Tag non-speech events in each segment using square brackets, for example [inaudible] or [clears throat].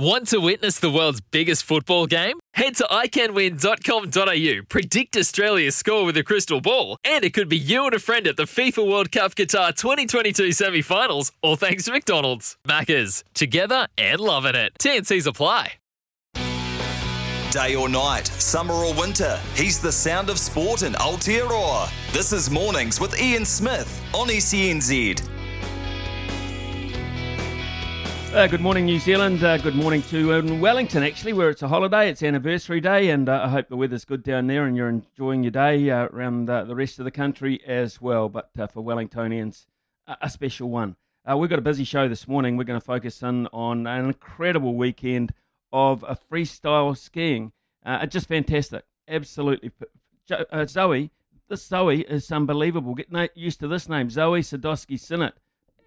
Want to witness the world's biggest football game? Head to iCanWin.com.au, predict Australia's score with a crystal ball, and it could be you and a friend at the FIFA World Cup Qatar 2022 semi finals, all thanks to McDonald's. Maccas, together and loving it. TNC's apply. Day or night, summer or winter, he's the sound of sport in Aotearoa. This is Mornings with Ian Smith on E SENZ. Uh, good morning, New Zealand. Uh, good morning to uh, Wellington, actually, where it's a holiday. It's anniversary day, and uh, I hope the weather's good down there and you're enjoying your day uh, around uh, the rest of the country as well. But for Wellingtonians, a special one. we've got a busy show this morning. We're going to focus in on an incredible weekend of freestyle skiing. just fantastic. Absolutely. Zoe, this Zoe is unbelievable. Get used to this name, Zoe Sadowski Synnott.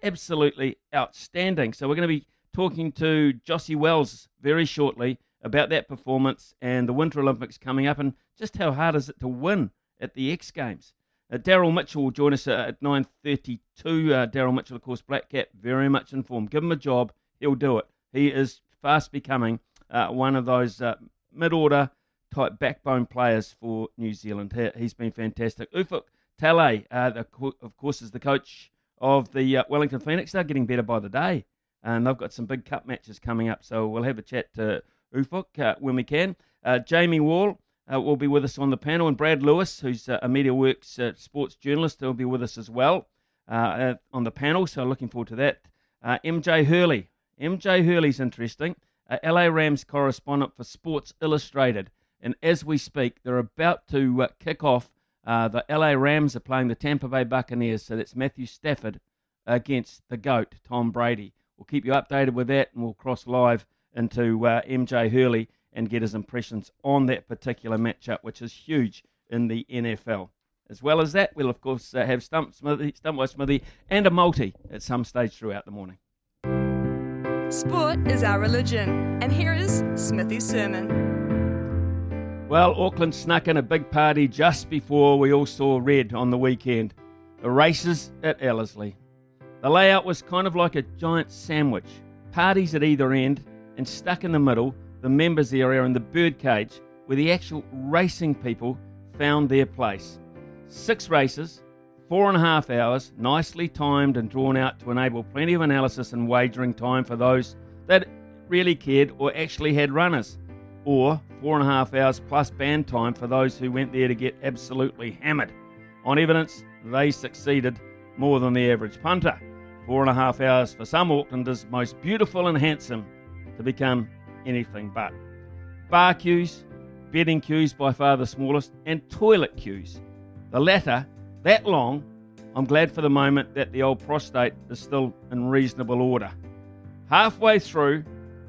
Absolutely outstanding. So we're going to be talking to Jossi Wells very shortly about that performance and the Winter Olympics coming up and just how hard is it to win at the X Games. Uh, Daryl Mitchell will join us at 9.32. Uh, Daryl Mitchell, of course, Black Cap, very much informed. Give him a job, he'll do it. He is fast becoming uh, one of those uh, mid-order type backbone players for New Zealand. He, has been fantastic. Ufuk Talay, uh, the, of course, is the coach of the uh, Wellington Phoenix. They're getting better by the day and they've got some big cup matches coming up. So we'll have a chat to Ufuk uh, when we can. Uh, Jamie Wall uh, will be with us on the panel, and Brad Lewis, who's uh, a MediaWorks uh, sports journalist, will be with us as well uh, on the panel. So looking forward to that. MJ Hurley, MJ Hurley's interesting. LA Rams correspondent for Sports Illustrated, and as we speak, they're about to kick off. the LA Rams are playing the Tampa Bay Buccaneers, so that's Matthew Stafford against the GOAT, Tom Brady. We'll keep you updated with that, and we'll cross live into uh, MJ Hurley and get his impressions on that particular matchup, which is huge in the NFL. As well as that, we'll of course uh, have Stump, Smithy, Stump by Smithy and a multi at some stage throughout the morning. Sport is our religion, and here is Smithy's sermon. Well, Auckland snuck in a big party just before we all saw red on the weekend. The races at Ellerslie. The layout was kind of like a giant sandwich, parties at either end, and stuck in the middle, the members area and the birdcage, where the actual racing people found their place. Six races, four and a half hours, nicely timed and drawn out to enable plenty of analysis and wagering time for those that really cared or actually had runners, or four and a half hours plus band time for those who went there to get absolutely hammered. On evidence, they succeeded more than the average punter. Four and a half hours for some Aucklanders, most beautiful and handsome to become anything but. Bar queues, bedding queues by far the smallest, and toilet queues. The latter, that long, I'm glad for the moment that the old prostate is still in reasonable order. Halfway through,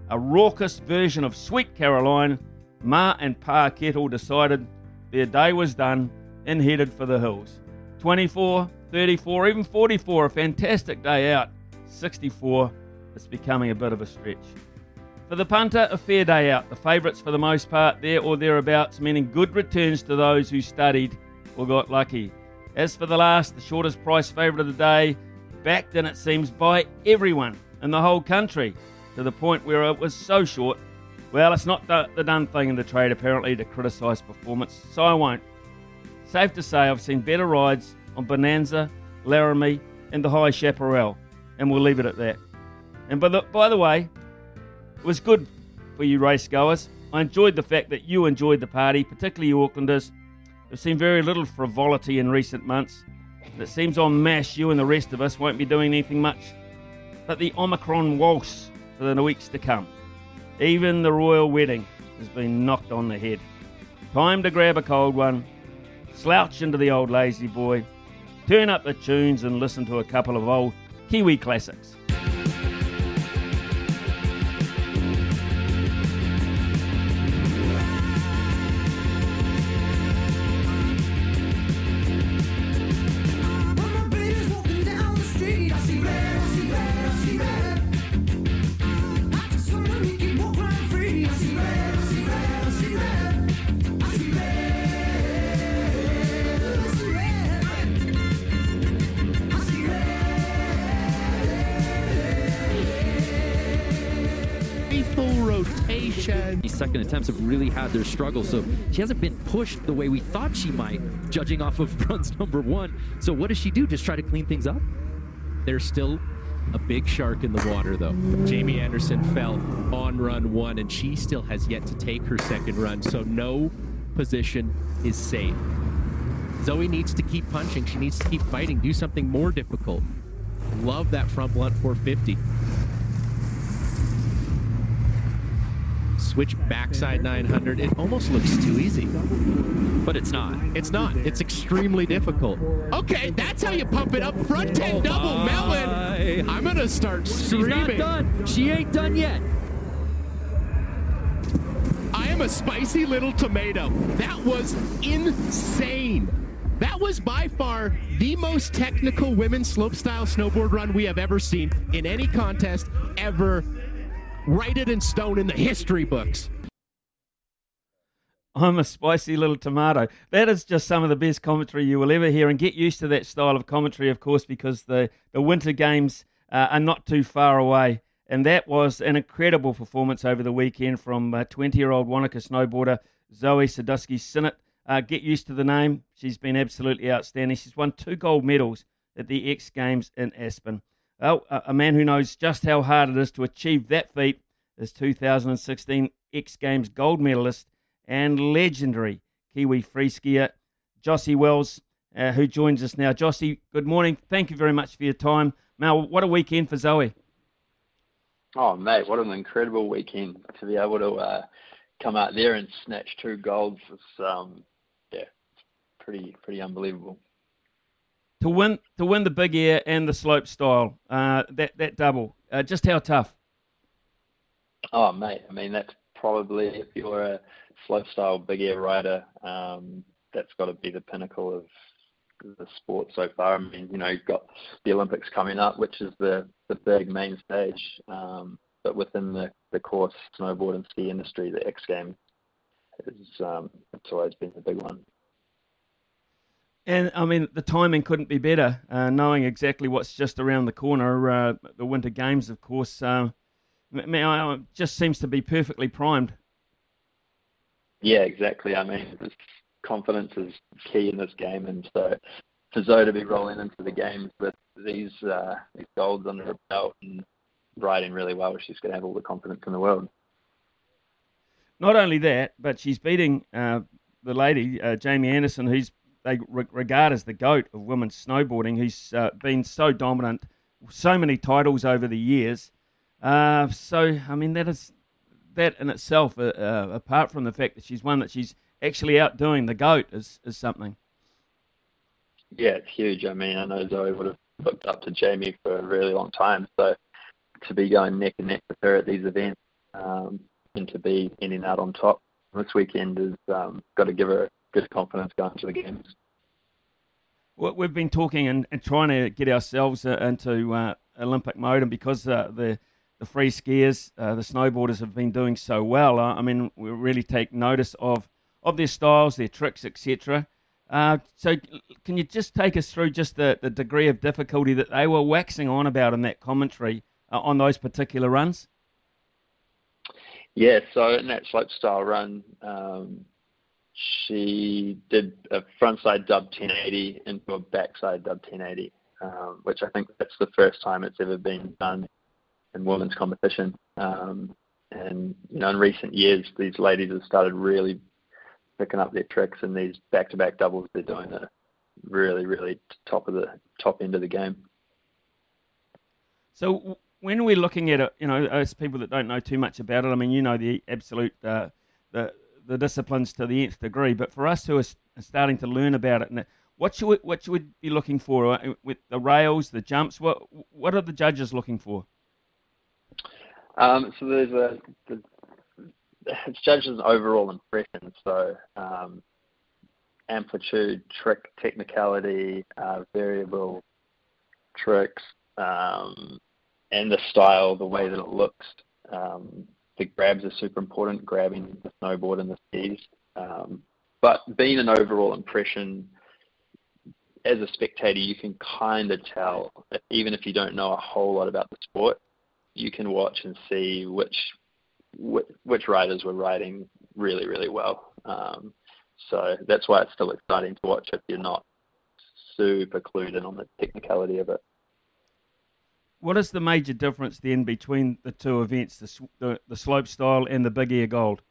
a raucous version of Sweet Caroline, Ma and Pa Kettle decided their day was done and headed for the hills. 24 34, even 44, a fantastic day out. 64, it's becoming a bit of a stretch. For the punter, a fair day out. The favourites, for the most part, there or thereabouts, meaning good returns to those who studied or got lucky. As for the last, the shortest price favourite of the day, backed in, it seems, by everyone in the whole country, to the point where it was so short. Well, it's not the, the done thing in the trade, apparently, to criticise performance, so I won't. Safe to say, I've seen better rides on Bonanza, Laramie, and the High Chaparral, and we'll leave it at that. And by the, by the way, it was good for you race goers. I enjoyed the fact that you enjoyed the party, particularly you Aucklanders. There's seen very little frivolity in recent months. it seems on mash, you and the rest of us won't be doing anything much but the Omicron waltz for the weeks to come. Even the royal wedding has been knocked on the head. Time to grab a cold one, slouch into the old lazy boy, turn up the tunes and listen to a couple of old Kiwi classics. Really had their struggle, so she hasn't been pushed the way we thought she might, judging off of [laughs] runs number one. So what does she do? Just try to clean things up? There's still a big shark in the water, though. Jamie Anderson fell on run one, and she still has yet to take her second run, so no position is safe. Zoe needs to keep punching. She needs to keep fighting, do something more difficult. Love that front blunt 450. Switch backside 900. It almost looks too easy. But it's not. It's not. It's extremely difficult. Okay, that's how you pump it up. Front 10 double melon. I'm going to start screaming. She's not done. She ain't done yet. I am a spicy little tomato. That was insane. That was by far the most technical women's slopestyle snowboard run we have ever seen in any contest ever. Write it in stone in the history books. I'm a spicy little tomato. That is just some of the best commentary you will ever hear, and get used to that style of commentary, of course, because the, the Winter Games uh, are not too far away. And that was an incredible performance over the weekend from 20 uh, year old Wanaka snowboarder Zoe Sadowski Synnott. Uh, get used to the name. She's been absolutely outstanding. She's won two gold medals at the X Games in Aspen. Well, a, man who knows just how hard it is to achieve that feat is 2016 X Games gold medalist and legendary Kiwi free skier Jossi Wells, uh, who joins us now. Jossi, good morning. Thank you very much for your time. Now, what a weekend for Zoe. Oh, mate, what an incredible weekend to be able to uh, come out there and snatch two golds. Um, yeah, pretty pretty unbelievable. To win to win the big air and the slope style, uh, that that double, uh, just how tough? Oh, mate, I mean that's probably if you're a slope style big air rider, um, that's got to be the pinnacle of the sport so far. I mean, you know, you've got the Olympics coming up, which is the the big main stage. Um, but within the the course snowboard and ski industry, the X Games is um, it's always been the big one. And I mean, the timing couldn't be better. Uh, knowing exactly what's just around the corner, uh, the Winter Games, of course, uh, just seems to be perfectly primed. Yeah, exactly. I mean, confidence is key in this game, and so for Zoe to be rolling into the games with these uh, these golds under her belt and riding really well, she's going to have all the confidence in the world. Not only that, but she's beating uh, the lady uh, Jamie Anderson, who's they re- regard as the goat of women's snowboarding, who's uh, been so dominant, so many titles over the years. Uh, so I mean that is that in itself, uh, apart from the fact that she's one that she's actually outdoing the goat is, is something. Yeah, it's huge. I mean, I know Zoe would have looked up to Jamie for a really long time. So to be going neck and neck with her at these events um, and to be ending out on top this weekend has um, got to give her good confidence going to the games. Well, we've been talking and, and trying to get ourselves uh, into uh, Olympic mode, and because uh, the the free skiers, uh, the snowboarders have been doing so well, uh, I mean, we really take notice of of their styles, their tricks, etc. Uh, so, can you just take us through just the, the degree of difficulty that they were waxing on about in that commentary uh, on those particular runs? Yeah, so in that slopestyle run, um, she did a frontside dub 1080 into a backside dub 1080, um, which I think that's the first time it's ever been done in women's competition. Um, and you know, in recent years, these ladies have started really picking up their tricks and these back-to-back doubles they're doing are really, really top of the top end of the game. So when we're looking at it, you know, as people that don't know too much about it, I mean, you know the absolute uh, the the disciplines to the nth degree, but for us who are starting to learn about it, and what we, what should we be looking for uh, with the rails, the jumps? What what are the judges looking for? Um, so there's a the it's overall impression. So um, amplitude, trick, technicality, uh, variable tricks, um, and the style, the way that it looks. Um, the grabs are super important, grabbing the snowboard and the skis. Um, but being an overall impression, as a spectator, you can kind of tell, even if you don't know a whole lot about the sport, you can watch and see which which, riders were riding really, really well. Um, so that's why it's still exciting to watch if you're not super clued in on the technicality of it. What is the major difference then between the two events, the, the, the slope style and the big air gold?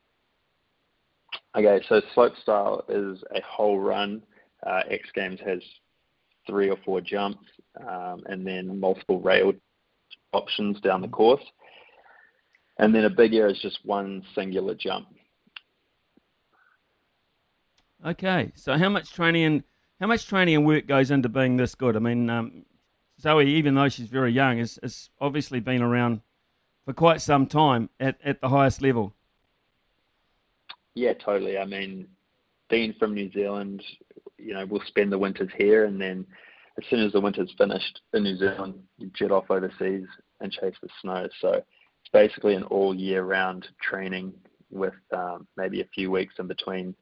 Okay, so slope style is a whole run. Uh, X Games has three or four jumps um, and then multiple rail options down the course. And then a big air is just one singular jump. Okay, so how much training and how much training and work goes into being this good? I mean, um, Zoe, even though she's very young, has, has obviously been around for quite some time at, at the highest level. Yeah, totally. I mean, being from New Zealand, you know, we'll spend the winters here, and then as soon as the winter's finished in New Zealand, you jet off overseas and chase the snow. So it's basically an all year round training with um, maybe a few weeks in between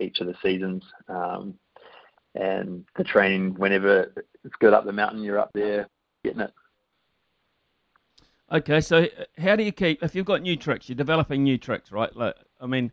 each of the seasons. Um, and the training, whenever it's good up the mountain, you're up there getting it. Okay, so how do you keep if you've got new tricks? You're developing new tricks, right? Like, I mean,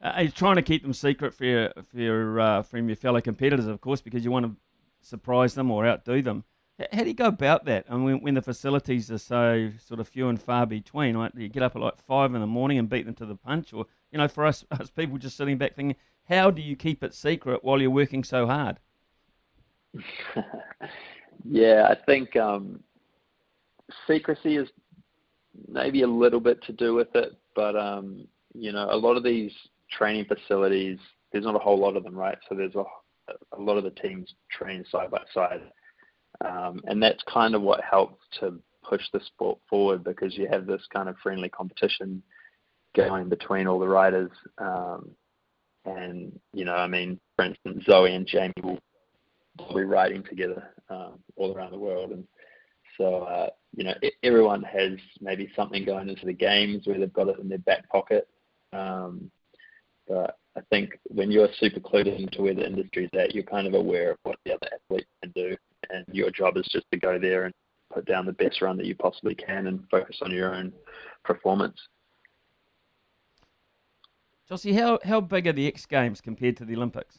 are you trying to keep them secret for your, for your uh, from your fellow competitors, of course, because you want to surprise them or outdo them. How do you go about that? I mean, when, the facilities are so sort of few and far between? Do you get up at like five in the morning and beat them to the punch, or you know, for us, [laughs] us people just sitting back thinking, how do you keep it secret while you're working so hard? [laughs] yeah, I think um, secrecy is maybe a little bit to do with it, but um, you know, a lot of these training facilities, there's not a whole lot of them, right? So there's a, a lot of the teams train side by side, um, and that's kind of what helps to push the sport forward because you have this kind of friendly competition going between all the riders. Um, and you know, I mean, for instance, Zoe and Jamie will be riding together um, all around the world, and so uh, you know, everyone has maybe something going into the games where they've got it in their back pocket. Um, but I think when you're super clued into where the industry's at, you're kind of aware of what the other athletes can do, and your job is just to go there and put down the best run that you possibly can and focus on your own performance. Jossi, how, how big are the X Games compared to the Olympics?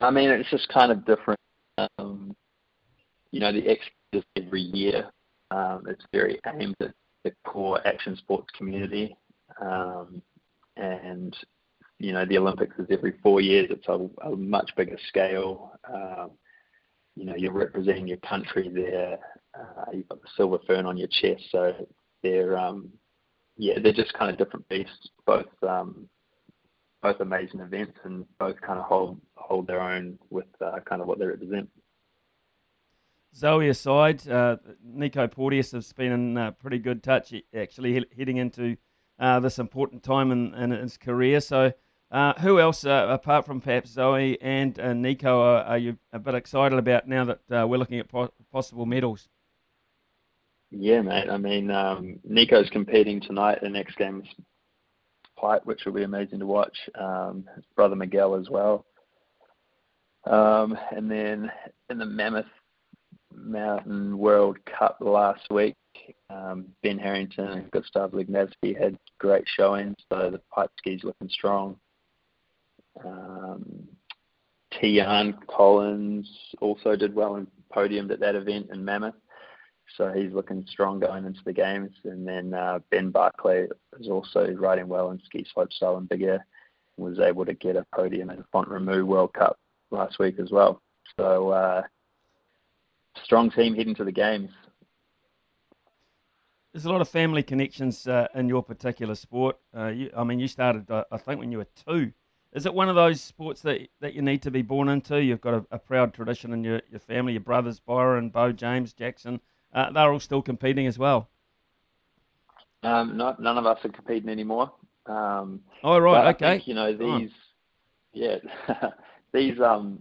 I mean, it's just kind of different. Um, you know, the X is every year. Um, it's very aimed at the core action sports community. Um, and, you know, the Olympics is every four years. It's a, a much bigger scale. Um, you know, you're representing your country there. Uh, you've got the silver fern on your chest. So they're, um, yeah, they're just kind of different beasts, both um, both amazing events and both kind of hold hold their own with uh, kind of what they represent. Zoe aside, uh, Nico Porteous has been in uh, pretty good touch, actually heading into uh, this important time in, in his career. So, uh, who else, uh, apart from perhaps Zoe and Nico, are, are, you a bit excited about now that we're looking at po- possible medals? Yeah, mate. I mean, um, Nico's competing tonight in X Games fight, which will be amazing to watch. Um, his brother Miguel as well. Um, and then in the Mammoth Mountain World Cup last week, um, Ben Harrington and Gustav Legnavsky had great showings, so the pipe ski's looking strong. Um, Tiarn Collins also did well and podiumed at that event in Mammoth, so he's looking strong going into the games. And then uh, Ben Barclay is also riding well in ski slopestyle and big air, was able to get a podium at the Font Romeu World Cup last week as well. So uh, strong team heading to the games there's a lot of family connections uh, in your particular sport. Uh, you, I mean, you started, uh, I think, when you were two. Is it one of those sports that that you need to be born into? You've got a, a proud tradition in your, your family. Your brothers, Byron, Beau, James, Jackson, uh, they're all still competing as well. Um, not, none of us are competing anymore. Um, oh right, okay. Think, you know these, yeah, [laughs] these um,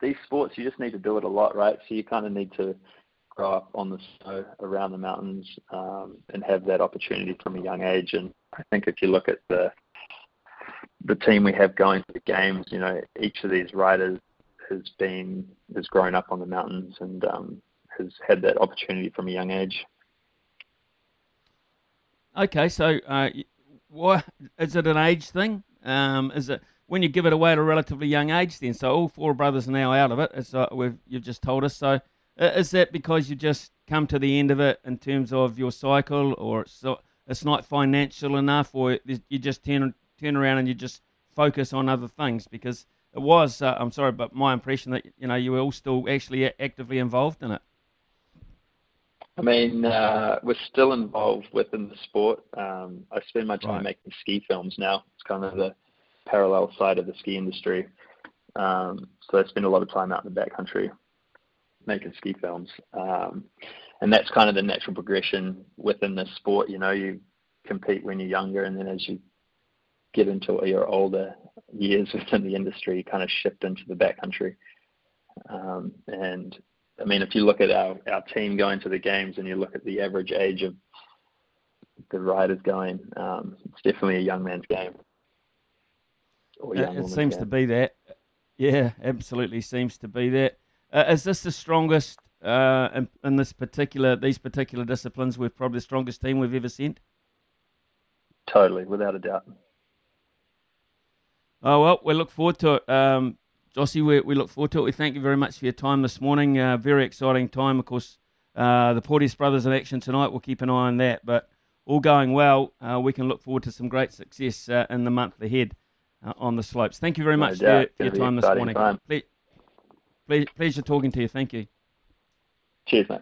these sports you just need to do it a lot, right? So you kind of need to grow up on the snow around the mountains um, and have that opportunity from a young age. And I think if you look at the the team we have going to the games, you know, each of these riders has been has grown up on the mountains and um, has had that opportunity from a young age. Okay, so uh, why is it an age thing? Um, is it when you give it away at a relatively young age? Then, so all four brothers are now out of it. As uh, you've just told us. So, is that because you just come to the end of it in terms of your cycle, or it's, it's not financial enough, or you just turn turn around and you just focus on other things? Because it was, uh, I'm sorry, but my impression that you know you were all still actually actively involved in it. I mean, uh, we're still involved within the sport. Um, I spend my time right. making ski films now. It's kind of the parallel side of the ski industry. Um, so I spend a lot of time out in the backcountry making ski films. Um, and that's kind of the natural progression within the sport. You know, you compete when you're younger, and then as you get into your older years [laughs] within the industry, you kind of shift into the backcountry. Um, and I mean, if you look at our, our team going to the games and you look at the average age of the riders going, um, it's definitely a young man's game. it seems game. to be that. Yeah, absolutely seems to be that. Uh, is this the strongest uh, in, in, this particular these particular disciplines? We're probably the strongest team we've ever sent. Totally, without a doubt. Oh well, we look forward to it. Um, Jossi, we, we look forward to it. We thank you very much for your time this morning. Uh, very exciting time, of course. Uh, the Porteous brothers in action tonight. We'll keep an eye on that. But all going well, uh, we can look forward to some great success uh, in the month ahead uh, on the slopes. Thank you very much for, your, for your time this morning. Time. Ple- pleasure talking to you. Thank you. Cheers, mate.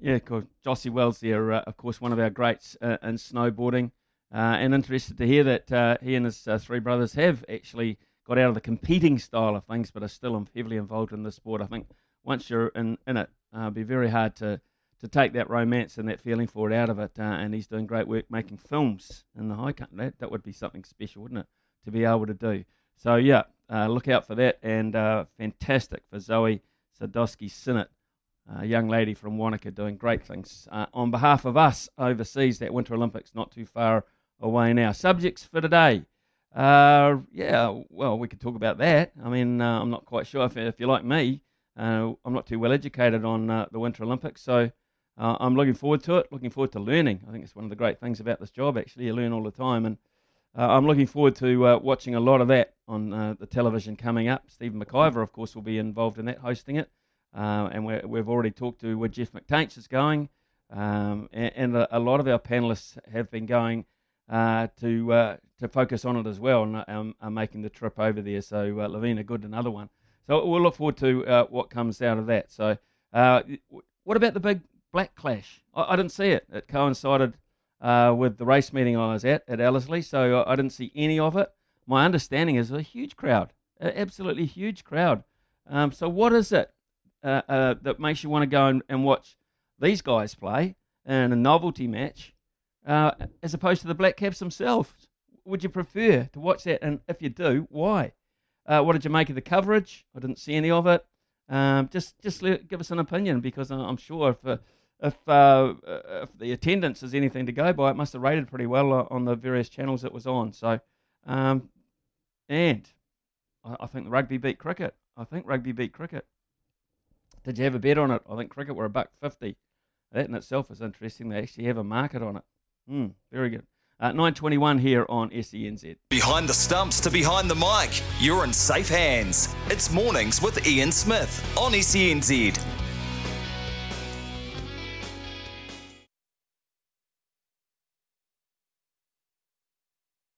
Yeah, cool. Jossi Wells there, uh, of course, one of our greats in snowboarding. and interested to hear that he and his three brothers have actually – got out of the competing style of things, but are still heavily involved in the sport. I think once you're in, in it, uh, it'll be very hard to, to take that romance and that feeling for it out of it. Uh, and he's doing great work making films in the high country. That, that would be something special, wouldn't it, to be able to do? So, yeah, uh, look out for that. And uh, fantastic for Zoe Sadowski Synnott, a young lady from Wanaka, doing great things uh, on behalf of us overseas, that Winter Olympics not too far away now. Subjects for today. Uh, yeah, well, we could talk about that. I mean, uh, I'm not quite sure if, if you're like me. Uh, I'm not too well educated on uh, the Winter Olympics, so uh, I'm looking forward to it. Looking forward to learning. I think it's one of the great things about this job. Actually, you learn all the time, and uh, I'm looking forward to watching a lot of that on the television coming up. Stephen McIvor, of course, will be involved in that, hosting it, and we have already talked to where Jeff McTainsh is going, um, and, and a, a, lot of our panelists have been going to to focus on it as well and um, are making the trip over there. So uh, Lavina Good, another one. So we'll look forward to uh, what comes out of that. So uh, what about the big black clash? I, I didn't see it. It coincided uh, with the race meeting I was at at Ellerslie, so I didn't see any of it. My understanding is a huge crowd, absolutely huge crowd. Um, so what is it uh, uh, that makes you want to go and, and watch these guys play in a novelty match as opposed to the Black Caps themselves? would you prefer to watch that? And if you do, why? Uh, what did you make of the coverage? I didn't see any of it. Um, just just let, give us an opinion because I'm sure if uh, if uh, if the attendance is anything to go by, it must have rated pretty well on the various channels it was on. So, um, and I, I think rugby beat cricket. I think rugby beat cricket. Did you have a bet on it? I think cricket were a buck fifty. That in itself is interesting. They actually have a market on it. Hmm, very good. Uh, 921 here on SENZ. Behind the stumps to behind the mic, you're in safe hands. It's mornings with Ian Smith on SENZ.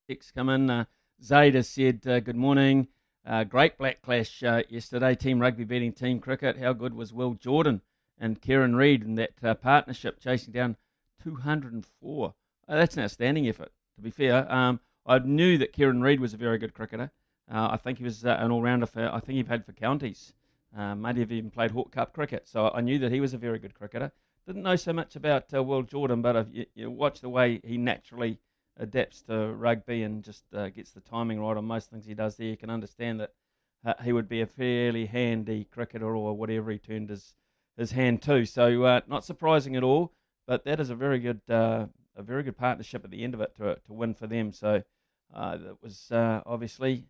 Text come in. Uh, Zayda said, uh, Good morning. Uh, great black clash uh, yesterday. Team rugby beating team cricket. How good was Will Jordan and Kieran Read in that uh, partnership chasing down 204? Uh, that's an outstanding effort, to be fair. Um, I knew that Kieran Read was a very good cricketer. Uh, I think he was uh, an all rounder for, I think he played for counties. Uh, maybe have even played Hawke Cup cricket. So I knew that he was a very good cricketer. Didn't know so much about uh, Will Jordan, but if you, you, watch the way he naturally adapts to rugby and just uh, gets the timing right on most things he does there, you can understand that he would be a fairly handy cricketer or whatever he turned his, his hand to. So not surprising at all, but that is a very good uh, a very good partnership at the end of it to, to win for them. So uh, that was uh, obviously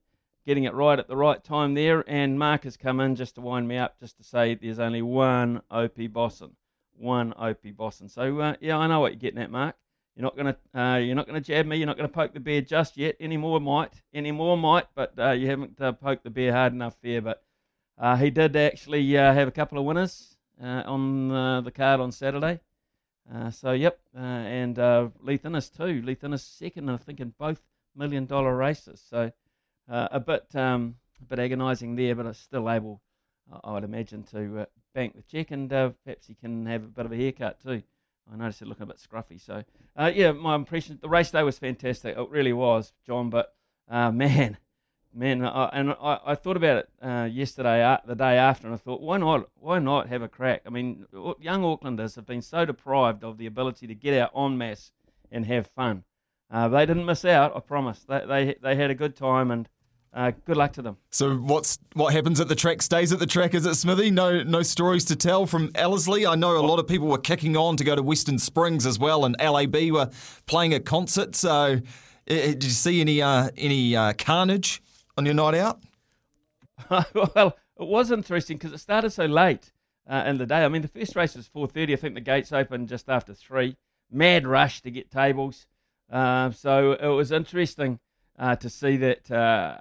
getting it right at the right time there. And Mark has come in just to wind me up, just to say there's only one Opie Bosson. One Opie Bosson. So, uh, yeah, I know what you're getting at, Mark. you're not to uh, you're not to jab me. You're not to poke the bear just yet. Any more might, any more might, but uh, you haven't poked the bear hard enough there. But he did actually have a couple of winners uh, on uh, the card on Saturday. Uh, so yep, uh, and uh, Leith Innes too. Leith Innes second, I think, in both million dollar races. So uh, a bit um, a bit agonising there, but still able, I would imagine, to uh, bank the check, and uh, perhaps he can have a bit of a haircut too. I noticed it looking a bit scruffy. So, yeah, my impression, the race day was fantastic. It really was, John. But, [laughs] man, man, I, and I, I thought about it uh, yesterday, uh, the day after, and I thought, why not? Why not have a crack? I mean, young Aucklanders have been so deprived of the ability to get out en masse and have fun. Uh, they didn't miss out, I promise. They, they, they had a good time, and uh, good luck to them. So what's what happens at the track stays at the track, is it Smithy? No no stories to tell from Ellerslie. I know a lot of people were kicking on to go to Western Springs as well, and LAB were playing a concert. So did you see any uh, any uh, carnage on your night out? [laughs] well, it was interesting because it started so late uh, in the day. I mean, the first race was four thirty. I think the gates opened just after three. Mad rush to get tables. Uh, so it was interesting uh, to see that uh,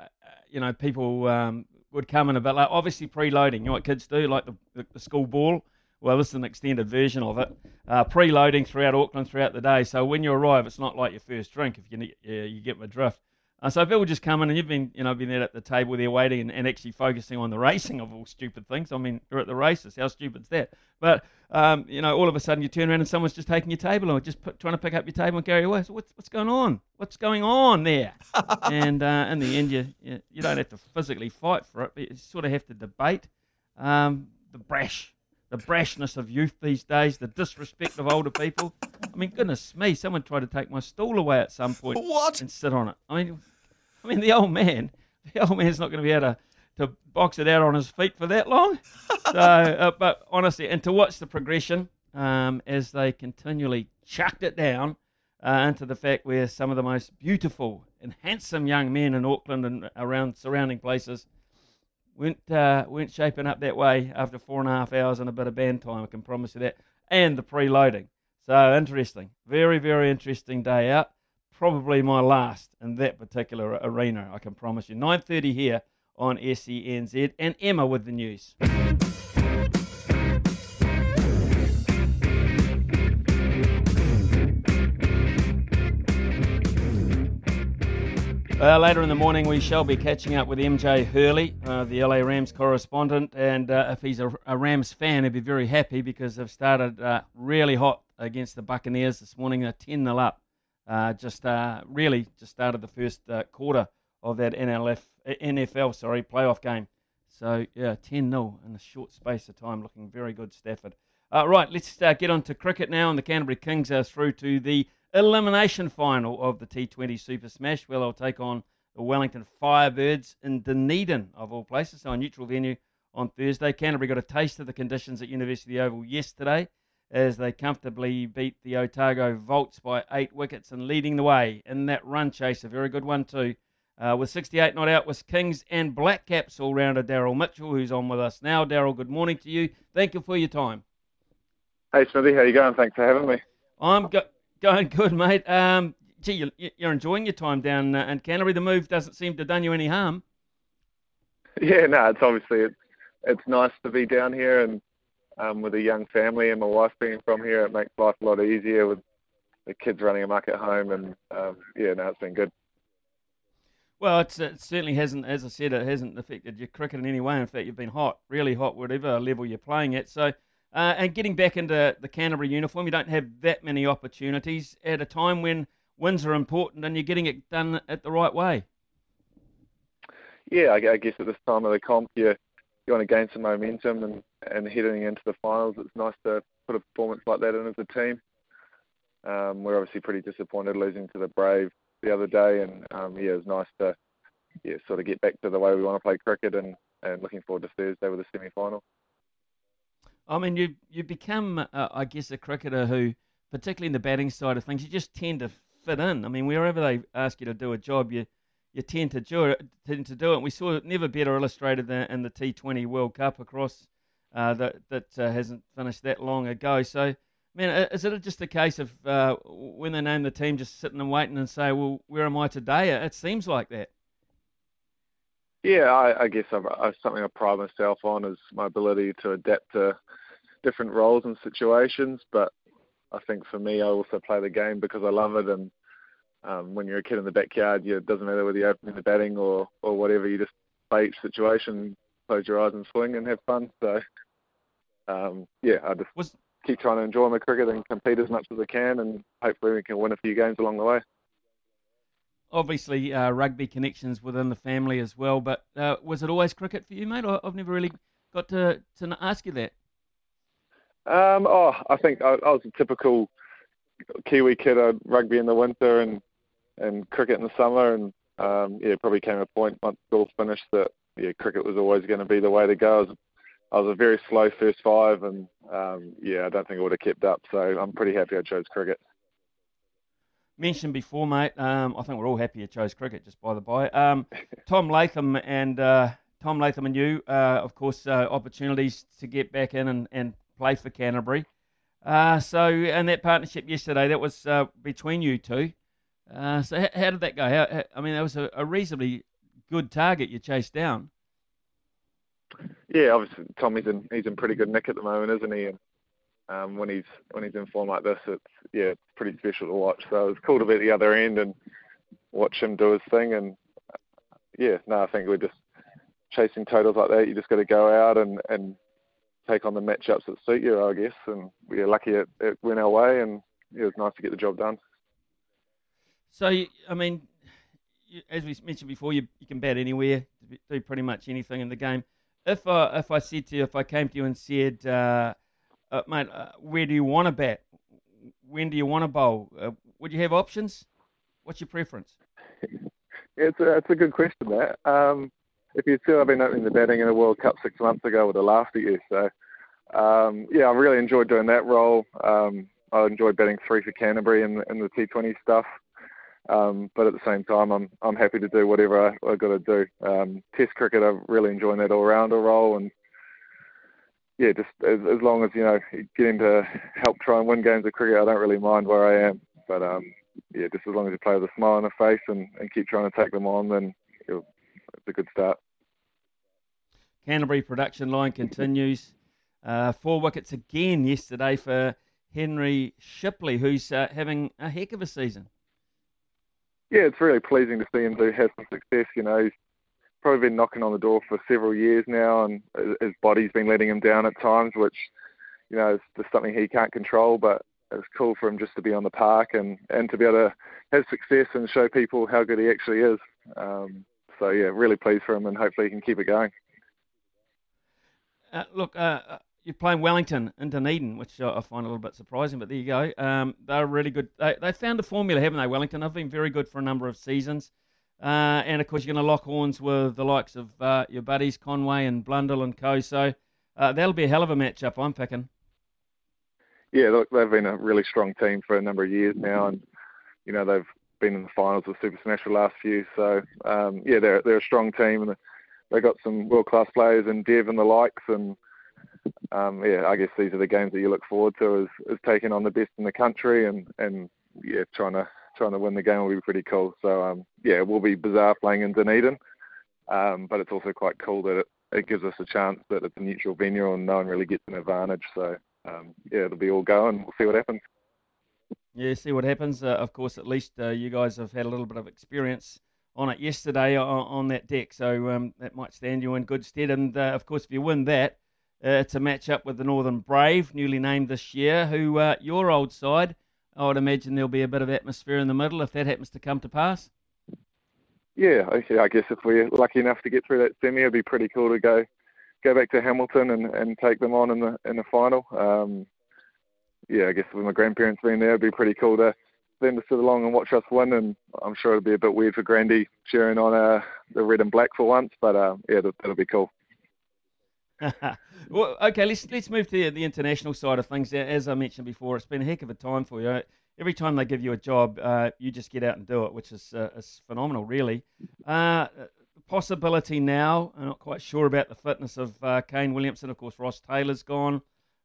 you know people um, would come in a bit like obviously preloading. You know what kids do, like the, the, the school ball. Well, this is an extended version of it. Uh, preloading throughout Auckland throughout the day. So when you arrive, it's not like your first drink. If you uh, you get my drift. Uh, so people just come in and you've been, you know, been there at the table there waiting and, and actually focusing on the racing of all stupid things. I mean, you're at the races. How stupid's that? But, um, you know, all of a sudden you turn around and someone's just taking your table or just put, trying to pick up your table and carry away. So what's, what's going on? What's going on there? [laughs] and uh, in the end, you, you, you don't have to physically fight for it, but you sort of have to debate um, the brash, the brashness of youth these days, the disrespect of older people. I mean, goodness me, someone tried to take my stool away at some point. [laughs] What? And sit on it. I mean, I mean, the old man, [laughs] the old man's not going to be able to, to box it out on his feet for that long. [laughs] so, uh, but honestly, and to watch the progression um, as they continually chucked it down uh, into the fact where some of the most beautiful and handsome young men in Auckland and around surrounding places weren't uh, weren't shaping up that way after four and a half hours and a bit of band time. I can promise you that, and the preloading. So interesting, very very interesting day out probably my last in that particular arena, I can promise you. 9.30 here on SENZ and Emma with the news. Uh, later in the morning, we shall be catching up with MJ Hurley, uh, the LA Rams correspondent. And uh, if he's a, a, Rams fan, he'd be very happy because they've started uh, really hot against the Buccaneers this morning. They're 10 0 up uh, just uh, really just started the first quarter of that NLF, NFL sorry playoff game. So yeah, 10 0 in a short space of time, looking very good, Stafford. Right, let's get on to cricket now, and the Canterbury Kings are through to the elimination final of the T20 Super Smash. Well, I'll take on the Wellington Firebirds in Dunedin, of all places, so a neutral venue on Thursday. Canterbury got a taste of the conditions at University Oval yesterday as they comfortably beat the Otago Volts by eight wickets and leading the way in that run chase. A very good one, too. Uh, with 68 not out was Kings and Blackcaps all rounder Daryl Mitchell, who's on with us now. Daryl, good morning to you. Thank you for your time. Hey, Smithy, how you going? Thanks for having me. I'm go- going good, mate. Um, gee, you're enjoying your time down uh, in Canterbury. The move doesn't seem to have done you any harm. Yeah, no, it's obviously it's it's nice to be down here and um, with a young family and my wife being from here, it makes life a lot easier with the kids running amok at home. And um, yeah, no, it's been good. Well, it certainly hasn't, as I said, it hasn't affected your cricket in any way. In fact, you've been hot, really hot, whatever level you're playing at. So, uh, and getting back into the Canterbury uniform, you don't have that many opportunities at a time when wins are important and you're getting it done at the right way. Yeah, I guess at this time of the comp, you you want to gain some momentum and and heading into the finals, it's nice to put a performance like that in as a team. Um, we're obviously pretty disappointed losing to the Brave the other day, and um, yeah, it's nice to yeah sort of get back to the way we want to play cricket, and, and looking forward to Thursday with the semi final. I mean, you you become, uh, I guess, a cricketer who, particularly in the batting side of things, you just tend to fit in. I mean, wherever they ask you to do a job, you you tend to do it. Tend to do it. We saw it never better illustrated than in the T20 World Cup across uh, that that uh, hasn't finished that long ago. So Man, is it just a case of uh, when they name the team, just sitting and waiting and say, "Well, where am I today?" It seems like that. Yeah, I, I guess I've, I, something I pride myself on is my ability to adapt to different roles and situations. But I think for me, I also play the game because I love it. And um, when you're a kid in the backyard, you, it doesn't matter whether you're opening the batting or, or whatever. You just play each situation, close your eyes and swing and have fun. So, um, yeah, I just Was... keep trying to enjoy my cricket and compete as much as I can, and hopefully we can win a few games along the way obviously uh, rugby connections within the family as well. But uh, was it always cricket for you, mate? I, have never really got to to ask you that. Um, oh, I think I, I was a typical Kiwi kid. I rugby in the winter and and cricket in the summer, and um, yeah, probably came a point once school finished that yeah, cricket was always going to be the way to go. I was, I was a very slow first five, and um, yeah, I don't think it would have kept up. So I'm pretty happy I chose cricket mentioned before, mate. Um, I think we're all happy you chose cricket, just by the by. Um, [laughs] Tom Latham and uh, Tom Latham and you, uh, of course, uh, opportunities to get back in and, and play for Canterbury. Uh, so, and that partnership yesterday, that was uh, between you two. Uh, so, how, how, did that go? How, how, I mean, that was a, a, reasonably good target you chased down. Yeah, obviously, Tommy's in he's in pretty good nick at the moment, isn't he? And um, when he's when he's in form like this, it's yeah, it's pretty special to watch. So it's cool to be at the other end and watch him do his thing. And yeah, no, I think we're just chasing totals like that. You just got to go out and and take on the matchups that suit you, I guess. And we are lucky it, it went our way, and it was nice to get the job done. So I mean, as we mentioned before, you you can bat anywhere, do pretty much anything in the game. If I if I said to you, if I came to you and said uh, uh, mate, uh, where do you want to bat? When do you want to bowl? Uh, would you have options? What's your preference? it's a, it's a good question, that. Um, if you'd said I've been opening the batting in a World Cup six months ago, would have laughed at you. So, um, yeah, I really enjoyed doing that role. Um, I enjoyed batting three for Canterbury in the T20 stuff. Um, but at the same time, I'm I'm happy to do whatever I, have got to do. Um, test cricket, I'm really enjoying that all-rounder role, and yeah, just as, as long as you know getting to help try and win games of cricket, I don't really mind where I am. But um, yeah, just as long as you play with a smile on the face and, and keep trying to take them on, then it's a good start. Canterbury production line continues. Uh, four wickets again yesterday for Henry Shipley, who's uh, having a heck of a season. Yeah, it's really pleasing to see him do have some success. You know, he's probably been knocking on the door for several years now, and his body's been letting him down at times, which you know is just something he can't control. But it's cool for him just to be on the park and and to be able to have success and show people how good he actually is. Um, so yeah, really pleased for him, and hopefully he can keep it going. Uh, look, uh, uh you're playing Wellington in Dunedin, which I find a little bit surprising, but there you go. Um, they're really good. They, they found a formula, haven't they, Wellington? They've been very good for a number of seasons. Uh, and of course, you're going to lock horns with the likes of uh, your buddies Conway and Blundell and co. So uh, that'll be a hell of a matchup, I'm picking. Yeah, look, they've been a really strong team for a number of years now, and you know they've been in the finals of Super Smash the last few. So um, yeah, they're they're a strong team, and they've got some world class players and Dev and the likes, and um, yeah, I guess these are the games that you look forward to is, is taking on the best in the country and and yeah, trying to trying to win the game will be pretty cool. So um, yeah, it will be bizarre playing in Dunedin, um, but it's also quite cool that it, it gives us a chance that it's a neutral venue and no one really gets an advantage. So um, yeah, it'll be all going. We'll see what happens. Yeah, see what happens. Uh, of course, at least uh, you guys have had a little bit of experience on it yesterday on, on that deck, so um, that might stand you in good stead. And uh, of course, if you win that, uh, it's a match up with the Northern Brave, newly named this year, who uh, your old side I would imagine there'll be a bit of atmosphere in the middle if that happens to come to pass. Yeah, okay. I guess if we're lucky enough to get through that semi, it'd be pretty cool to go go back to Hamilton and, and take them on in the in the final. Um, yeah, I guess with my grandparents being there, it'd be pretty cool to them to sit along and watch us win. And I'm sure it'd be a bit weird for Grandy cheering on uh, the red and black for once, but uh, yeah, that, that'll be cool. [laughs] well, okay, let's let's move to the international side of things. As I mentioned before, it's been a heck of a time for you. Every time they give you a job, uh, you just get out and do it, which is uh, is phenomenal, really. Uh, possibility now, I'm not quite sure about the fitness of uh, Kane Williamson. Of course, Ross Taylor's gone.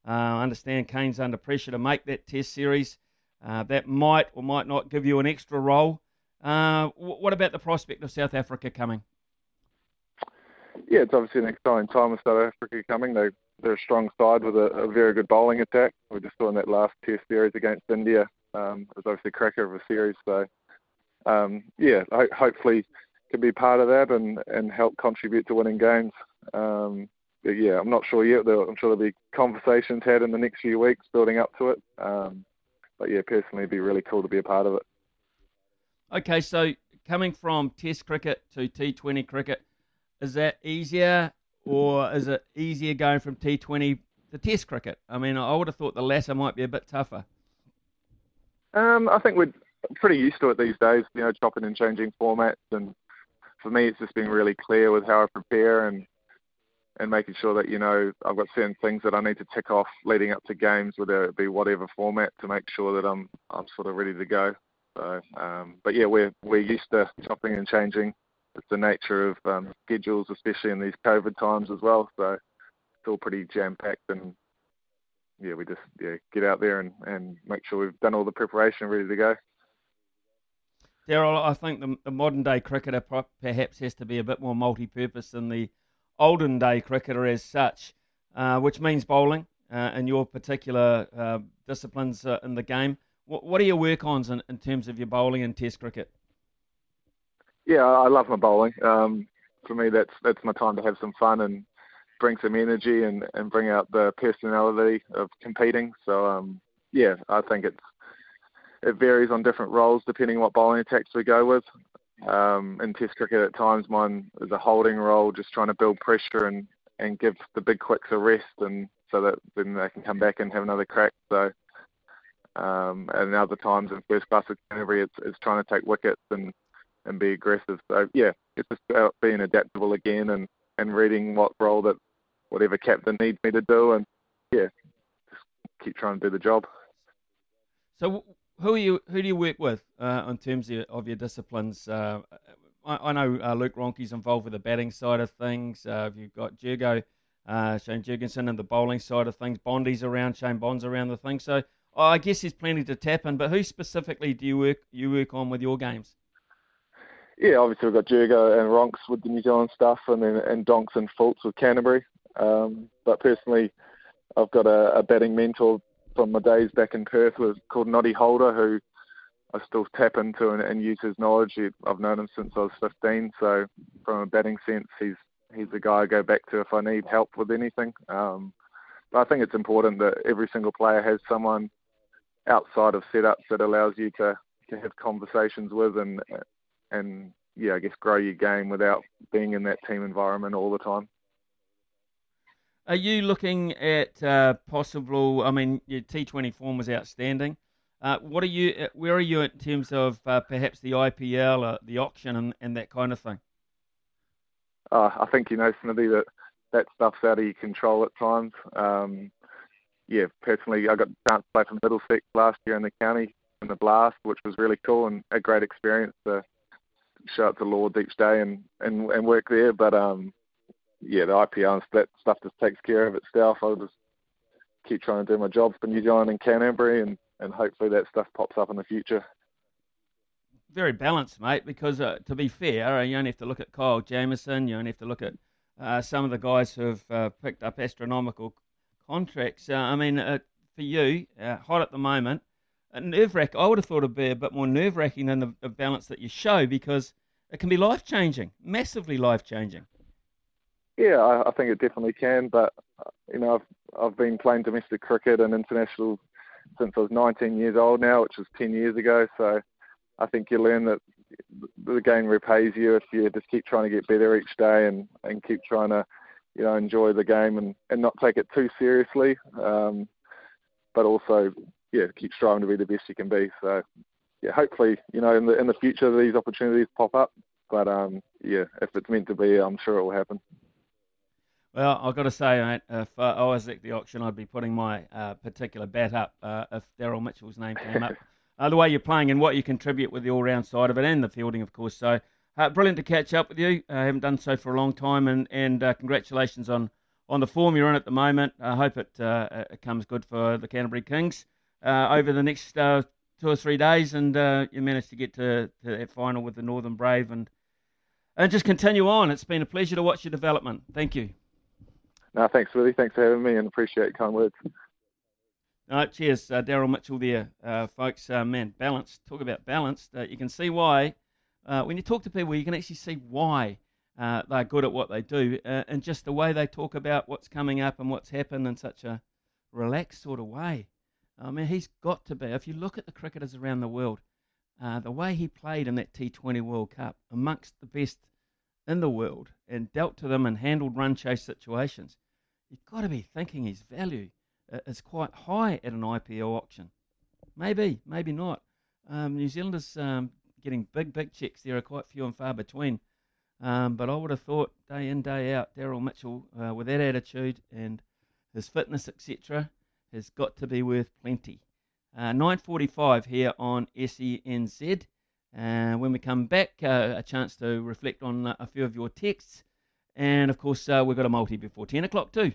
Uh, I understand Kane's under pressure to make that Test series. Uh, that might or might not give you an extra role. Uh, what about the prospect of South Africa coming? Yeah, it's obviously an exciting time with South Africa coming. They, they're a strong side with a, a very good bowling attack. We just saw in that last Test series against India. Um, it was obviously a cracker of a series. So, um, yeah, ho- hopefully can be part of that and, and help contribute to winning games. Um, yeah, I'm not sure yet. I'm sure there'll be conversations had in the next few weeks building up to it. Um, but yeah, personally, it'd be really cool to be a part of it. Okay, so coming from Test cricket to T20 cricket, is that easier or is it easier going from T20 to Test cricket? I mean, I would have thought the latter might be a bit tougher. Um, I think we're pretty used to it these days, you know, chopping and changing formats. And for me, it's just been really clear with how I prepare and and making sure that you know I've got certain things that I need to tick off leading up to games, whether it be whatever format, to make sure that I'm I'm sort of ready to go. So, um, but yeah, we're we're used to chopping and changing. It's the nature of um, schedules, especially in these COVID times as well. So it's all pretty jam packed, and yeah, we just yeah get out there and, and make sure we've done all the preparation, ready to go. Daryl, I think the, the modern day cricketer perhaps has to be a bit more multi-purpose than the olden day cricketer as such, uh, which means bowling uh, in your particular uh, disciplines uh, in the game. What, what are your work ons in, in, terms of your bowling and Test cricket? Yeah, I love my bowling. Um, for me, that's that's my time to have some fun and bring some energy and, and bring out the personality of competing. So um, yeah, I think it's it varies on different roles depending on what bowling attacks we go with. Um, in Test cricket, at times mine is a holding role, just trying to build pressure and, and give the big quicks a rest, and so that then they can come back and have another crack. So, um, and other times in first class Canterbury, it's, it's trying to take wickets and and be aggressive. So yeah, it's just about being adaptable again and and reading what role that whatever captain needs me to do, and yeah, just keep trying to do the job. So who are you? Who do you work with uh, in terms of your, of your disciplines? Uh, I, I, know uh, Luke Ronchi's involved with the batting side of things. Uh, you've got Jurgo, uh, Shane Jurgensen, and the bowling side of things. Bondy's around, Shane Bond's around the thing. So I guess there's plenty to tap in. But who specifically do you work you work on with your games? Yeah, obviously we've got Jurgo and Ronks with the New Zealand stuff, and then and Donks and Fultz with Canterbury. Um, but personally, I've got a, a batting mentor from my days back in Perth was called Noddy Holder, who I still tap into and, and use his knowledge. I've known him since I was 15, so from a batting sense, he's he's the guy I go back to if I need help with anything. Um, but I think it's important that every single player has someone outside of setups that allows you to, to have conversations with and and yeah, I guess grow your game without being in that team environment all the time. Are you looking at uh, possible? I mean, your T20 form was outstanding. Uh, what are you? Uh, where are you in terms of uh, perhaps the IPL, uh, the auction, and, and that kind of thing? Uh, I think you know, Smithy, that that stuff's out of your control at times. Um, yeah, personally, I got the chance to play for Middlesex last year in the county in the Blast, which was really cool and a great experience to show up to Lord each day and, and, and work there. But um, yeah, the IPL and that stuff just takes care of itself. I'll just keep trying to do my job for New Zealand and Canterbury, and, and hopefully that stuff pops up in the future. Very balanced, mate. Because uh, to be fair, uh, you only have to look at Kyle Jamieson. You only have to look at uh, some of the guys who have uh, picked up astronomical contracts. Uh, I mean, uh, for you, hot at the moment, nerve wracking. I would have thought it'd be a bit more nerve wracking than the, the balance that you show because it can be life changing, massively life changing. Yeah, I, I think it definitely can. But you know, I've I've been playing domestic cricket and international since I was 19 years old now, which was 10 years ago. So I think you learn that the game repays you if you just keep trying to get better each day and and keep trying to you know enjoy the game and and not take it too seriously. Um, but also yeah, keep striving to be the best you can be. So yeah, hopefully you know in the in the future these opportunities pop up. But um, yeah, if it's meant to be, I'm sure it will happen. Well, I've got to say, mate, if uh, I was at the auction, I'd be putting my uh, particular bat up uh, if Daryl Mitchell's name came up. [laughs] Uh, the way you're playing and what you contribute with the all-round side of it and the fielding, of course. So, uh, brilliant to catch up with you. I haven't done so for a long time, and and uh, congratulations on on the form you're in at the moment. I hope it, uh, it comes good for the Canterbury Kings uh, over the next uh, two or three days, and uh, you managed to get to, to that final with the Northern Brave and and just continue on. It's been a pleasure to watch your development. Thank you. No, thanks, Willie. Thanks for having me, and appreciate kind words. Uh, cheers, uh, Daryl Mitchell there, uh, folks. Uh, man, balanced. Talk about balanced. Uh, you can see why. Uh, when you talk to people, you can actually see why they're good at what they do, and just the way they talk about what's coming up and what's happened in such a relaxed sort of way. I mean, he's got to be. If you look at the cricketers around the world, the way he played in that T20 World Cup, amongst the best in the world, and dealt to them and handled run chase situations, you've got to be thinking his value is quite high at an IPL auction. Maybe, maybe not. Um, New Zealanders um, getting big, big checks there are quite few and far between. Um, but I would have thought day in, day out, Daryl Mitchell, uh, with that attitude and his fitness, etc., has got to be worth plenty. Uh, 9.45 here on SENZ. Uh, when we come back, uh, a chance to reflect on uh, a few of your texts. And of course, uh, we've got a multi before 10 o'clock too.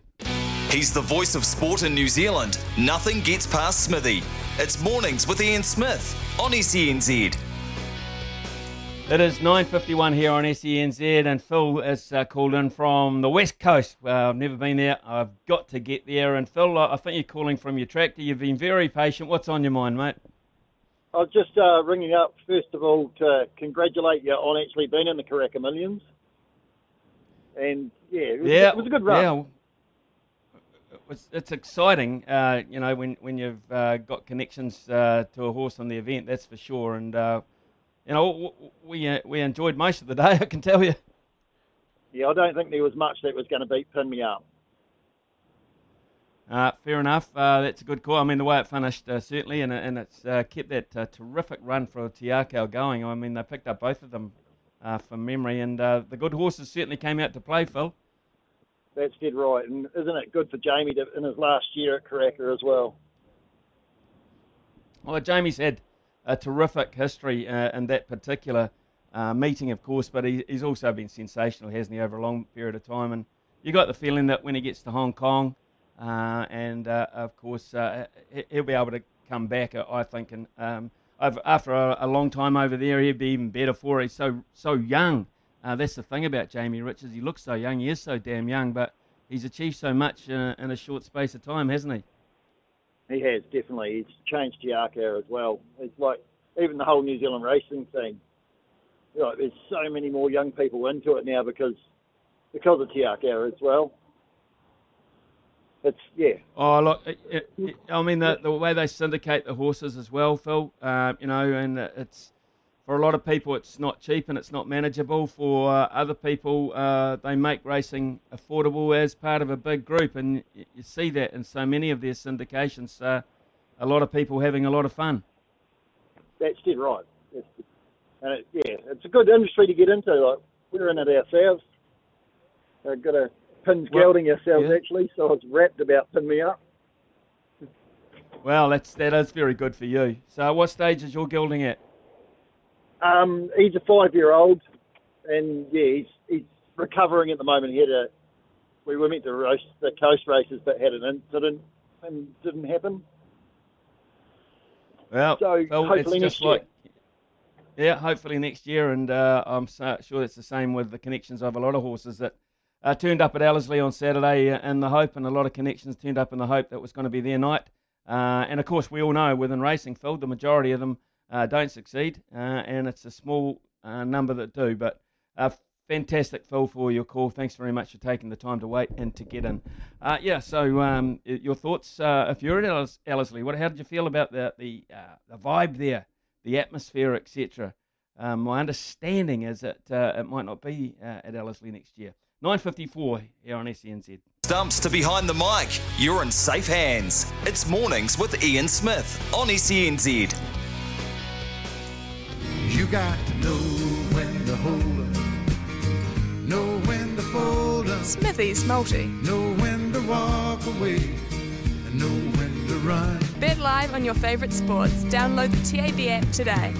He's the voice of sport in New Zealand. Nothing gets past Smithy. It's mornings with Ian Smith on SENZ. It is 9.51 here on SENZ and Phil is uh, called in from the west coast. Well, I've never been there. I've got to get there. And Phil, I think you're calling from your tractor. You've been very patient. What's on your mind, mate? I was just uh, ringing up, first of all, to congratulate you on actually being in the Karaka Millions. And, yeah, it was, yeah, it was a good run. Yeah. It's, it's exciting, uh, you know, when, when you've uh, got connections uh, to a horse on the event, that's for sure. And, uh, you know, we uh, we enjoyed most of the day. [laughs] I can tell you. Yeah, I don't think there was much that was going to beat Pin Me Up. Uh, fair enough. Uh, that's a good call. I mean, the way it finished, uh, certainly, and, and it's uh, kept that uh, terrific run for Te going. I mean, they picked up both of them from memory, and the good horses certainly came out to play, Phil. That's dead right. And isn't it good for Jamie to, in his last year at Karaka as well? Well, Jamie's had a terrific history uh, in that particular uh, meeting, of course, but he, he's also been sensational, hasn't he, over a long period of time? And you got the feeling that when he gets to Hong Kong, uh, and uh, of course, uh, he'll be able to come back, uh, I think, and um, after a, a, long time over there, he'd be even better for it. He's so so young. that's the thing about Jamie Richards. He looks so young. He is so damn young, but he's achieved so much in a short space of time, hasn't he? He has definitely. He's changed Te Akau as well. It's like even the whole New Zealand racing thing. You know, there's so many more young people into it now because because of Te Akau as well. It's yeah. Oh look, it, it, I mean the the way they syndicate the horses as well, Phil. Uh, you know, and it's for a lot of people, it's not cheap and it's not manageable. For uh, other people, uh, they make racing affordable as part of a big group, and you, you see that in so many of their syndications. Uh, a lot of people having a lot of fun. That's dead right. It's, and it, yeah, it's a good industry to get into. Like we're in it ourselves. I've got a pins well, gelding ourselves yeah. actually, so I was wrapped about pin me up. Well, that's that is very good for you. So, what stage is your gelding at? Um, he's a five-year-old, and yeah, he's he's recovering at the moment. He had a we were meant to race the coast races, but had an incident and didn't happen. Well, so well hopefully it's just like yeah, hopefully next year, and uh, I'm so, sure it's the same with the connections of a lot of horses that uh, turned up at Ellerslie on Saturday uh, in the hope, and a lot of connections turned up in the hope that was going to be their night. Uh, and of course, we all know within racing, Phil, the majority of them uh, don't succeed, uh, and it's a small uh, number that do. But fantastic, Phil, for your call. Thanks very much for taking the time to wait and to get in. Uh, yeah, so um, your thoughts, uh, if you're at Ellerslie, what, how did you feel about the, the, the vibe there, the atmosphere, etc.? Um, my understanding is that it might not be at Ellerslie next year. 9.54 here on SENZ. Stumps to behind the mic. You're in safe hands. It's mornings with Ian Smith on SENZ. You got to know when to hold up, know when to fold up, Smithy's multi. know when to walk away, and know when to run. Bet live on your favourite sports. Download the TAB app today.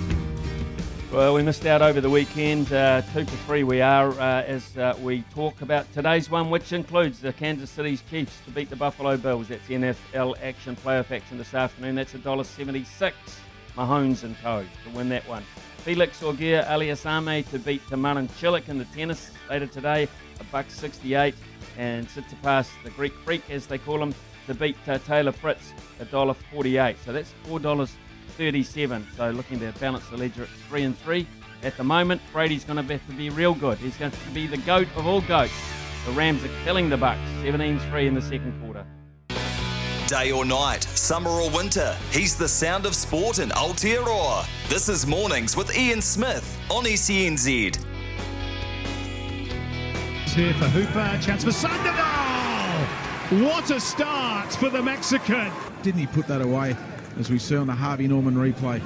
Well, we missed out over the weekend. Uh, two for three we are uh, as uh, we talk about today's one, which includes the Kansas City Chiefs to beat the Buffalo Bills. That's NFL action playoff action this afternoon. That's $1.76. Mahomes and co. to win that one. Felix Auger Aliassime to beat Tamarin Cilic in the tennis later today, a buck 68. And Tsitsipas, the Greek freak as they call him, to beat uh, Taylor Fritz, $1.48. So that's $4.37. So looking to balance the ledger at 3 and 3. At the moment, Brady's going to have to be real good. He's going to be the GOAT of all GOATs. The Rams are killing the Bucks, 17-3 in the second quarter. Day or night, summer or winter, he's the sound of sport in Aotearoa. This is Mornings with Ian Smith on ECNZ. SENZ. Here for Hooper, chance for Sandoval! What a start for the Mexican! Didn't he put that away, as we see on the Harvey Norman replay?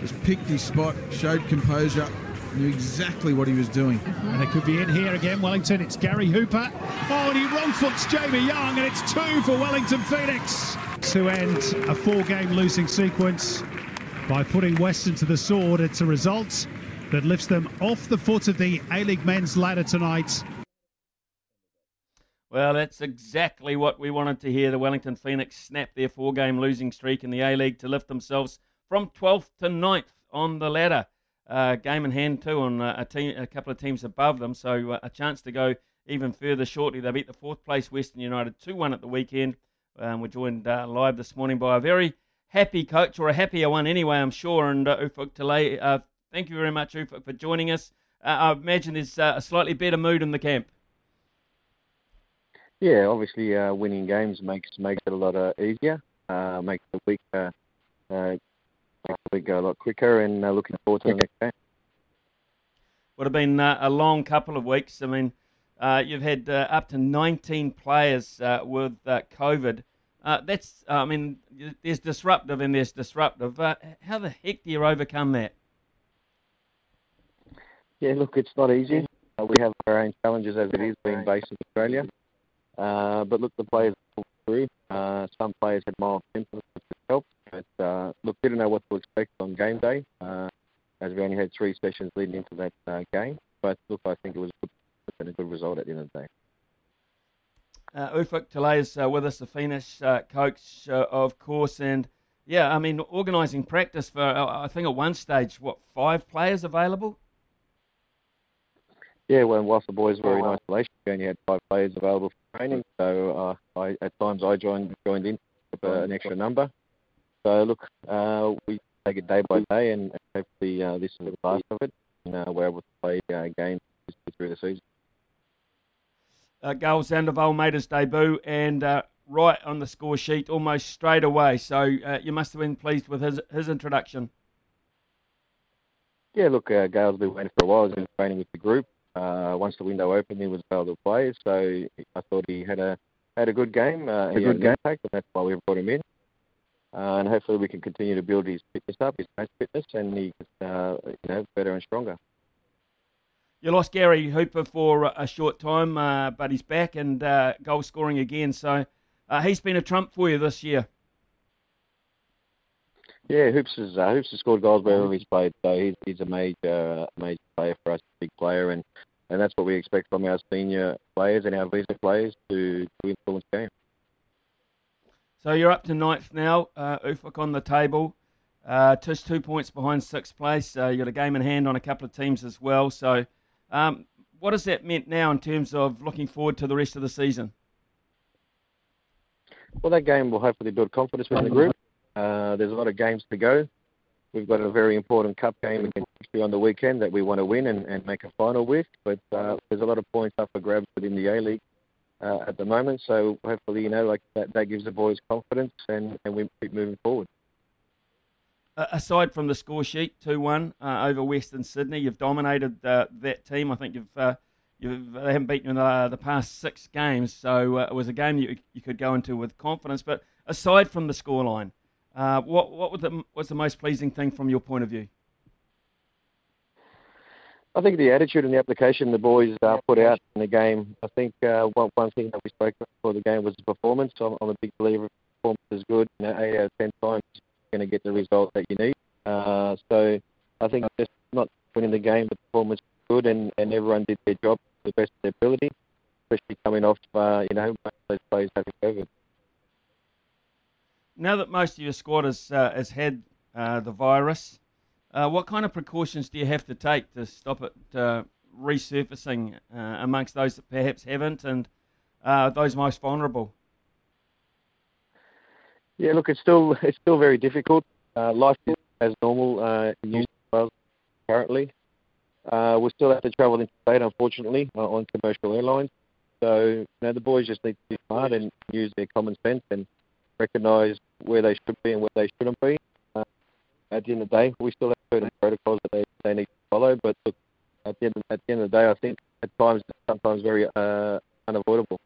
Just picked his spot, showed composure, knew exactly what he was doing. And it could be in here again, Wellington. It's Gary Hooper. Oh, and he wrong foots Jamie Young, and it's two for Wellington Phoenix to end a four game losing sequence by putting Western to the sword. It's a result that lifts them off the foot of the A League men's ladder tonight. Well, that's exactly what we wanted to hear. The Wellington Phoenix snap their four game losing streak in the A League to lift themselves from 12th to 9th on the ladder. Uh, game in hand, too, on a, team, a couple of teams above them. So uh, a chance to go even further shortly. They beat the fourth place Western United 2 1 at the weekend. Um, we're joined uh, live this morning by a very happy coach, or a happier one anyway, I'm sure. And uh, Ufuk Talay, uh, thank you very much, Ufuk, for joining us. I imagine there's a slightly better mood in the camp. Yeah, obviously, uh, winning games makes makes it a lot uh, easier, uh, makes the week uh, week go a lot quicker, and uh, looking forward to the next game. Would have been uh, a long couple of weeks. I mean, uh, you've had uh, up to 19 players uh, with uh, COVID. Uh, that's, I mean, there's disruptive and there's disruptive. Uh, how the heck do you overcome that? Yeah, look, it's not easy. Uh, we have our own challenges as it is being based in Australia. Uh, but look, the players through. Uh, some players had mild symptoms, which helped. But uh, look, we didn't know what to expect on game day, uh, as we only had three sessions leading into that uh, game. But look, I think it was a good, a good result at the end of the day. Uh, Ufuk Talay is uh, with us, the Phoenix uh, coach, uh, of course. And yeah, I mean, organising practice for, uh, I think at one stage, what, five players available? Yeah, well, whilst the boys were in isolation, we only had five players available for training. So uh, I, at times I joined joined in with uh, an extra number. So look, uh, we take it day by day, and hopefully uh, this is the last of it. And, uh, we're able to play uh, games through the season. Uh, Gael Sandoval made his debut and uh, right on the score sheet almost straight away. So uh, you must have been pleased with his his introduction. Yeah, look, uh, Gael's been waiting for a while. He's been training with the group. Uh, once the window opened, he was able to play. So I thought he had a had a good game. Uh, A good game. impact, and that's why we brought him in. Uh, and hopefully we can continue to build his fitness up, his match fitness, and he gets uh, you know better and stronger. You lost Gary Hooper for a- short time, uh, but he's back and uh, goal scoring again. So uh, he's been a trump for you this year. Yeah, Hoops has uh, Hoops has scored goals wherever he's played, so he's he's a major uh, major player for us, a big player, and, and that's what we expect from our senior players and our visa players to, to influence game. So you're up to ninth now, uh, Ufuk on the table. Uh, just two points behind sixth place. Uh, you got a game in hand on a couple of teams as well. So, um, what has that meant now in terms of looking forward to the rest of the season? Well, that game will hopefully build confidence within the group. Uh, there's a lot of games to go. We've got a very important cup game against on the weekend that we want to win and, and make a final with. But uh, there's a lot of points up for grabs within the A League uh, at the moment. So hopefully, you know, like that, that gives the boys confidence and, and we keep moving forward. Uh, aside from the score sheet, two one uh, over Western Sydney, you've dominated uh, that team. I think you've uh, you've they haven't beaten you in the, the past six games, so uh, it was a game you you could go into with confidence. But aside from the scoreline, uh, what what was the what's the most pleasing thing from your point of view? I think the attitude and the application the boys uh, put out in the game. I think uh, one, one thing that we spoke about before the game was the performance. I'm, I'm a big believer. Performance is good. You know, eight out of ten times you're going to get the result that you need. Uh, so I think just not winning the game, the performance was good, and, and everyone did their job to the best of their ability, especially coming off, uh, you know, those players having COVID. Now that most of your squad has, uh, has had uh, the virus, uh, what kind of precautions do you have to take to stop it uh, resurfacing uh, amongst those that perhaps haven't and uh, those most vulnerable? Yeah, look, it's still it's still very difficult. Uh, life is as normal in New South Wales currently. We still have to travel interstate, unfortunately, on commercial airlines. So you know, the boys just need to be smart and use their common sense and recognise where they should be and where they shouldn't be. Uh, at the end of the day, we still have certain protocols that they, they need to follow. But look, at the end of, at the end of the day, I think at times sometimes very uh, unavoidable.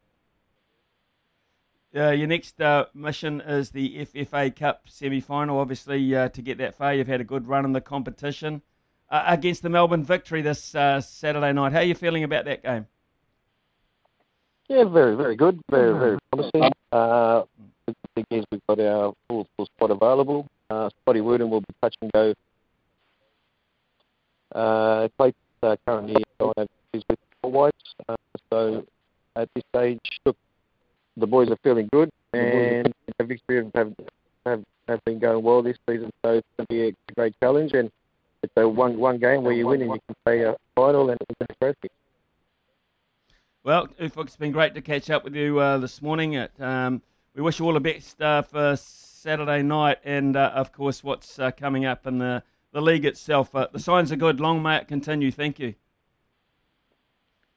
Uh, your next uh, mission is the FFA Cup semi-final. Obviously, uh, to get that far, you've had a good run in the competition uh, against the Melbourne Victory this uh, Saturday night. How are you feeling about that game? Yeah, very, very good. Very, very promising. Uh, the thing is, we've got our full, full squad available. Uh, Scotty Wootton will be touch and go. Uh, Clayton uh, currently on overseas with four whites. Uh, so at this stage, look, the boys are feeling good, and the Victory have, have have been going well this season. So it's going to be a great challenge, and it's a one one game where you win and you can play a final and win a trophy. Well, Ufuk, it's been great to catch up with you uh, this morning. It, um, we wish you all the best uh, for Saturday night and, uh, of course, what's uh, coming up in the, the league itself. Uh, the signs are good. Long may it continue. Thank you.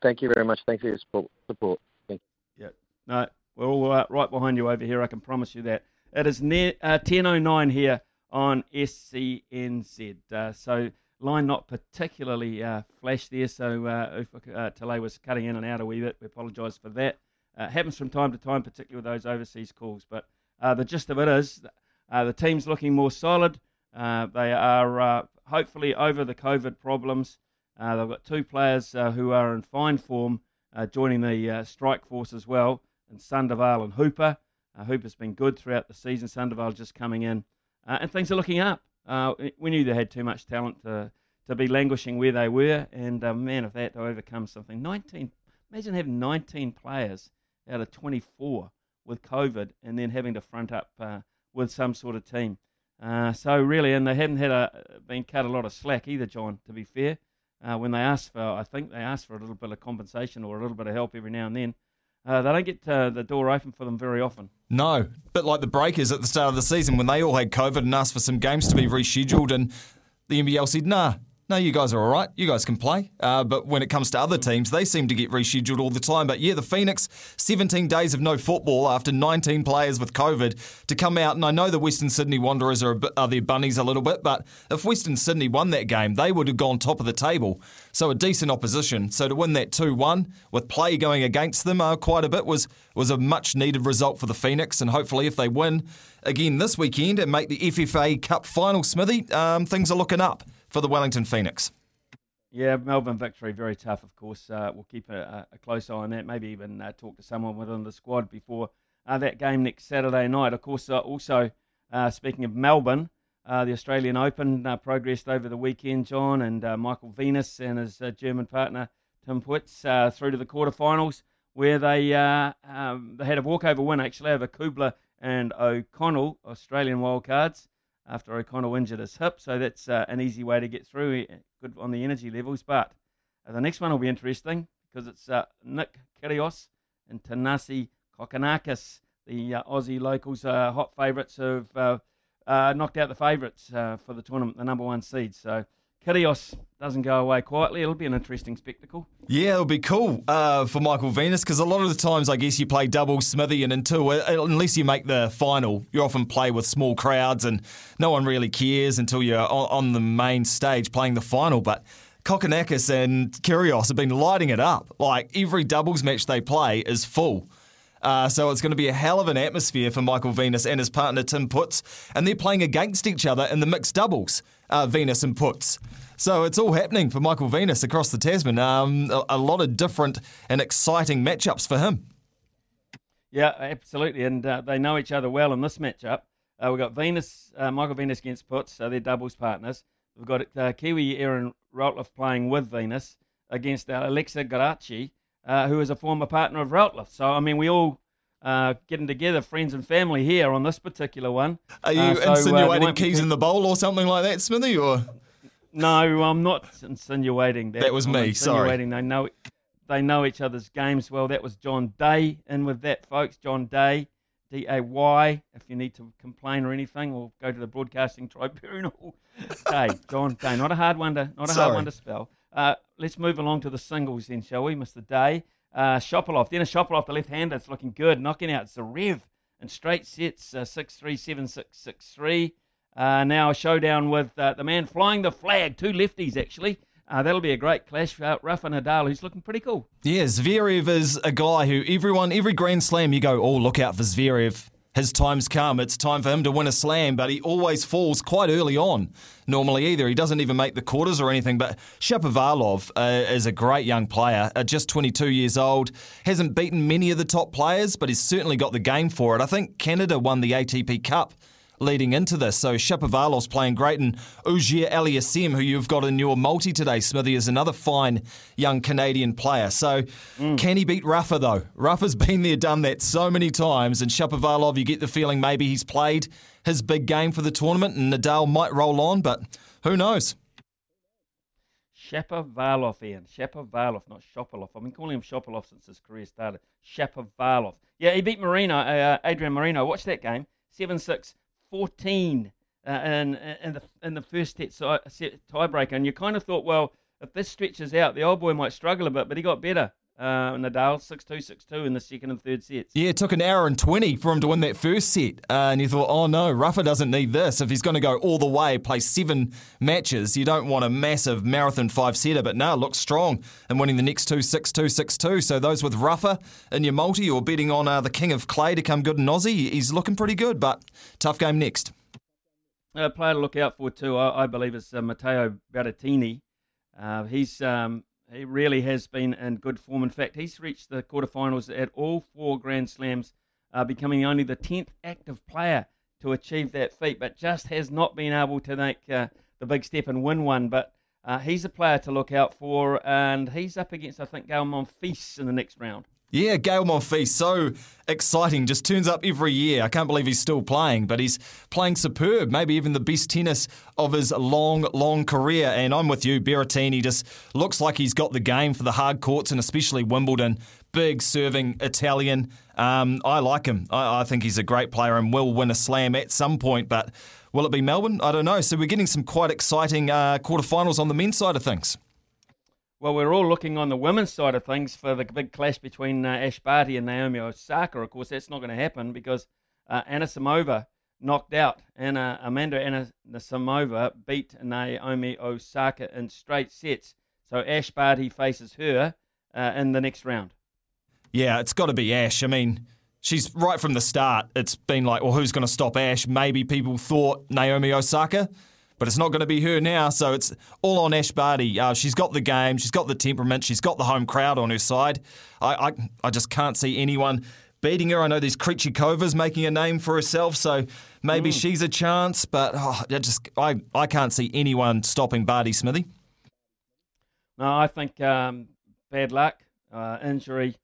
Thank you very much. Thank you for your support. support. Thank you. Yeah. No, we're all uh, right behind you over here. I can promise you that. It is ne- uh, 10.09 here on SENZ. Uh, so line not particularly uh, flash there, so uh, Ufuk uh, Talay was cutting in and out a wee bit. We apologise for that. Uh, happens from time to time, particularly with those overseas calls. But uh, the gist of it is uh, the team's looking more solid. Uh, they are uh, hopefully over the COVID problems. Uh, they've got two players uh, who are in fine form joining the strike force as well, and Sandoval and Hooper. Hooper's been good throughout the season. Sandoval just coming in, and things are looking up. We knew they had too much talent to to be languishing where they were, and man, if they had to overcome something, 19. Imagine having 19 players out of 24 with COVID, and then having to front up uh, with some sort of team. Uh, so really, and they haven't had a been cut a lot of slack either, John. To be fair, uh, when they asked for, I think they asked for a little bit of compensation or a little bit of help every now and then. Uh, they don't get uh, the door open for them very often. No, bit like the Breakers at the start of the season when they all had COVID and asked for some games to be rescheduled, and the NBL said, "Nah, no, you guys are all right. You guys can play. Uh, but when it comes to other teams, they seem to get rescheduled all the time. But yeah, the Phoenix, 17 days of no football after 19 players with COVID to come out. And I know the Western Sydney Wanderers are, are their bunnies a little bit, but if Western Sydney won that game, they would have gone top of the table. So a decent opposition. So to win that 2 1 with play going against them uh, quite a bit was, was a much needed result for the Phoenix. And hopefully, if they win again this weekend and make the FFA Cup final, Smithy, um, things are looking up for the Wellington Phoenix. Yeah, Melbourne victory, very tough, of course. Uh, we'll keep a, a, close eye on that. Maybe even uh, talk to someone within the squad before uh, that game next Saturday night. Of course, uh, also, uh, speaking of Melbourne, uh, the Australian Open progressed over the weekend, John, and Michael Venus and his German partner, Tim Puetz, through to the quarterfinals, where they, um, they had a walkover win, actually, over Kubler and O'Connell, Australian wildcards after O'Connell injured his hip. So that's uh, an easy way to get through, eh, good on the energy levels. But uh, the next one will be interesting because it's uh, Nick Kyrgios and Thanasi Kokkinakis, the uh, Aussie locals, uh, hot favourites who've uh, knocked out the favourites for the tournament, the number one seed. So Kyrgios doesn't go away quietly. It'll be an interesting spectacle. Yeah, it'll be cool uh, for Michael Venus because a lot of the times, I guess, you play double Smithy and in two, uh, unless you make the final, you often play with small crowds and no one really cares until you're on the main stage playing the final. But Kokkinakis and Kyrgios have been lighting it up. Like every doubles match they play is full. Uh, so it's going to be a hell of an atmosphere for Michael Venus and his partner Tim Puetz, and they're playing against each other in the mixed doubles, uh, Venus and Puetz. So it's all happening for Michael Venus across the Tasman. Um, a, a, lot of different and exciting matchups for him. Yeah, absolutely, and uh, they know each other well in this matchup. Uh, we've got Venus, uh, Michael Venus against Puetz, so they're doubles partners. We've got uh, Kiwi Erin Routliffe playing with Venus against uh, Alexa Guarachi, uh, who is a former partner of Routliffe. So, I mean, we all uh, getting together, friends and family here on this particular one. Are you Uh, so, uh, insinuating be keys in the bowl or something like that, Smithy? Or No, I'm not insinuating that. That was I'm me, sorry. Insinuating they know they know each other's games well. That was John Day in with that, folks. John Day, D A Y. If you need to complain or anything, or go to the broadcasting [laughs] tribunal. Day, John Day. Not a hard one to not a Sorry. hard one to spell. Uh, let's move along to the singles then, shall we, Mr. Day? Uh, Shopoloff. Denis Shopoloff, the left-hander, it's looking good, knocking out Zarev in straight sets, uh, six three seven six six three. Uh, now a showdown with uh, the man flying the flag, two lefties actually. Uh, that'll be a great clash. Uh, Rafa Nadal, who's looking pretty cool. Yeah, Zverev is a guy who everyone, every Grand Slam, you go, oh, look out for Zverev. His time's come. It's time for him to win a slam, but he always falls quite early on. Normally, either he doesn't even make the quarters or anything. But Shapovalov uh, is a great young player, uh, just 22 years old. Hasn't beaten many of the top players, but he's certainly got the game for it. I think Canada won the ATP Cup leading into this. So Shapovalov's playing great, and Auger Aliassime, who you've got in your multi today, Smithy, is another fine young Canadian player. So can he beat Rafa though? Rafa's [laughs] been there, done that so many times, and Shapovalov, you get the feeling maybe he's played his big game for the tournament, and Nadal might roll on, but who knows? Shapovalov, Ian. Shapovalov, not Shopolov. I've been calling him Shopolov since his career started. Shapovalov. Yeah, he beat Marino, uh, Adrian Marino. Watch that game. 7 6 14 uh, in, in, the, in the first set, set tiebreaker. And you kind of thought, well, if this stretches out, the old boy might struggle a bit, but he got better. Uh, Nadal 6 2 6 2 in the second and third sets. Yeah, it took an hour and 20 for him to win that first set. Uh, and you thought, oh no, Rafa doesn't need this. If he's going to go all the way, play seven matches, you don't want a massive marathon five setter. But now it looks strong and winning the next two 6 2 6 2. So those with Rafa in your multi or betting on uh, the King of Clay to come good in Aussie, he's looking pretty good. But tough game next. A player to look out for too, I, I believe, is uh, Matteo Berrettini. Uh, he's um, he really has been in good form. In fact, he's reached the quarterfinals at all four Grand Slams, uh, becoming only the tenth active player to achieve that feat, but just has not been able to make uh, the big step and win one. But uh, he's a player to look out for, and he's up against I think Gael Monfils in the next round. Yeah, Gael Monfils, so exciting. Just turns up every year. I can't believe he's still playing, but he's playing superb. Maybe even the best tennis of his long, long career. And I'm with you, Berrettini just looks like he's got the game for the hard courts and especially Wimbledon. Big serving Italian. Um, I like him. I, I think he's a great player and will win a slam at some point, but will it be Melbourne? I don't know. So we're getting some quite exciting uh, quarterfinals on the men's side of things. Well, we're all looking on the women's side of things for the big clash between uh, Ash Barty and Naomi Osaka. Of course, that's not going to happen because uh, Anisimova knocked out Anna Amanda Anna Samova beat Naomi Osaka in straight sets. So Ash Barty faces her uh, in the next round. Yeah, it's got to be Ash. I mean, she's right from the start. It's been like, well, who's going to stop Ash? Maybe people thought Naomi Osaka, but it's not going to be her now. So it's all on Ash Barty. Uh, she's got the game, she's got the temperament, she's got the home crowd on her side. I, I, I just can't see anyone beating her. I know there's Krejcikova's making a name for herself, so maybe she's a chance. But oh, I just I, I can't see anyone stopping Barty Smithy. No, I think um, bad luck, uh, injury,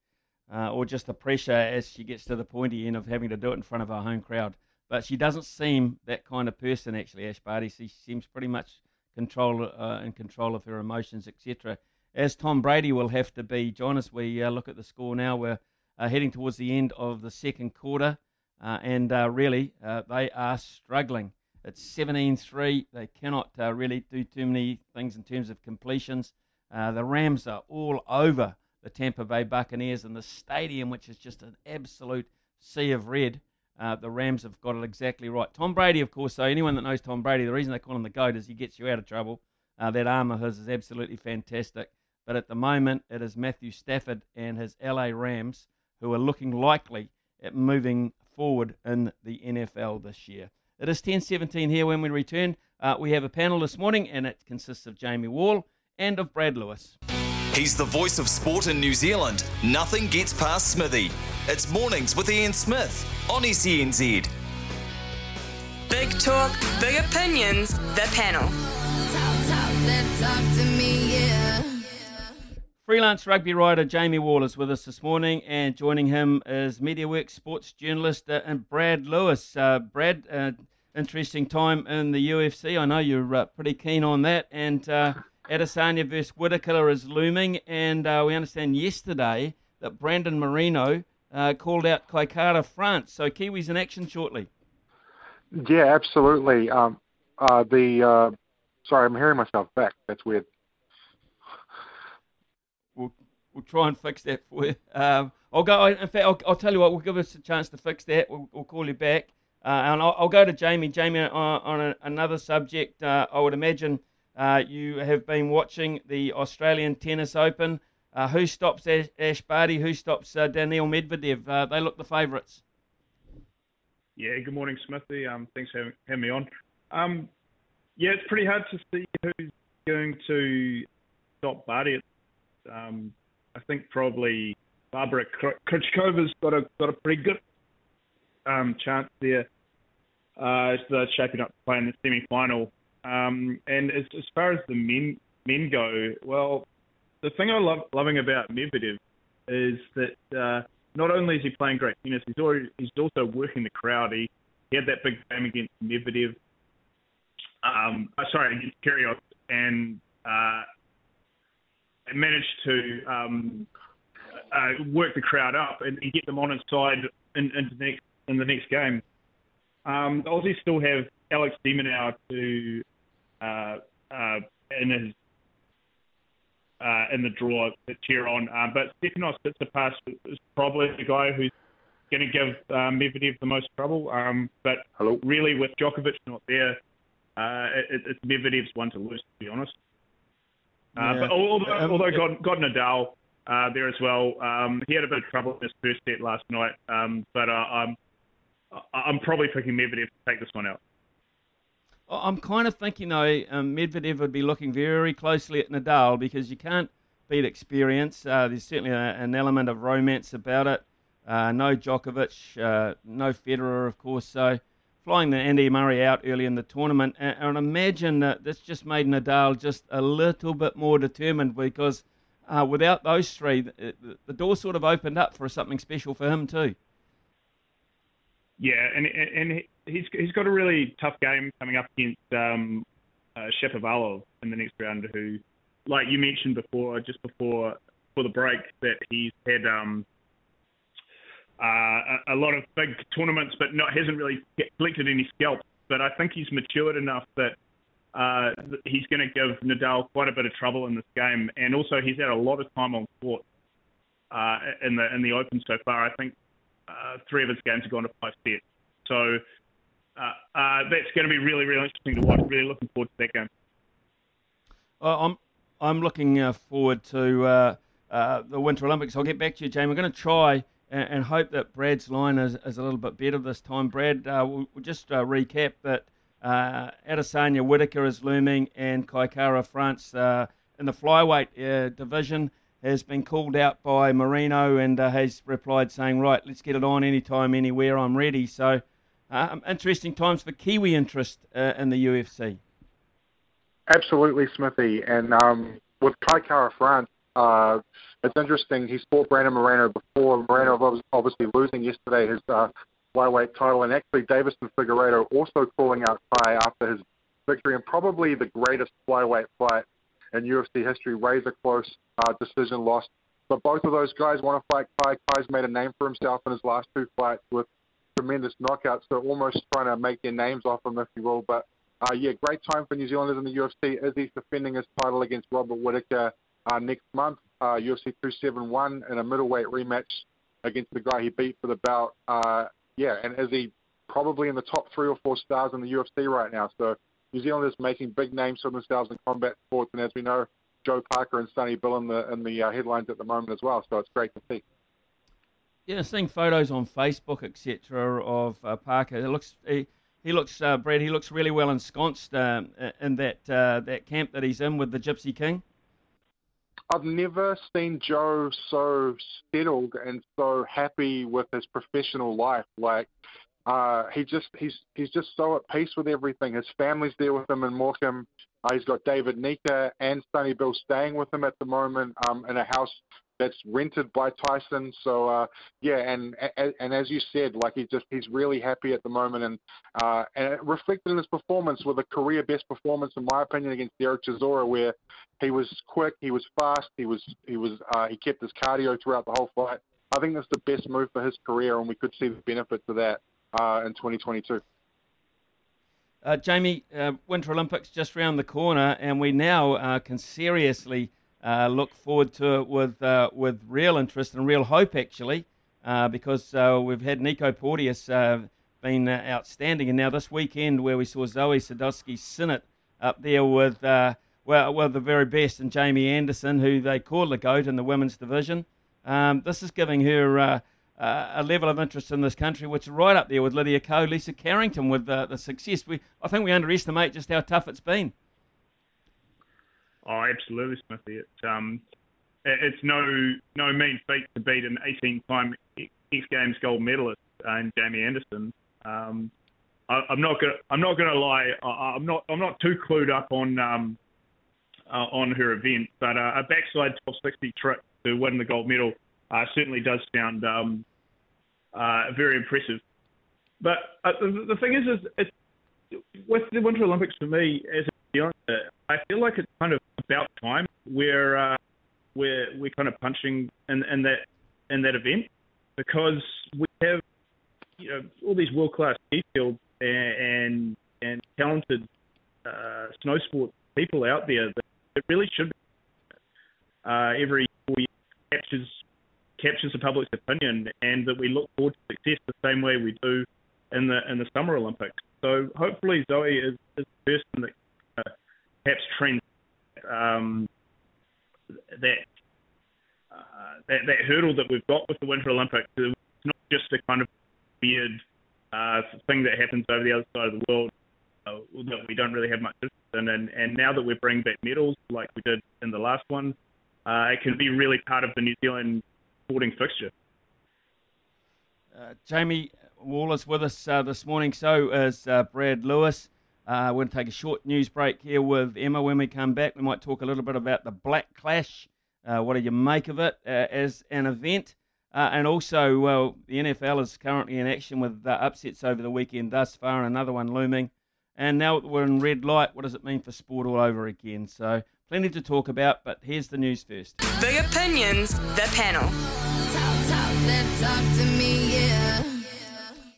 uh, or just the pressure as she gets to the pointy end of having to do it in front of her home crowd. But she doesn't seem that kind of person, actually, Ash Barty. She seems pretty much control uh, in control of her emotions, etc. As Tom Brady will have to be. John, as we uh, look at the score now, we're uh, heading towards the end of the second quarter, uh, and uh, really uh, they are struggling. It's 17-3. They cannot really do too many things in terms of completions. The Rams are all over the Tampa Bay Buccaneers and the stadium, which is just an absolute sea of red. Uh, the Rams have got it exactly right. Tom Brady, of course, so anyone that knows Tom Brady, the reason they call him the GOAT is he gets you out of trouble. Uh, that arm of his is absolutely fantastic. But at the moment, it is Matthew Stafford and his LA Rams who are looking likely at moving forward in the NFL this year. It is 10:17 here when we return. Uh, we have a panel this morning, and it consists of Jamie Wall and of Brad Lewis. He's the voice of sport in New Zealand. Nothing gets past Smithy. It's mornings with Ian Smith on E SENZ. Big talk, big opinions, the panel. Freelance rugby writer Jamie Wall is with us this morning, and joining him is MediaWorks sports journalist uh, and Brad Lewis. Uh, Brad, uh, interesting time in the UFC. I know you're uh, pretty keen on that, and uh, Adesanya versus Whitaker is looming, and uh, we understand yesterday that Brandon Moreno uh, called out Kara France. So Kiwis in action shortly. Yeah, absolutely. Um, uh, the uh, sorry, I'm hearing myself back. That's weird. We'll, we'll try and fix that for you. Um, I'll go. In fact, I'll, I'll tell you what. We'll give us a chance to fix that. We'll, we'll call you back, uh, and I'll, I'll, go to Jamie. Jamie, on, on a, another subject, uh, I would imagine uh, you have been watching the Australian Tennis Open. Uh, who stops Ash, Barty? Who stops uh, Daniil Medvedev? Uh, they look the favourites. Yeah, good morning, Smithy. Um, thanks for having me on. Um, yeah, it's pretty hard to see who's going to stop Barty. Um, I think probably Barbara Krejcikova's got a got a pretty good um, chance there. Uh, they're shaping up to play in the semi-final. Um, and as, as far as the men men go, well, the thing I love loving about Medvedev is that uh, not only is he playing great tennis, he's already, he's also working the crowd. He, he had that big game against Medvedev. Um, uh, sorry, against Kyrgios, and uh, managed to um, uh, work the crowd up and, and, get them on his side in, in, the next in the next game. Um, the Aussies still have Alex de Minaur to uh, uh, in his uh, in the draw to cheer on. Uh, but Stefanos Tsitsipas is probably the guy who's going to give uh, Medvedev the most trouble. Um, but Hello. really, with Djokovic not there, uh, it, it's Medvedev's one to lose, to be honest. Uh, yeah. But although, um, although got, got Nadal uh, there as well, um, he had a bit of trouble in his first set last night. Um, but uh, I'm I'm probably picking Medvedev to take this one out. I'm kind of thinking though um, Medvedev would be looking very closely at Nadal because you can't beat experience. Uh, there's certainly a, an element of romance about it. Uh, no Djokovic, uh, no Federer, of course. So flying the Andy Murray out early in the tournament, and, and imagine that this just made Nadal just a little bit more determined because uh, without those three, the, the door sort of opened up for something special for him too. Yeah, and and he's he's got a really tough game coming up against um, uh, in the next round. Who, like you mentioned before, just before for the break, that he's had um, uh, a, a lot of big tournaments, but not hasn't really collected any scalps. But I think he's matured enough that uh, he's going to give Nadal quite a bit of trouble in this game, and also he's had a lot of time on court uh, in the in the Open so far. I think uh, three of his games have gone to five sets. So uh, uh, that's going to be really, really interesting to watch. Really looking forward to that game. I'm I'm looking uh, forward to uh, uh, the Winter Olympics. I'll get back to you, Jamie. We're going to try and, and, hope that Brad's line is, is a little bit better this time. Brad, we'll, we'll, just recap that uh, Adesanya Whitaker is looming, and Kai Kara France in the flyweight division has been called out by Moreno and has replied saying, "Right, let's get it on anytime, anywhere. I'm ready." So. Um, interesting times for Kiwi interest uh, in the UFC. Absolutely, Smithy. And um, with Kai Kara France, uh, it's interesting. He fought Brandon Moreno before. Moreno obviously losing yesterday his uh, flyweight title, and actually Deiveson Figueiredo also calling out Kai after his victory, and probably the greatest flyweight fight in UFC history. Razor close uh, decision loss. But both of those guys want to fight Kai. Kai's made a name for himself in his last two fights with tremendous knockouts. So almost trying to make their names off them, if you will. But uh, yeah, great time for New Zealanders in the UFC. Izzy's defending his title against Robert Whitaker uh, next month, uh, UFC 271 in a middleweight rematch against the guy he beat for the bout. Uh, yeah, and Izzy probably in the top three or four stars in the UFC right now. So New Zealanders making big names for themselves in combat sports, and as we know, Joe Parker and Sonny Bill in the in the uh, headlines at the moment as well. So it's great to see. Yeah, seeing photos on Facebook, etc., of uh, Parker. It looks he, he looks uh, Brad. He looks really well ensconced um, in that uh, that camp that he's in with the Gypsy King. I've never seen Joe so settled and so happy with his professional life. Like Uh, he just he's he's just so at peace with everything. His family's there with him in Morecambe. Uh, he's got David Nyika and Sonny Bill staying with him at the moment um, in a house that's rented by Tyson. So uh, yeah, and, and and as you said, like he just he's really happy at the moment, and uh, and it reflected in his performance with a career best performance, in my opinion, against Derek Chisora, where he was quick, he was fast, he was he was uh, he kept his cardio throughout the whole fight. I think that's the best move for his career, and we could see the benefits of that uh, in 2022. Uh, Jamie, uh, Winter Olympics just round the corner, and we now uh, can seriously uh, look forward to it with uh, with real interest and real hope, actually, uh, because we've had Nico Porteous been outstanding, and now this weekend where we saw Zoe Sadowski Synnott up there with well, well, the very best, and Jamie Anderson, who they call the goat in the women's division. Um, this is giving her uh, a level of interest in this country, which is right up there with Lydia Ko, Lisa Carrington, with uh, the success. We, I think we underestimate just how tough it's been. Oh, absolutely, Smithy. It's um, it's no no mean feat to beat an 18-time X Games gold medalist uh, in Jamie Anderson. Um, I, am not gonna I'm not gonna lie. I, am not I'm not too clued up on um, uh, on her event, but uh, a backside 1260 trick to win the gold medal uh, certainly does sound um, uh, very impressive. But uh, the, the, thing is, is with the Winter Olympics for me, as I feel like it's kind of about time where uh, we're we're kind of punching in, in that in that event because we have you know all these world class fields and and, and talented uh, snow sport people out there that it really should be uh, every years captures captures the public's opinion and that we look forward to success the same way we do in the in the Summer Olympics. So hopefully Zoe is, is the person that uh, perhaps trends um, that, uh, that that hurdle that we've got with the Winter Olympics. It's not just a kind of weird uh, thing that happens over the other side of the world uh, that we don't really have much interest in. And, and now that we're bringing back medals like we did in the last one, uh, it can be really part of the New Zealand sporting fixture. Uh, Jamie Waller's with us uh, this morning. So is uh, Brad Lewis. Uh, we're going to take a short news break here with Emma. When we come back, we might talk a little bit about the Black Clash. Uh, what do you make of it uh, as an event? and also, well, the NFL is currently in action with upsets over the weekend thus far, and another one looming. And now we're in red light. What does it mean for sport all over again? So Plenty to talk about, but here's the news first. Big opinions, the panel. Talk, talk, talk me,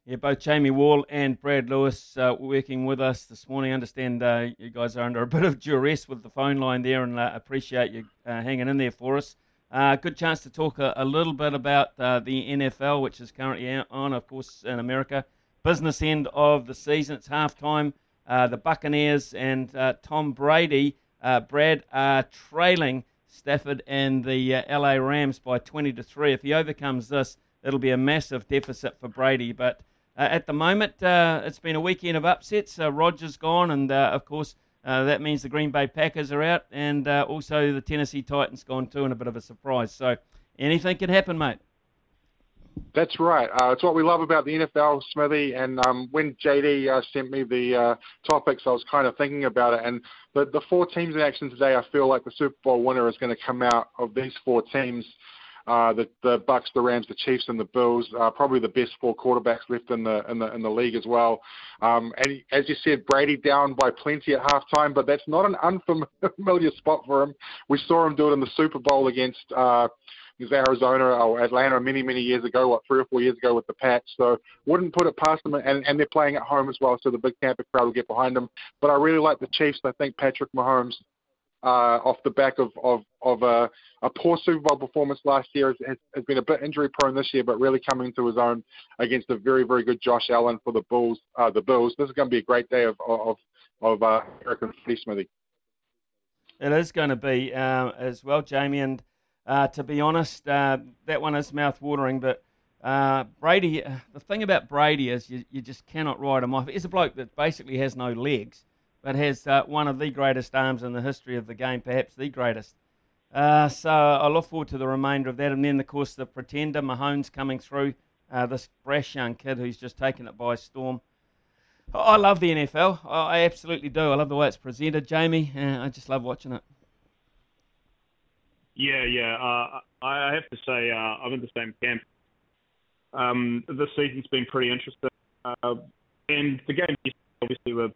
yeah. both Jamie Wall and Brad Lewis uh, working with us this morning. I understand uh, you guys are under a [laughs] bit of duress with the phone line there, and uh, appreciate you uh, hanging in there for us. Uh, good chance to talk a, a little bit about uh, the NFL, which is currently on, of course, in America. Business end of the season. It's halftime. the Buccaneers and Tom Brady Brad are trailing Stafford and the LA Rams by 20 to 3. If he overcomes this, it'll be a massive deficit for Brady. But at the moment, uh, it's been a weekend of upsets. Uh, Rodgers gone, and uh, of course, that means the Green Bay Packers are out, and also the Tennessee Titans gone too, and a bit of a surprise. So anything can happen, mate. That's right. Uh, it's what we love about the NFL, Smithy. And um, when JD uh, sent me the uh, topics, I was kind of thinking about it. And the, the four teams in action today, I feel like the Super Bowl winner is going to come out of these four teams. Uh, the the Bucs, the Rams, the Chiefs, and the Bills. Uh, probably the best four quarterbacks left in the in the in the league as well. Um, and as you said, Brady down by plenty at halftime, but that's not an unfamiliar [laughs] spot for him. We saw him do it in the Super Bowl against. Uh, Arizona or Atlanta many, many years ago, what, three or four years ago with the Pats. So wouldn't put it past them. And, and they're playing at home as well, so the big Tampa crowd will get behind them. But I really like the Chiefs. I think Patrick Mahomes, uh, off the back of, of, of a, a poor Super Bowl performance last year, has, has been a bit injury prone this year, but really coming to his own against a very, very good Josh Allen for the Bulls. Uh, the Bills. This is going to be a great day of, of, of uh, American. It is going to be uh, as well, Jamie. And uh, to be honest, uh, that one is mouth-watering. But uh, Brady, the thing about Brady is you, you just cannot ride him off. He's a bloke that basically has no legs, but has uh, one of the greatest arms in the history of the game, perhaps the greatest. Uh, so I look forward to the remainder of that. And then, of course, the pretender, Mahomes coming through Uh, this brash young kid who's just taken it by storm. I love the NFL. I absolutely do. I love the way it's presented, Jamie. Uh, I just love watching it. Yeah, yeah. Uh, I have to say, uh, I'm in the same camp. Um, this season's been pretty interesting, and the games obviously were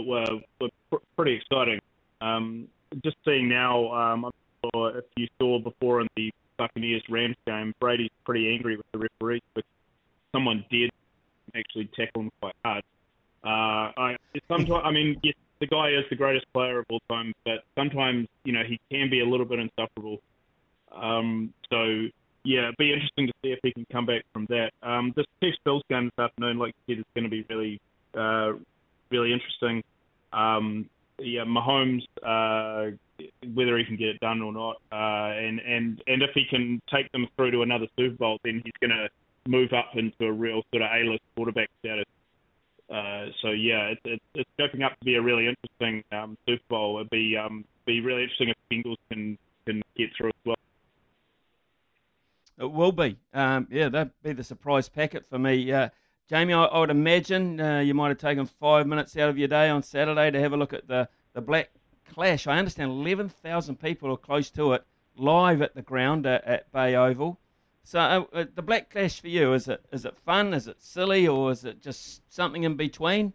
were, were pr- pretty exciting. Um, just seeing now, um, I'm sure if you saw before in the Buccaneers Rams game, Brady's pretty angry with the referee, but someone did actually tackle him quite hard. Uh, I sometimes, I mean, yes, the guy is the greatest player of all time, but sometimes you know he can be a little bit insufferable. Um, so yeah, it'd be interesting to see if he can come back from that. Um, this Chiefs Bills game this afternoon, like you said, is going to be really, uh, really interesting. Um, yeah, Mahomes, uh, whether he can get it done or not, uh, and and and if he can take them through to another Super Bowl, then he's going to move up into a real sort of A-list quarterback status. Uh, so yeah, it's, it's it's shaping up to be a really interesting um, Super Bowl. It'd be um, be really interesting if Bengals can can get through as well. It will be. Um, yeah, that'd be the surprise packet for me. Uh, Jamie, I, I, would imagine uh, you might have taken five minutes out of your day on Saturday to have a look at the, the Black Clash. I understand 11,000 people are close to it live at the ground at, at Bay Oval. So uh, uh, the Black Clash for you is it is it fun? Is it silly, or is it just something in between?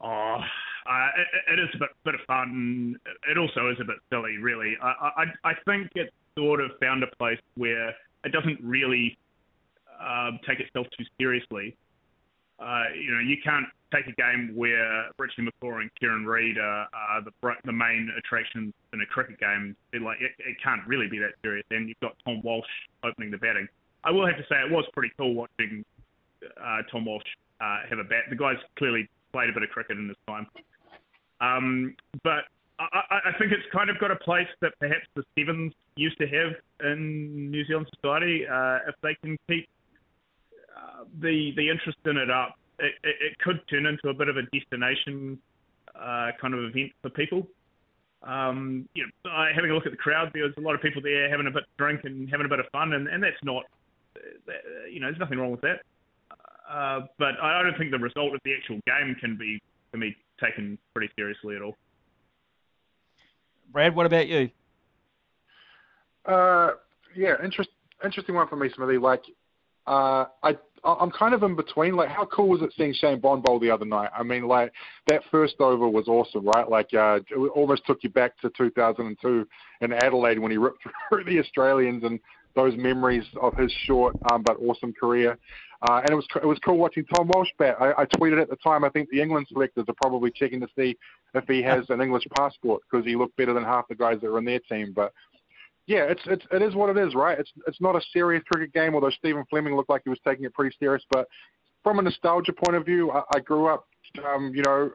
Oh, uh, it, it is a bit, bit of fun. It also is a bit silly, really. I, I, I think it's sort of found a place where it doesn't really uh, take itself too seriously. Uh, you know, you can't take a game where Richie McCaw and Kieran Read are, are the the main attractions in a cricket game. It, like it, it can't really be that serious. And you've got Tom Walsh opening the batting. I will have to say it was pretty cool watching uh, Tom Walsh uh, have a bat. The guy's clearly played a bit of cricket in his time. Um, but I, I think it's kind of got a place that perhaps the Sevens used to have in New Zealand society. Uh, if they can keep uh, the the interest in it up, it, it, it could turn into a bit of a destination uh, kind of event for people. Um, you know, having a look at the crowd, there was a lot of people there having a bit of drink and having a bit of fun, and, and that's not, uh, you know, there's nothing wrong with that. Uh, but I don't think the result of the actual game can be, can be taken pretty seriously at all. Brad, what about you? Uh, yeah, interest, interesting one for me, Smithy. Like, uh, I I'm kind of in between. Like, how cool was it seeing Shane Bond bowl the other night? I mean, like that first over was awesome, right? Like, uh, it almost took you back to 2002 in Adelaide when he ripped [laughs] through the Australians and those memories of his short um, but awesome career. Uh, and it was it was cool watching Tom Walsh bat. I, I tweeted at the time. I think the England selectors are probably checking to see if he has an English passport because he looked better than half the guys that were in their team. But yeah, it's it's it is what it is, right? It's it's not a serious cricket game. Although Stephen Fleming looked like he was taking it pretty serious, but from a nostalgia point of view, I, I grew up, um, you know,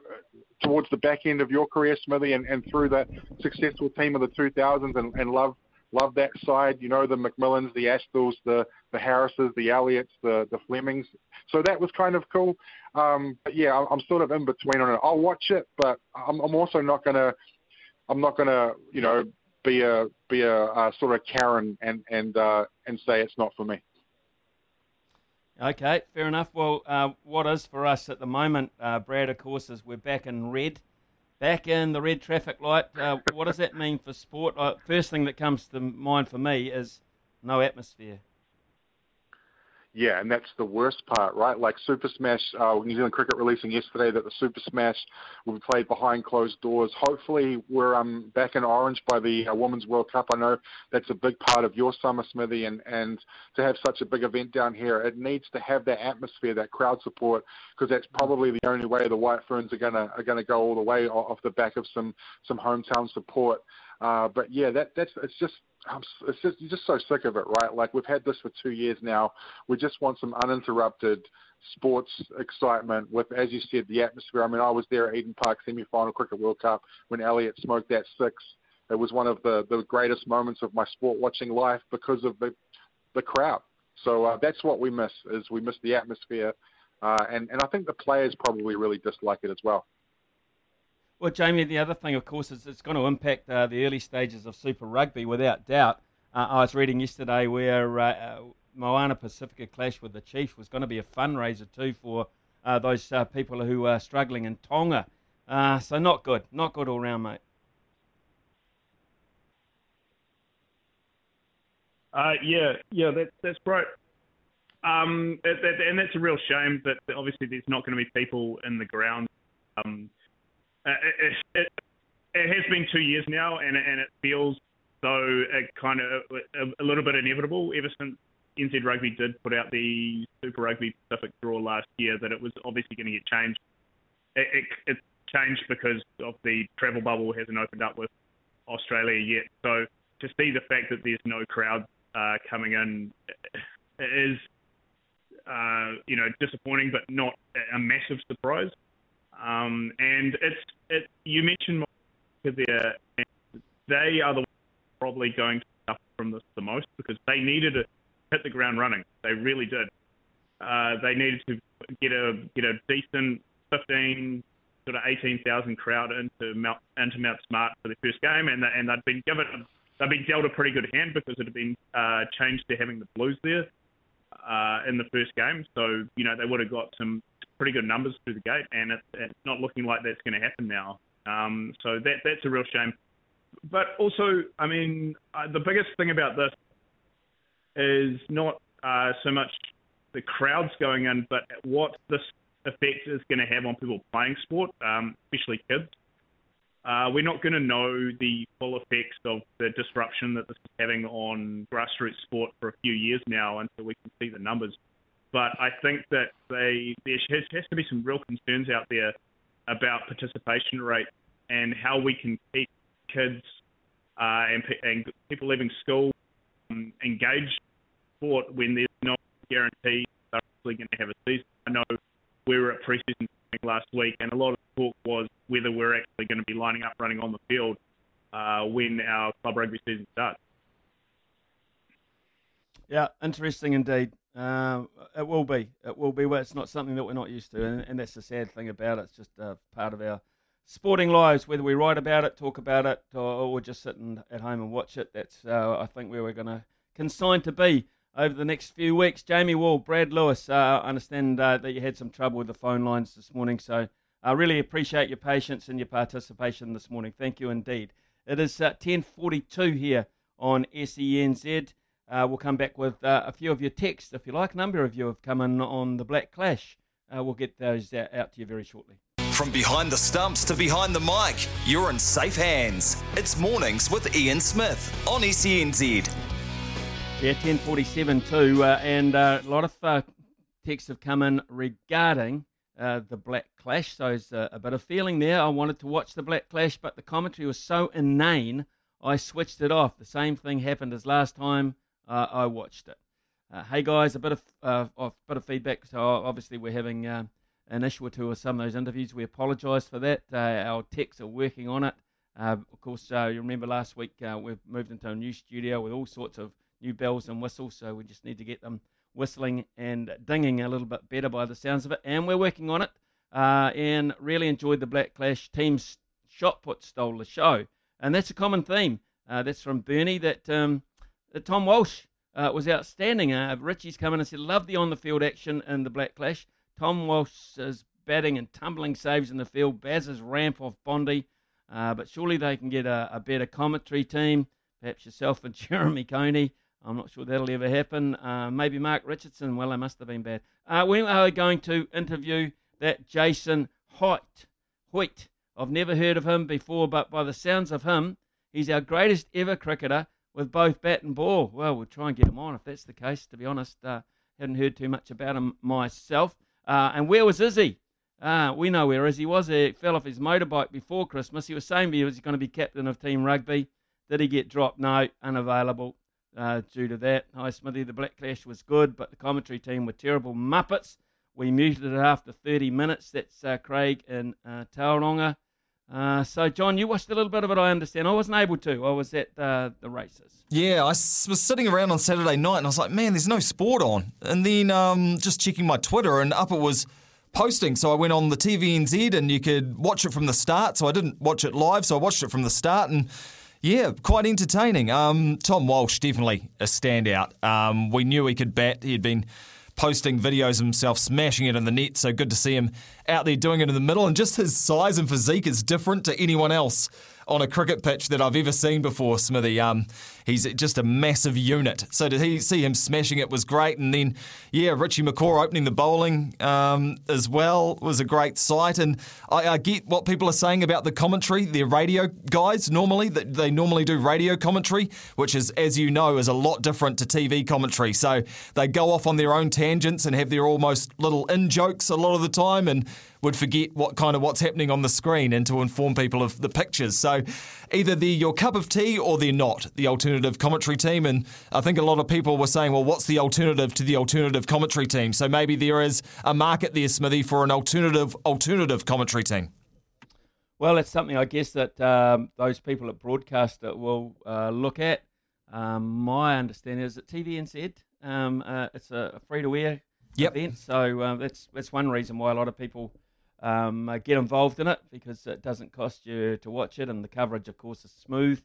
towards the back end of your career, Smithy, and, and through that successful team of the 2000s, and, and love love that side. You know, the McMillans, the Astles, the the Harrises, the Elliots, the the Flemings. So that was kind of cool. Um, but yeah, I'm sort of in between on it. I'll watch it, but I'm, I'm also not gonna. I'm not gonna, you know, be a be a, a sort of Karen and and uh, and say it's not for me. Okay, fair enough. Well, uh, what is for us at the moment, uh, Brad, of course, is we're back in red back in the red traffic light. Uh, what does that mean for sport? Uh, first thing that comes to mind for me is no atmosphere. Yeah, and that's the worst part, right? Like Super Smash, uh, New Zealand Cricket releasing yesterday that the Super Smash will be played behind closed doors. Hopefully, we're um, back in orange by the uh, Women's World Cup. I know that's a big part of your summer, Smithy, and, and to have such a big event down here, it needs to have that atmosphere, that crowd support, because that's probably the only way the White Ferns are gonna are gonna go all the way off the back of some some hometown support. Uh, but yeah, that that's it's just I'm, it's just you're just so sick of it, right? Like we've had this for two years now. We just want some uninterrupted sports excitement with, as you said, the atmosphere. I mean, I was there at Eden Park semi-final cricket World Cup when Elliott smoked that six. It was one of the the greatest moments of my sport watching life because of the the crowd. So uh, that's what we miss is we miss the atmosphere, uh, and and I think the players probably really dislike it as well. Well, Jamie, the other thing, of course, is it's going to impact uh, the early stages of Super Rugby without doubt. Uh, I was reading yesterday where uh, uh Moana Pacifica clash with the Chiefs was going to be a fundraiser too for uh, those uh, people who are struggling in Tonga. So not good, not good all round, mate. Yeah, yeah, that's that's great. Um, that, that, and that's a real shame that obviously there's not going to be people in the ground. Um, uh, it, it, it, has been two years now, and and it feels it kind of a, a, little bit inevitable ever since NZ Rugby did put out the Super Rugby Pacific draw last year that it was obviously going to get changed. It, it, it changed because of the travel bubble hasn't opened up with Australia yet. So to see the fact that there's no crowd uh, coming in is, uh, you know, disappointing, but not a massive surprise. Um, and it's it. You mentioned there, they are the probably going to suffer from this the most because they needed to hit the ground running. They really did. Uh, they needed to get a get a decent 15 sort of 18,000 crowd into Mount into Mount Smart for the first game, and and they'd been given they'd been dealt a pretty good hand because it had been uh, changed to having the Blues there uh, in the first game. So you know they would have got some pretty good numbers through the gate, and it's, it's not looking like that's going to happen now. Um, so that that's a real shame but also, I mean, uh, the biggest thing about this is not uh, so much the crowds going in, but what this effect is going to have on people playing sport, um, especially kids. Uh, we're not going to know the full effects of the disruption that this is having on grassroots sport for a few years now until we can see the numbers. But I think that they, there has, has to be some real concerns out there about participation rate and how we can keep kids uh, and, and people leaving school um, engage sport when there's no guarantee they're actually going to have a season. I know we were at preseason last week, and a lot of talk was whether we're actually going to be lining up running on the field uh, when our club rugby season starts. Yeah, interesting indeed. Uh, it will be. It will be. Well, it's not something that we're not used to, and, and that's the sad thing about it. It's just uh, part of our sporting lives, whether we write about it, talk about it, or, or just sit at home and watch it. That's, uh, I think, where we're going to consign to be over the next few weeks. Jamie Wall, Brad Lewis, uh, I understand uh, that you had some trouble with the phone lines this morning, so I really appreciate your patience and your participation this morning. Thank you indeed. It is 10.42 uh, here on SENZ. Uh, we'll come back with uh, a few of your texts, if you like. A number of you have come in on the Black Clash. we'll get those out to you very shortly. From behind the stumps to behind the mic, you're in safe hands. It's Mornings with Ian Smith on SENZ. Yeah, 1047 too, uh, and uh, a lot of uh, texts have come in regarding uh, the Black Clash. So there's a bit of feeling there. I wanted to watch the Black Clash, but the commentary was so inane, I switched it off. The same thing happened as last time uh, I watched it. Uh, hey guys, a bit of, a bit of feedback. So obviously we're having an issue or two with some of those interviews. We apologise for that. Uh, our techs are working on it. Uh, of course, uh, you remember last week uh, we've moved into a new studio with all sorts of new bells and whistles, so we just need to get them whistling and dinging a little bit better by the sounds of it. And we're working on it. Uh, and really enjoyed the Black Clash team's shot put stole the show, and that's a common theme. Uh, that's from Bernie. That, um, that Tom Walsh was outstanding. Richie's come in and said, "Love the on the field action in the Black Clash." Tom Walsh's batting and tumbling saves in the field. Baz's ramp off Bondi. Uh, but surely they can get a, a, better commentary team. Perhaps yourself and [laughs] Jeremy Coney. I'm not sure that'll ever happen. Uh, maybe Mark Richardson. Well, they must have been bad. Uh, we are going to interview that Jason Hoyte. Hoyte. I've never heard of him before, but by the sounds of him, he's our greatest ever cricketer with both bat and ball. Well, we'll try and get him on if that's the case, to be honest. Uh, hadn't heard too much about him myself. Uh, and where was Izzy? Uh, we know where Izzy was. He fell off his motorbike before Christmas. He was saying he was going to be captain of Team Rugby. Did he get dropped? No, unavailable uh, due to that. Hi, Smithy. The Black Clash was good, but the commentary team were terrible Muppets. We muted it after 30 minutes. That's uh, Craig in uh, Tauranga. Uh, so, John, you watched a little bit of it, I understand. I wasn't able to. I was at uh, the races. Yeah, I was sitting around on Saturday night and I was like, man, there's no sport on. And then um, just checking my Twitter and up it was posting. So I went on the TVNZ and you could watch it from the start. So I didn't watch it live, so I watched it from the start. And Yeah, quite entertaining. Um, Tom Walsh definitely a standout. Um, we knew he could bat. He had been posting videos of himself smashing it in the net, so good to see him out there doing it in the middle. And just his size and physique is different to anyone else on a cricket pitch that I've ever seen before, Smithy. Um, he's just a massive unit. So to he, see him smashing it was great. And then, yeah, Richie McCaw opening the bowling um, as well was a great sight. And I, I, get what people are saying about the commentary. Their radio guys normally, that they normally do radio commentary, which is, as you know, is a lot different to TV commentary. So they go off on their own tangents and have their almost little in jokes a lot of the time. And would forget what kind of what's happening on the screen and to inform people of the pictures. So either they're your cup of tea or they're not, the alternative commentary team. And I think a lot of people were saying, well, what's the alternative to the alternative commentary team? So maybe there is a market there, Smithy, for an alternative alternative commentary team. Well, it's something I guess that um, those people at Broadcaster will uh, look at. Um, my understanding is that TVNZ, um, uh, it's a free to air yep. event, so uh, that's that's one reason why a lot of people um, uh, get involved in it because it doesn't cost you to watch it, and the coverage, of course, is smooth.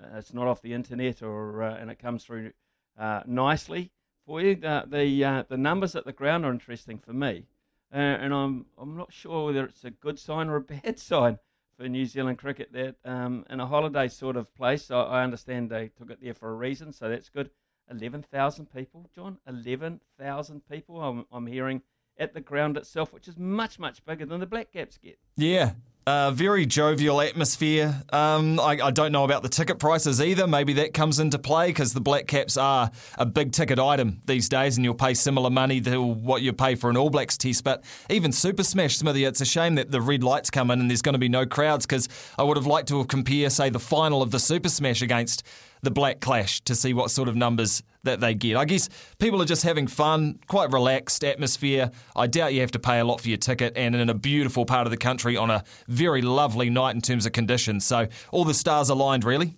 Uh, it's not off the internet, or uh, and it comes through uh, nicely for you. The the, uh, the numbers at the ground are interesting for me, uh, and I'm I'm not sure whether it's a good sign or a [laughs] bad sign for New Zealand cricket that um, in a holiday sort of place. I, I understand they took it there for a reason, so that's good. Eleven thousand people, John. Eleven thousand people. I'm, I'm hearing at the ground itself, which is much, much bigger than the Black Caps get. Yeah. Uh, very jovial atmosphere. Um, I, I, don't know about the ticket prices either. Maybe that comes into play because the Black Caps are a big ticket item these days, and you'll pay similar money to what you pay for an All Blacks test. But even Super Smash, Smithy, it's a shame that the red lights come in and there's going to be no crowds because I would have liked to compare, say, the final of the Super Smash against the Black Clash to see what sort of numbers that they get. I guess people are just having fun, quite relaxed atmosphere. I doubt you have to pay a lot for your ticket, and in a beautiful part of the country on a very lovely night in terms of conditions. So all the stars aligned, really.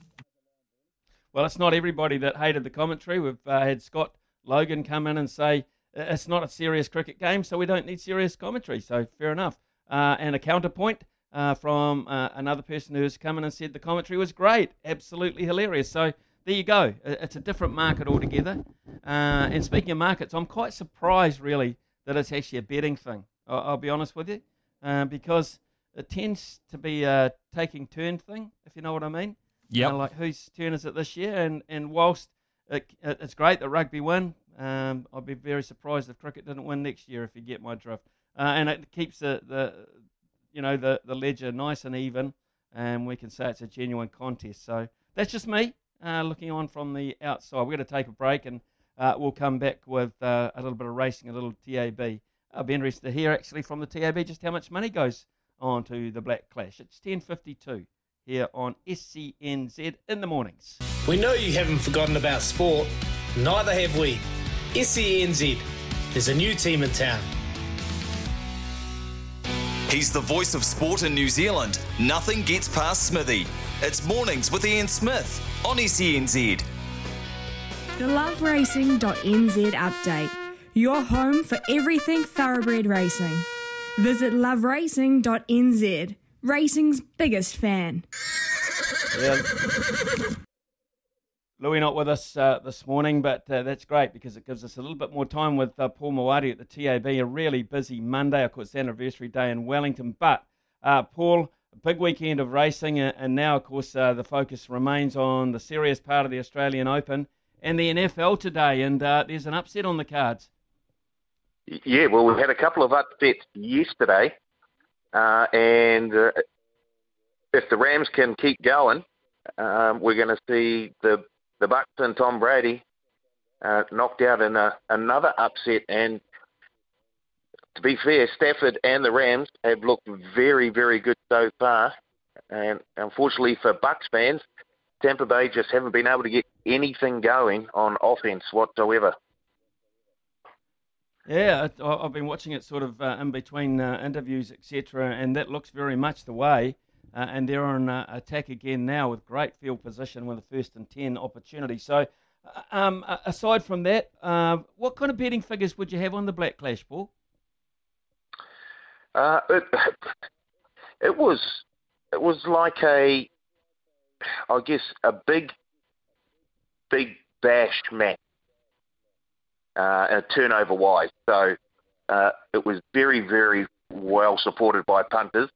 Well, it's not everybody that hated the commentary. We've uh, had Scott Logan come in and say it's not a serious cricket game, so we don't need serious commentary. So fair enough. Uh, and a counterpoint uh, from uh, another person who's come in and said the commentary was great, absolutely hilarious. So there you go. It's a different market altogether. Uh, and speaking of markets, I'm quite surprised, really, that it's actually a betting thing. I'll, I'll be honest with you, uh, because it tends to be a taking turn thing, if you know what I mean. Yeah. like whose turn is it this year? And and whilst it, it's great that rugby win, um, I'd be very surprised if cricket didn't win next year, if you get my drift. Uh, and it keeps the, the you know the the ledger nice and even, and we can say it's a genuine contest. So that's just me uh, looking on from the outside. We're going to take a break and uh, we'll come back with uh, a little bit of racing, a little TAB. I'll be interested to hear actually from the TAB just how much money goes on to the Black Clash. It's 10.52 here on SENZ in the mornings. We know you haven't forgotten about sport. Neither have we. SENZ, There's a new team in town. He's the voice of sport in New Zealand. Nothing gets past Smithy. It's mornings with Ian Smith on SENZ. The loveracing.nz update. Your home for everything thoroughbred racing. Visit loveracing.nz. Racing's biggest fan. Yeah. Louis not with us uh, this morning, but uh, that's great because it gives us a little bit more time with uh, Paul Mawadi at the TAB. A really busy Monday, of course, anniversary day in Wellington. But uh, Paul, big weekend of racing, and now, of course, uh, the focus remains on the serious part of the Australian Open and the NFL today. And uh, there's an upset on the cards. Yeah, well, we had a couple of upsets yesterday, uh, and uh, if the Rams can keep going, um, we're going to see the the Bucs and Tom Brady uh, knocked out in a, another upset. And to be fair, Stafford and the Rams have looked very, very good so far. And unfortunately for Bucs fans, Tampa Bay just haven't been able to get anything going on offense whatsoever. Yeah, I've been watching it sort of uh, in between uh, interviews, etc., and that looks very much the way. Uh, and they're on uh, attack again now with great field position with a first and 10 opportunity. So, uh, um, aside from that, uh, what kind of betting figures would you have on the Black Clash, Paul? Uh, it, [laughs] it was it was like a I guess, a big, big bash match, uh, turnover wise. So uh, it was very, very well supported by punters.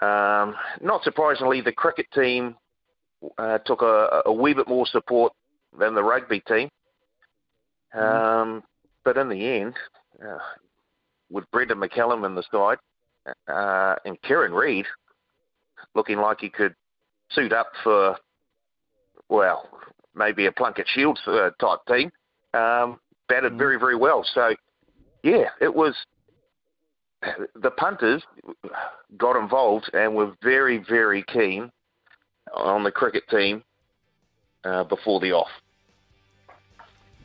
Um, not surprisingly, the cricket team uh, took a, a, wee bit more support than the rugby team. Um, but in the end, uh, with Brendon McCullum in the side uh, and Kieran Read looking like he could suit up for, well, maybe a Plunket Shields uh, type team, um, batted very, very well. So, yeah, it was the punters got involved and were very, very keen on the cricket team uh, before the off.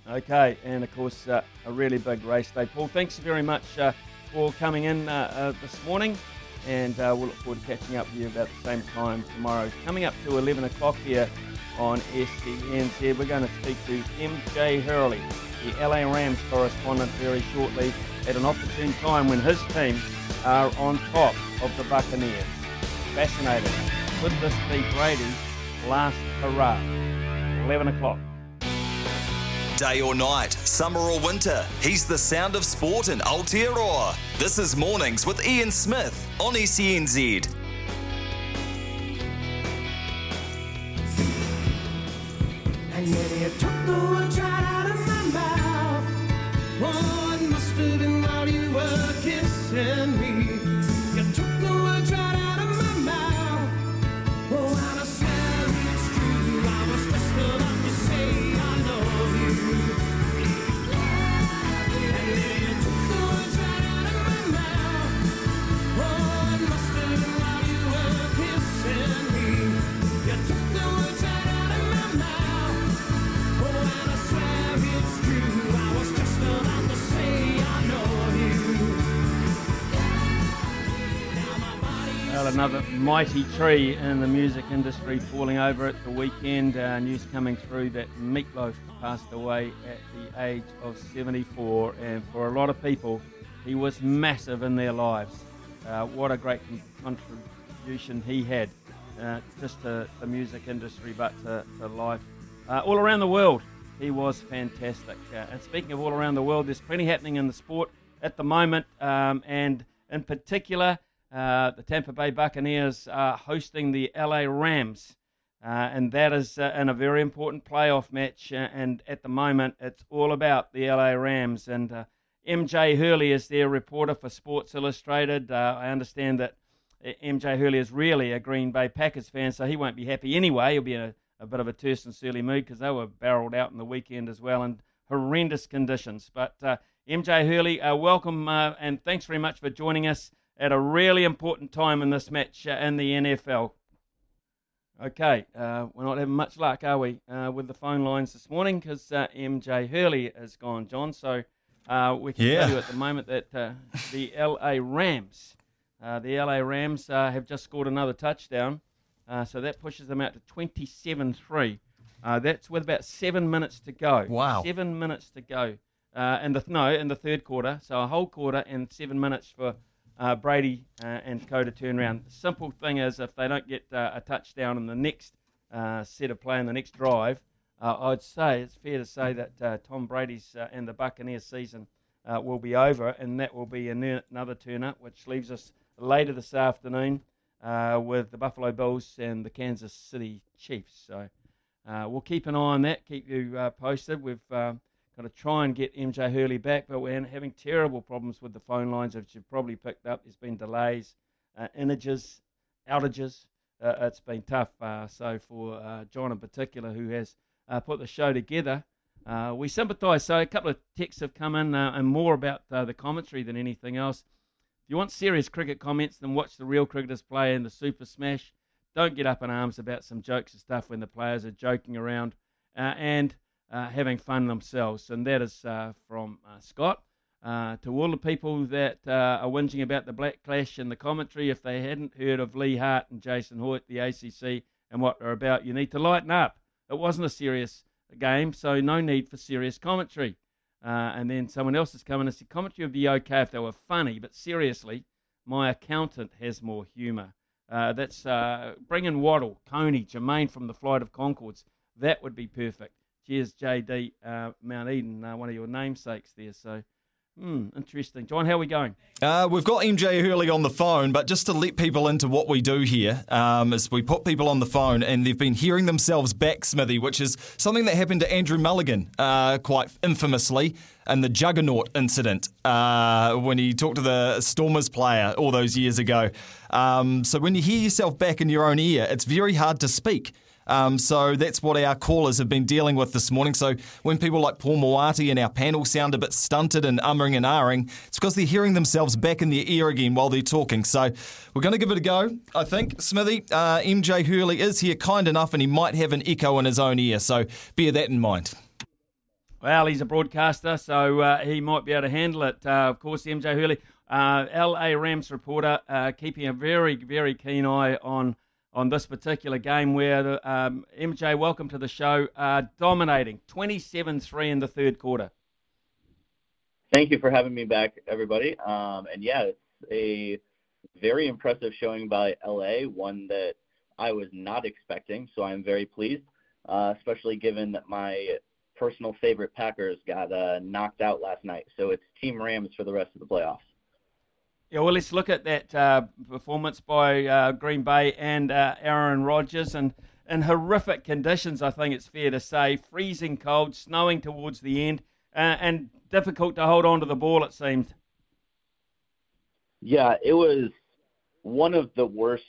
Okay, and of course, uh, a really big race day. Paul, thanks very much uh, for coming in uh, uh, this morning, and uh, we'll look forward to catching up with you about the same time tomorrow. Coming up to 11 o'clock here on SENZ, we're going to speak to MJ Hurley, the LA Rams correspondent, very shortly at an opportune time when his team are on top of the Buccaneers. Fascinating. Could this be Brady's last hurrah? 11 o'clock. Day or night, summer or winter, he's the sound of sport in Aotearoa. This is Mornings with Ian Smith on SENZ. And out of my mouth. Another mighty tree in the music industry falling over at the weekend. Uh, news coming through that Meatloaf passed away at the age of 74, and for a lot of people, he was massive in their lives. Uh, what a great con- contribution he had, uh, just to the music industry, but to, to life uh, all around the world. He was fantastic. Uh, and speaking of all around the world, there's plenty happening in the sport at the moment, um, and in particular, uh, the Tampa Bay Buccaneers are hosting the LA Rams. Uh, and that is uh, in a very important playoff match. Uh, and at the moment, it's all about the LA Rams. And uh, MJ Hurley is their reporter for Sports Illustrated. Uh, I understand that MJ Hurley is really a Green Bay Packers fan, so he won't be happy anyway. He'll be in a, a bit of a terse and surly mood because they were barreled out in the weekend as well in horrendous conditions. But MJ Hurley, welcome and thanks very much for joining us at a really important time in this match uh, in the NFL. Okay, uh, we're not having much luck, are we, uh, with the phone lines this morning because uh, MJ Hurley has gone, John. So uh, we can Yeah. tell you at the moment that uh, the LA Rams, the LA Rams have just scored another touchdown. so that pushes them out to 27-3. that's with about seven minutes to go. Wow. Seven minutes to go. Uh, in the no, in the third quarter, so a whole quarter and seven minutes for uh, Brady uh, and Co to turn around. The simple thing is, if they don't get uh, a touchdown in the next uh, set of play in the next drive, I'd say it's fair to say that Tom Brady's and the Buccaneers season will be over, and that will be an- another turn up, which leaves us later this afternoon with the Buffalo Bills and the Kansas City Chiefs. So uh, we'll keep an eye on that, keep you uh, posted. We've got to try and get MJ Hurley back, but we're having terrible problems with the phone lines, as you've probably picked up. There's been delays, uh, outages. Uh, it's been tough. Uh, so for uh, John in particular, who has uh, put the show together, uh, we sympathise. So a couple of texts have come in, and more about the commentary than anything else. If you want serious cricket comments, then watch the real cricketers play in the Super Smash. Don't get up in arms about some jokes and stuff when the players are joking around. And uh, having fun themselves. And that is uh, from uh, Scott. Uh, to all the people that uh, are whinging about the Black Clash and the commentary, if they hadn't heard of Leigh Hart and Jason Hoyte, the ACC, and what they're about, you need to lighten up. It wasn't a serious game, so no need for serious commentary. And then someone else has come in and said commentary would be okay if they were funny, but seriously, my accountant has more humour. Uh, that's uh, bring in Waddle, Coney, Jermaine from the Flight of Conchords. That would be perfect. Cheers, JD uh, Mount Eden, uh, one of your namesakes there. So, hmm, interesting. John, how are we going? Uh, we've got MJ Hurley on the phone, but just to let people into what we do here, um, is we put people on the phone and they've been hearing themselves back, Smithy, which is something that happened to Andrew Mulligan uh, quite infamously in the Juggernaut incident uh, when he talked to the Stormers player all those years ago. Um, so when you hear yourself back in your own ear, it's very hard to speak. Um, so that's what our callers have been dealing with this morning. So when people like Paul Moati and our panel sound a bit stunted and ummering and ahhing, it's because they're hearing themselves back in their ear again while they're talking. So we're going to give it a go, I think. Smithy, uh, MJ Hurley is here kind enough and he might have an echo in his own ear. So bear that in mind. Well, he's a broadcaster, so uh, he might be able to handle it. Uh, of course, MJ Hurley, uh, LA Rams reporter, uh, keeping a very, very keen eye on on this particular game where um, MJ, welcome to the show, uh, dominating 27 3 in the third quarter. Thank you for having me back, everybody. Um, and yeah, it's a very impressive showing by LA, one that I was not expecting, so I'm very pleased, uh, especially given that my personal favorite Packers got uh, knocked out last night. So it's Team Rams for the rest of the playoffs. Yeah, well, let's look at that uh, performance by uh, Green Bay and uh, Aaron Rodgers, and in horrific conditions, I think it's fair to say, freezing cold, snowing towards the end, uh, and difficult to hold on to the ball. It seemed. Yeah, it was one of the worst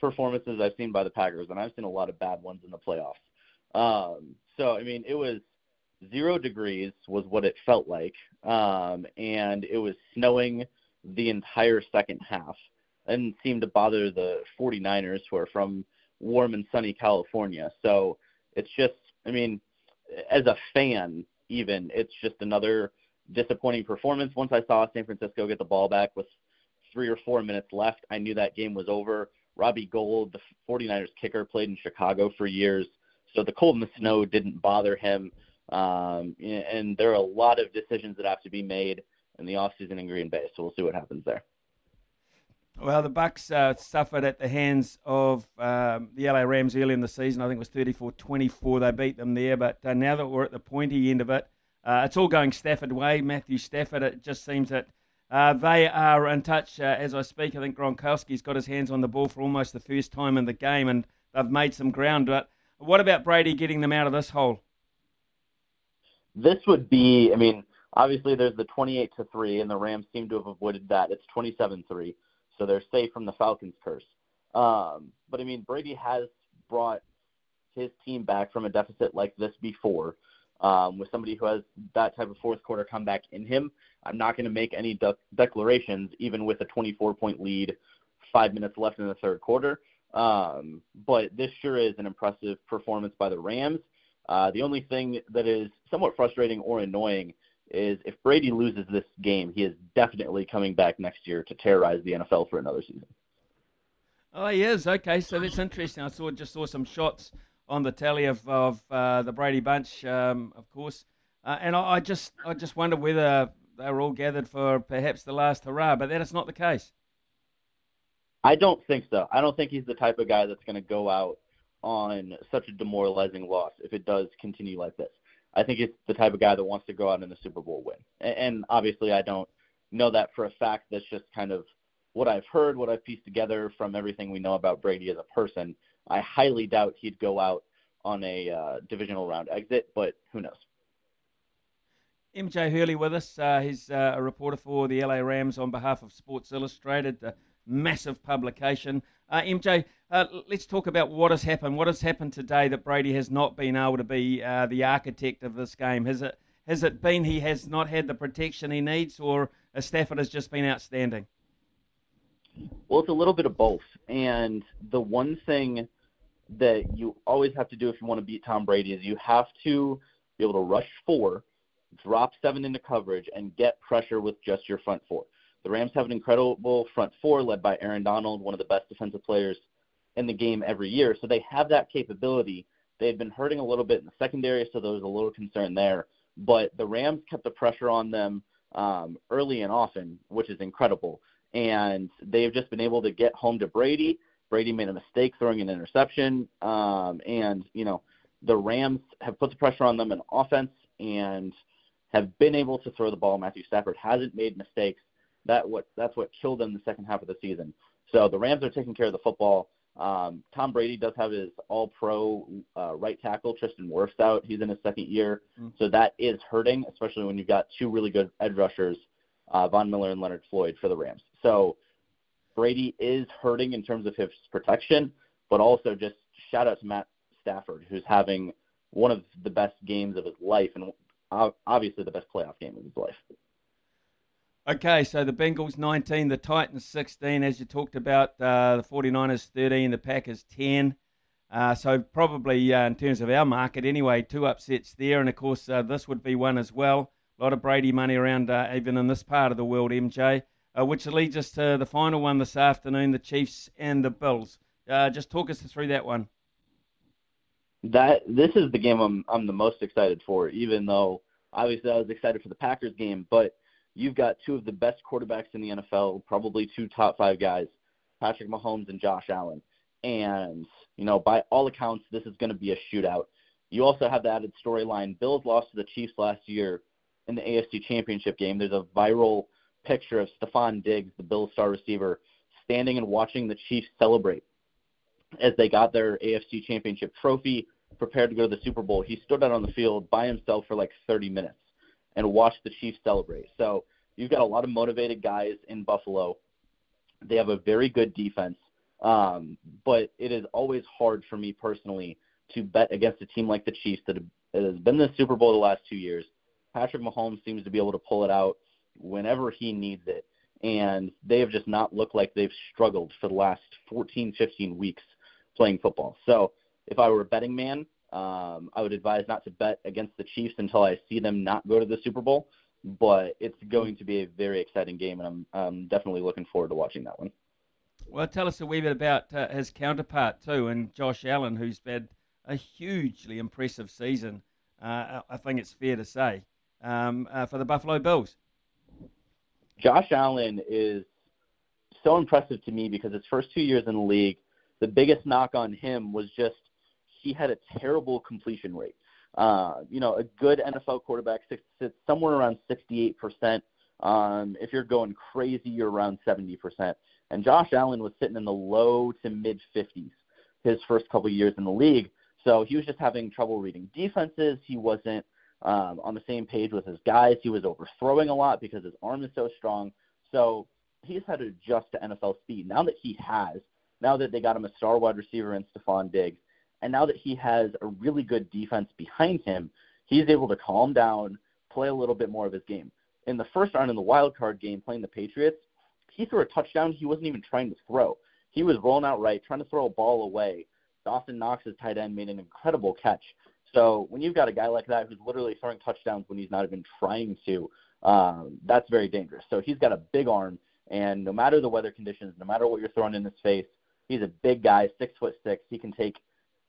performances I've seen by the Packers, and I've seen a lot of bad ones in the playoffs. Um, so, I mean, it was zero degrees was what it felt like, um, and it was snowing the entire second half. And seemed to bother the 49ers who are from warm and sunny California. So it's just, I mean, as a fan, even, it's just another disappointing performance. Once I saw San Francisco get the ball back with three or four minutes left, I knew that game was over. Robbie Gould, the 49ers kicker, played in Chicago for years. So the cold and the snow didn't bother him. Um, and there are a lot of decisions that have to be made in the offseason in Green Bay. So we'll see what happens there. Well, the Bucs uh, suffered at the hands of um, the LA Rams early in the season. I think it was 34-24. They beat them there. But uh, now that we're at the pointy end of it, uh, it's all going Stafford way. Matthew Stafford. It just seems that uh, they are in touch uh, as I speak. I think Gronkowski's got his hands on the ball for almost the first time in the game, and they've made some ground. But what about Brady getting them out of this hole? This would be, I mean, obviously there's the 28 to 3 and the Rams seem to have avoided that. It's 27-3. So they're safe from the Falcons curse. Um, but I mean Brady has brought his team back from a deficit like this before. Um, with somebody who has that type of fourth quarter comeback in him, I'm not going to make any de- declarations, even with a 24 point lead, five minutes left in the third quarter. Um, but this sure is an impressive performance by the Rams. Uh, the only thing that is somewhat frustrating or annoying is if Brady loses this game, he is definitely coming back next year to terrorize the NFL for another season. Oh, he is. Okay, so that's interesting. I saw just saw some shots on the tally of, of uh, the Brady bunch, um, of course, uh, and I, I, just I just wonder whether they were all gathered for perhaps the last hurrah, but that is not the case. I don't think so. I don't think he's the type of guy that's going to go out on such a demoralizing loss if it does continue like this. I think he's the type of guy that wants to go out in the Super Bowl win. And obviously, I don't know that for a fact. That's just kind of what I've heard, what I've pieced together from everything we know about Brady as a person. I highly doubt he'd go out on a uh, divisional round exit, but who knows? MJ Hurley with us. Uh, he's uh, a reporter for the LA Rams on behalf of Sports Illustrated, a massive publication. Uh, MJ, uh, let's talk about what has happened. What has happened today that Brady has not been able to be uh, the architect of this game? Has it has it been he has not had the protection he needs, or Stafford has just been outstanding? Well, it's a little bit of both. And the one thing that you always have to do if you want to beat Tom Brady is you have to be able to rush four, drop seven into coverage, and get pressure with just your front four. The Rams have an incredible front four led by Aaron Donald, one of the best defensive players in the game every year. So they have that capability. They had been hurting a little bit in the secondary, so there was a little concern there. But the Rams kept the pressure on them um, early and often, which is incredible. And they've just been able to get home to Brady. Brady made a mistake throwing an interception, um, and you know the Rams have put the pressure on them in offense and have been able to throw the ball. Matthew Stafford hasn't made mistakes. That what that's what killed them the second half of the season. So the Rams are taking care of the football. Um, Tom Brady does have his All-Pro uh, right tackle Tristan Wirfs out. He's in his second year, Mm. so that is hurting, especially when you've got two really good edge rushers, uh, Von Miller and Leonard Floyd for the Rams. So Brady is hurting in terms of his protection, but also just shout out to Matt Stafford, who's having one of the best games of his life and ob- obviously the best playoff game of his life. Okay, so the Bengals 19, the Titans 16, as you talked about, uh, the 49ers 13, the Packers 10. Uh, so probably uh, in terms of our market anyway, two upsets there, and of course uh, this would be one as well. A lot of Brady money around uh, even in this part of the world, MJ, uh, which leads us to the final one this afternoon, the Chiefs and the Bills. Just talk us through that one. That this is the game I'm I'm the most excited for, even though obviously I was excited for the Packers game, but you've got two of the best quarterbacks in the NFL, probably two top five guys, Patrick Mahomes and Josh Allen. And, you know, by all accounts, this is going to be a shootout. You also have the added storyline. Bills lost to the Chiefs last year in the AFC Championship game. There's a viral picture of Stefon Diggs, the Bills star receiver, standing and watching the Chiefs celebrate as they got their AFC Championship trophy, prepared to go to the Super Bowl. He stood out on the field by himself for like 30 minutes and watched the Chiefs celebrate. So you've got a lot of motivated guys in Buffalo. They have a very good defense, um, but it is always hard for me personally to bet against a team like the Chiefs that has been the Super Bowl the last two years. Patrick Mahomes seems to be able to pull it out whenever he needs it, and they have just not looked like they've struggled for the last 14, 15 weeks playing football. So if I were a betting man, um, I would advise not to bet against the Chiefs until I see them not go to the Super Bowl. But it's going to be a very exciting game, and I'm, I'm definitely looking forward to watching that one. Well, tell us a wee bit about uh, his counterpart too, and Josh Allen, who's had a hugely impressive season. Uh, I think it's fair to say um, uh, for the Buffalo Bills. Josh Allen is so impressive to me because his first two years in the league, the biggest knock on him was just he had a terrible completion rate. Uh, you know, a good NFL quarterback sits, somewhere around 68%. Um, if you're going crazy, you're around 70%. And Josh Allen was sitting in the low to mid 50s his first couple years in the league. So he was just having trouble reading defenses. He wasn't um, on the same page with his guys. He was overthrowing a lot because his arm is so strong. So he's had to adjust to NFL speed. Now that he has, now that they got him a star wide receiver in Stefon Diggs, and now that he has a really good defense behind him, he's able to calm down, play a little bit more of his game. In the first round in the wild card game playing the Patriots, he threw a touchdown he wasn't even trying to throw. He was rolling out right, trying to throw a ball away. Dawson Knox's tight end made an incredible catch. So when you've got a guy like that who's literally throwing touchdowns when he's not even trying to, um, that's very dangerous. So he's got a big arm, and no matter the weather conditions, no matter what you're throwing in his face, he's a big guy, six foot six. He can take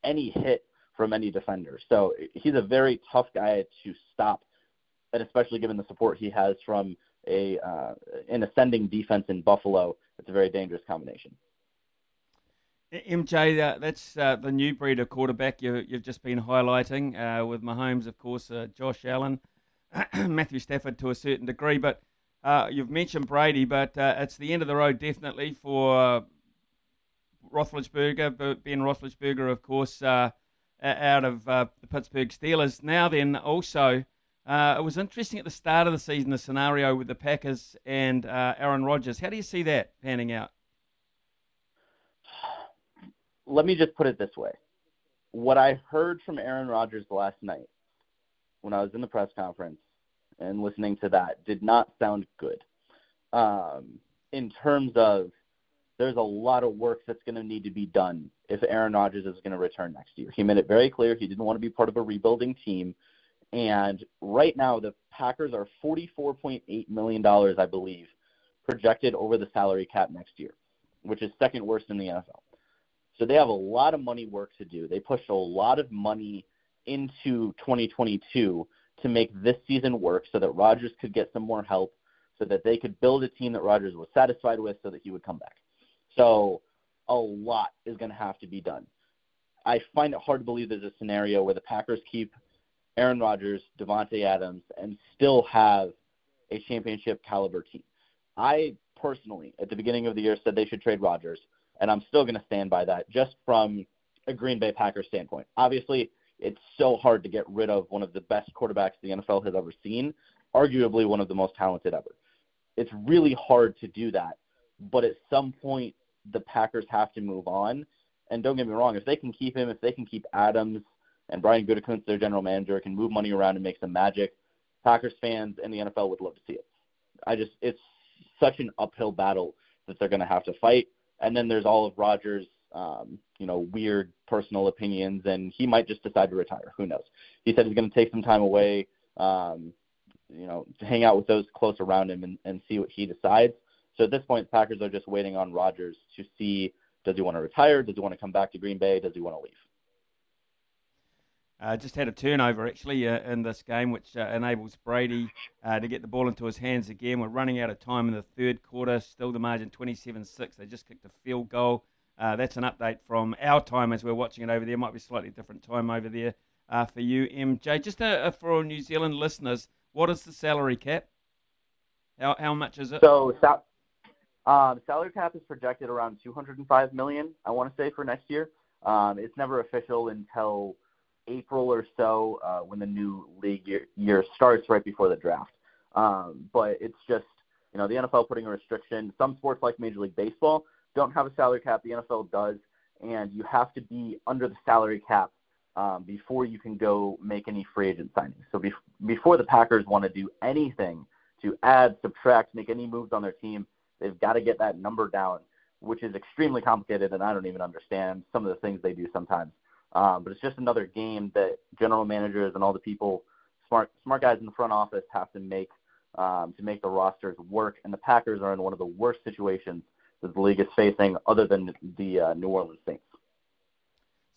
any hit from any defender. So he's a very tough guy to stop, and especially given the support he has from a uh, an ascending defense in Buffalo, it's a very dangerous combination. MJ, uh, that's uh, the new breed of quarterback you, you've just been highlighting uh, with Mahomes, of course, uh, Josh Allen, [clears throat] Matthew Stafford to a certain degree. But uh, you've mentioned Brady, but it's the end of the road definitely for Roethlisberger, Ben Roethlisberger, of course, uh, out of uh, the Pittsburgh Steelers. Now then, also, uh, it was interesting at the start of the season, the scenario with the Packers and Aaron Rodgers. How do you see that panning out? let me just put it this way. What I heard from Aaron Rodgers last night when I was in the press conference and listening to that did not sound good. Um, in terms of there's a lot of work that's going to need to be done if Aaron Rodgers is going to return next year. He made it very clear he didn't want to be part of a rebuilding team. And right now, the Packers are $44.8 million, I believe, projected over the salary cap next year, which is second worst in the NFL. So they have a lot of money work to do. They pushed a lot of money into 2022 to make this season work so that Rodgers could get some more help, so that they could build a team that Rodgers was satisfied with so that he would come back. So a lot is going to have to be done. I find it hard to believe there's a scenario where the Packers keep Aaron Rodgers, Davante Adams, and still have a championship caliber team. I personally, at the beginning of the year, said they should trade Rodgers, and I'm still going to stand by that just from a Green Bay Packers standpoint. Obviously, it's so hard to get rid of one of the best quarterbacks the NFL has ever seen, arguably one of the most talented ever. It's really hard to do that, but at some point, the Packers have to move on. And don't get me wrong, if they can keep him, if they can keep Adams and Brian Gutekunst, their general manager, can move money around and make some magic, Packers fans and the NFL would love to see it. I just, it's such an uphill battle that they're going to have to fight. And then there's all of Rodgers' um, you know, weird personal opinions, and he might just decide to retire. Who knows? He said he's going to take some time away, um, you know, to hang out with those close around him and, and see what he decides. So at this point, Packers are just waiting on Rodgers to see does he want to retire, does he want to come back to Green Bay, does he want to leave. Uh, just had a turnover actually uh, in this game, which uh, enables Brady uh, to get the ball into his hands again. We're running out of time in the third quarter. Still the margin 27-6. They just kicked a field goal. Uh, that's an update from our time as we're watching it over there. Might be slightly different time over there uh, for you, MJ. Just uh, for New Zealand listeners, what is the salary cap? How how much is it? So sal- um, salary cap is projected around 205 million. I want to say for next year. Um, it's never official until April or so uh, when the new league year, year starts, right before the draft. Um, but it's just you know the NFL putting a restriction. Some sports like Major League Baseball don't have a salary cap. The NFL does, and you have to be under the salary cap um, before you can go make any free agent signings. So be- before the Packers want to do anything to add, subtract, make any moves on their team, they've got to get that number down, which is extremely complicated, and I don't even understand some of the things they do sometimes. Um, but it's just another game that general managers and all the people, smart smart guys in the front office, have to make um, to make the rosters work. And the Packers are in one of the worst situations that the league is facing, other than the uh, New Orleans Saints.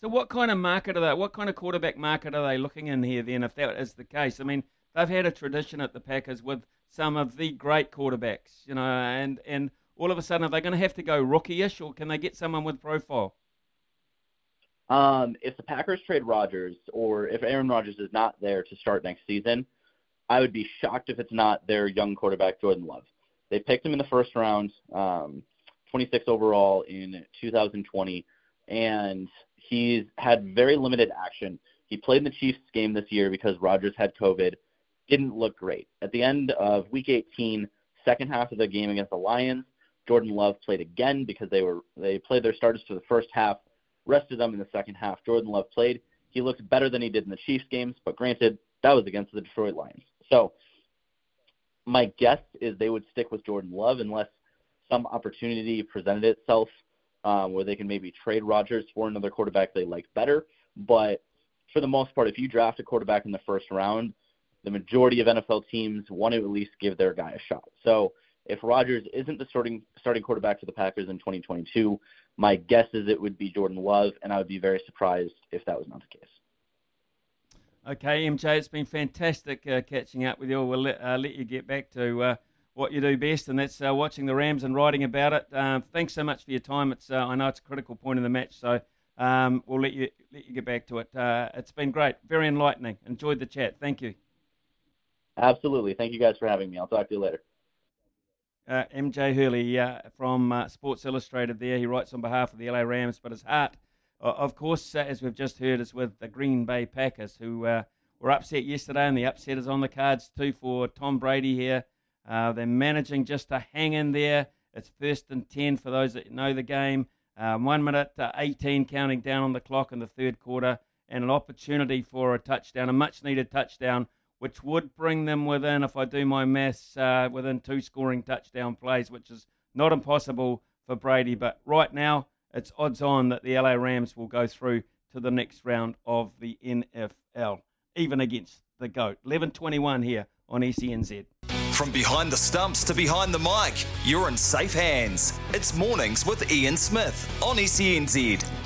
So, what kind of market are they? What kind of quarterback market are they looking in here? Then, if that is the case, I mean, they've had a tradition at the Packers with some of the great quarterbacks, you know, and and all of a sudden, are they going to have to go rookie-ish, or can they get someone with profile? Um, if the Packers trade Rodgers, or if Aaron Rodgers is not there to start next season, I would be shocked if it's not their young quarterback Jordan Love. They picked him in the first round. Um, 26 overall in 2020, and he's had very limited action. He played in the Chiefs game this year because Rodgers had COVID. Didn't look great. At the end of Week 18, second half of the game against the Lions, Jordan Love played again because they were they played their starters for the first half, rested them in the second half. Jordan Love played. He looked better than he did in the Chiefs games, but granted, that was against the Detroit Lions. So my guess is they would stick with Jordan Love unless some opportunity presented itself um, where they can maybe trade Rodgers for another quarterback they like better. But for the most part, if you draft a quarterback in the first round, the majority of NFL teams want to at least give their guy a shot. So if Rodgers isn't the starting starting quarterback for the Packers in 2022, my guess is it would be Jordan Love, and I would be very surprised if that was not the case. Okay, MJ, it's been fantastic uh, catching up with you. We'll let, uh, let you get back to uh, what you do best, and that's uh, watching the Rams and writing about it. Um, thanks so much for your time. It's uh, I know it's a critical point in the match, so um, we'll let you let you get back to it. Uh, it's been great, very enlightening. Enjoyed the chat. Thank you. Absolutely. Thank you guys for having me. I'll talk to you later. Uh, MJ Hurley uh, from uh, Sports Illustrated there. He writes on behalf of the LA Rams, but his heart, of course, as we've just heard, is with the Green Bay Packers, who were upset yesterday, and the upset is on the cards too for Tom Brady here. Uh, they're managing just to hang in there. It's first and 10 for those that know the game. Um, one minute uh, 18 counting down on the clock in the third quarter, and an opportunity for a touchdown, a much needed touchdown, which would bring them within, if I do my maths, uh, within two scoring touchdown plays, which is not impossible for Brady. But right now, it's odds on that the LA Rams will go through to the next round of the NFL, even against the GOAT. 11 21 here on SENZ. From behind the stumps to behind the mic, you're in safe hands. It's mornings with Ian Smith on E. There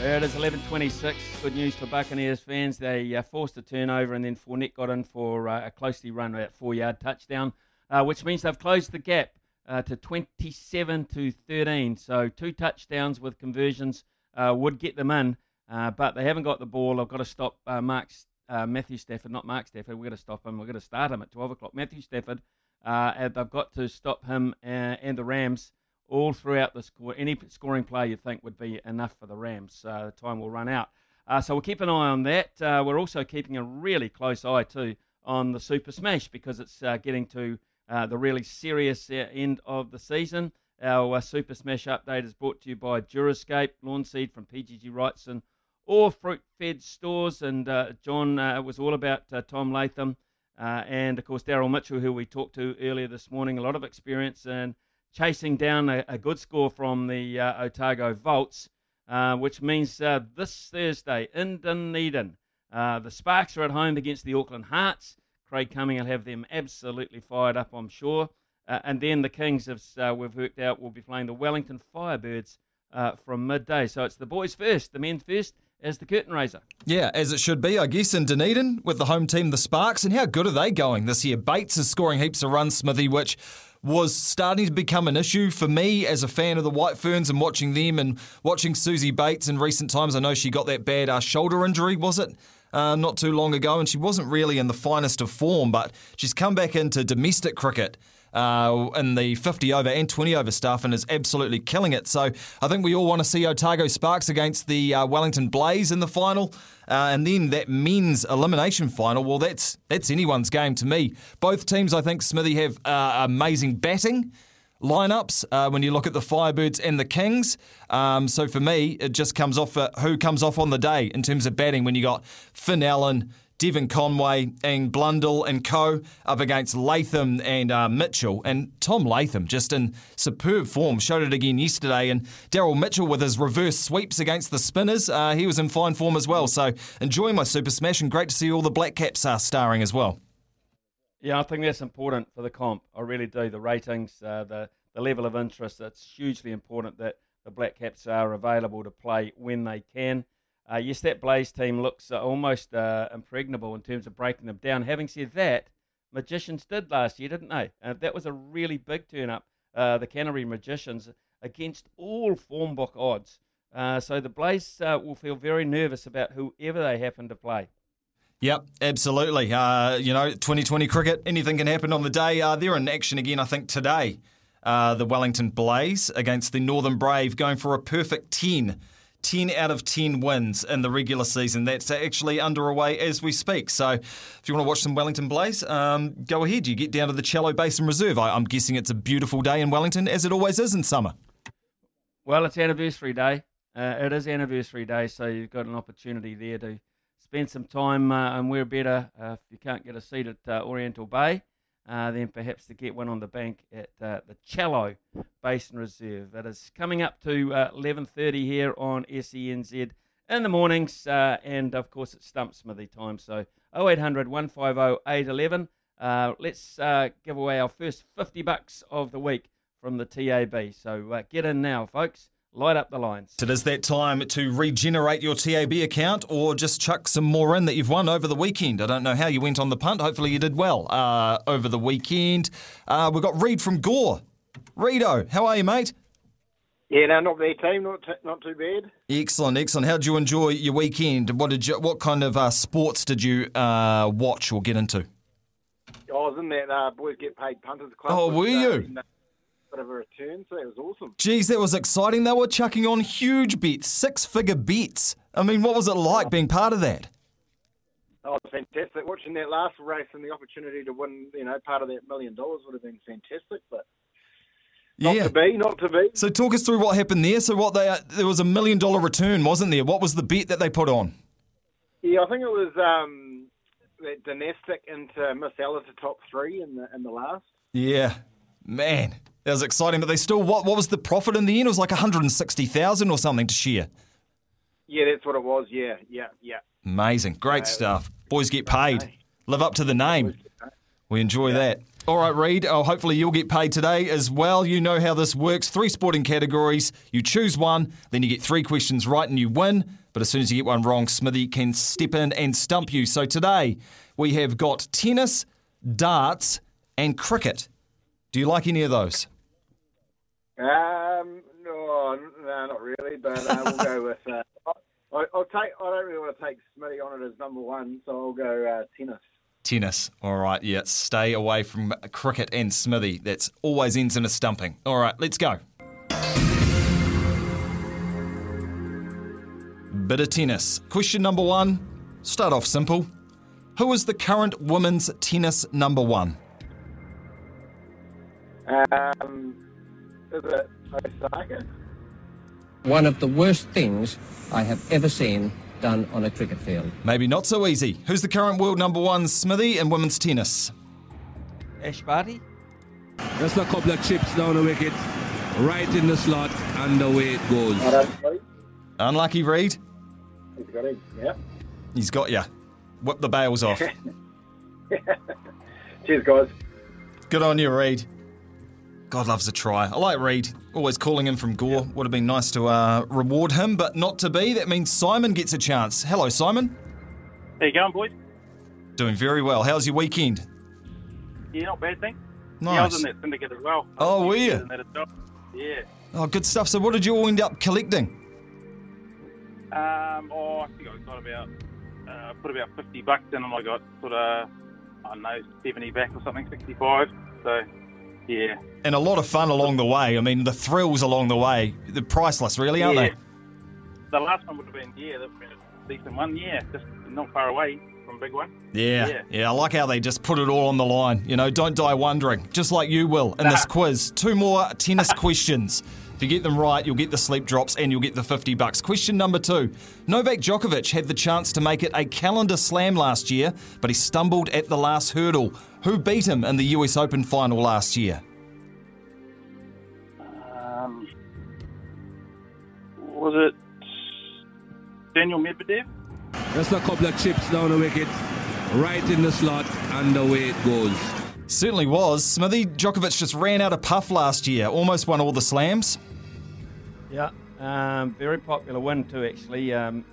it is, 11.26. Good news for Buccaneers fans. They uh, forced a turnover and then Fournette got in for uh, a closely run, about four-yard touchdown, uh, which means they've closed the gap uh, to 27 to 13. So two touchdowns with conversions uh, would get them in, uh, but they haven't got the ball. I've got to stop Mark Matthew Stafford, not Mark Stafford. We're going to stop him. We're going to start him at 12 o'clock. Matthew Stafford, and they've got to stop him and the Rams all throughout the score. Any scoring play you think would be enough for the Rams. the time will run out. so we'll keep an eye on that. we're also keeping a really close eye too on the Super Smash because it's getting to uh, the really serious uh, end of the season. Our uh, Super Smash update is brought to you by Durascape, lawn seed from PGG Wrightson, or Fruit Fed Stores. And uh, John, uh, it was all about uh, Tom Latham and, of course, Daryl Mitchell, who we talked to earlier this morning. A lot of experience in chasing down a, a good score from the Otago Volts, which means this Thursday in Dunedin, the Sparks are at home against the Auckland Hearts. Craig Cumming will have them absolutely fired up, I'm sure. Uh, and then the Kings, have, uh, we've worked out, will be playing the Wellington Firebirds uh, from midday. So it's the boys first, the men first, as the curtain raiser. Yeah, as it should be, I guess, in Dunedin with the home team, the Sparks. And how good are they going this year? Bates is scoring heaps of runs, Smithy, which was starting to become an issue for me as a fan of the White Ferns and watching them and watching Susie Bates in recent times. I know she got that bad uh, shoulder injury, was it? uh, not too long ago, and she wasn't really in the finest of form, but she's come back into domestic cricket. Uh, in the 50 over and 20 over stuff and is absolutely killing it. So I think we all want to see Otago Sparks against the uh, Wellington Blaze in the final. Uh, and then that men's elimination final, well, that's that's anyone's game to me. Both teams, I think, Smithy, have uh, amazing batting lineups uh, when you look at the Firebirds and the Kings. Um, so for me, it just comes off uh, who comes off on the day in terms of batting when you got Finn Allen. Devon Conway and Blundell and co up against Latham and uh, Mitchell. And Tom Latham just in superb form, showed it again yesterday. And Daryl Mitchell with his reverse sweeps against the spinners, uh, he was in fine form as well. So enjoying my Super Smash and great to see all the Black Caps are starring as well. Yeah, I think that's important for the comp. I really do. The ratings, uh, the the level of interest. It's hugely important that the Black Caps are available to play when they can. Uh, yes, that Blaze team looks uh, almost uh, impregnable in terms of breaking them down. Having said that, Magicians did last year, didn't they? And that was a really big turn up. Uh, the Canterbury Magicians against all form book odds. Uh, so the Blaze uh, will feel very nervous about whoever they happen to play. Yep, absolutely. Uh, you know, 2020 cricket, anything can happen on the day. Uh, they're in action again, I think, today. Uh, the Wellington Blaze against the Northern Brave, going for a perfect 10. 10 out of 10 wins in the regular season. That's actually underway as we speak. So if you want to watch some Wellington Blaze, um, go ahead. You get down to the Cello Basin Reserve. I, I'm guessing it's a beautiful day in Wellington, as it always is in summer. Well, it's anniversary day. Uh, it is anniversary day, so you've got an opportunity there to spend some time, uh, and we're better uh, if you can't get a seat at uh, Oriental Bay. Uh, then perhaps to get one on the bank at uh, the Cello Basin Reserve. It is coming up to uh, 11:30 here on SENZ in the mornings, uh, and of course it's Stump Smithy time. So 0800 150 811. Uh, let's give away our first 50 bucks of the week from the TAB. So get in now, folks. Light up the lines. It is that time to regenerate your TAB account or just chuck some more in that you've won over the weekend. I don't know how you went on the punt. Hopefully you did well uh, over the weekend. Uh, we've got Reed from Gore. Reedo, how are you, mate? Yeah, no, not bad team, not t- not too bad. Excellent, excellent. How did you enjoy your weekend? What did you? What kind of uh, sports did you uh, watch or get into? I was in that uh, boys get paid punters club. Oh, were you? In, bit of a return, so that was awesome. Geez, that was exciting. They were chucking on huge bets, six figure bets. I mean, what was it like being part of that? Oh, fantastic. Watching that last race and the opportunity to win, you know, part of that million dollars would have been fantastic, but not yeah. to be, not to be. So talk us through what happened there. So what they there was a million dollar return, wasn't there? What was the bet that they put on? Yeah, I think it was um, that dynastic into Miss Ella to top three in the in the last. Yeah, man, that was exciting. But they still, what what was the profit in the end? It was like 160,000 or something to share. Yeah, that's what it was. Yeah, yeah, yeah. Amazing. Great stuff. Boys get paid. Live up to the name. We enjoy that. All right, Reed. Oh, hopefully you'll get paid today as well. You know how this works. Three sporting categories. You choose one, then you get three questions right and you win. But as soon as you get one wrong, Smithy can step in and stump you. So today we have got tennis, darts, and cricket. Do you like any of those? Um, no, no, not really. But uh, we'll go with. Uh, [laughs] I, I'll take. I don't really want to take Smitty on it as number one, so I'll go uh, tennis. Tennis. All right, yeah. Stay away from cricket and Smithy. That's always ends in a stumping. All right, let's go. Bit of tennis. Question number one. Start off simple. Who is the current women's tennis number one? Um, is it Osaka? One of the worst things I have ever seen done on a cricket field. Maybe not so easy. Who's the current world number one Smithy in women's tennis? Ash Barty? Just a couple of chips down the wicket, right in the slot, and away it goes. Unlucky Reed. He's got him. Yeah. He's got you. Whip the bails off. [laughs] Cheers, guys. Good on you, Reed. God loves a try. I like Reed. Always calling in from Gore. Would have been nice to uh, reward him, but not to be. That means Simon gets a chance. Hello, Simon. How you going, boys? Doing very well. How's your weekend? Yeah, not bad, thanks. Nice. Yeah, I was in that syndicate as well. Oh, was were you? in that as well. Yeah. Oh, good stuff. So, what did you all end up collecting? Um, oh, I think I got about, uh, put about 50 bucks in and I got sort of, I don't know, 70 back or something, 65. So, yeah. And a lot of fun along the way. I mean, the thrills along the way, they're priceless, really, aren't yeah. they? The last one would have been, yeah, that would been a decent one. Yeah, just not far away from big one. Yeah, Yeah. yeah, I like how they just put it all on the line. You know, don't die wondering, just like you will in this quiz. Two more tennis [laughs] questions. If you get them right, you'll get the sleep drops and you'll get the 50 bucks. Question number two Novak Djokovic had the chance to make it a calendar slam last year, but he stumbled at the last hurdle. Who beat him in the US Open final last year? Um, was it Daniil Medvedev? Just a couple of chips down the wicket, right in the slot, and away it goes. Certainly was. Smithy Djokovic just ran out of puff last year, almost won all the slams. Yeah, um, very popular win too, actually. Um,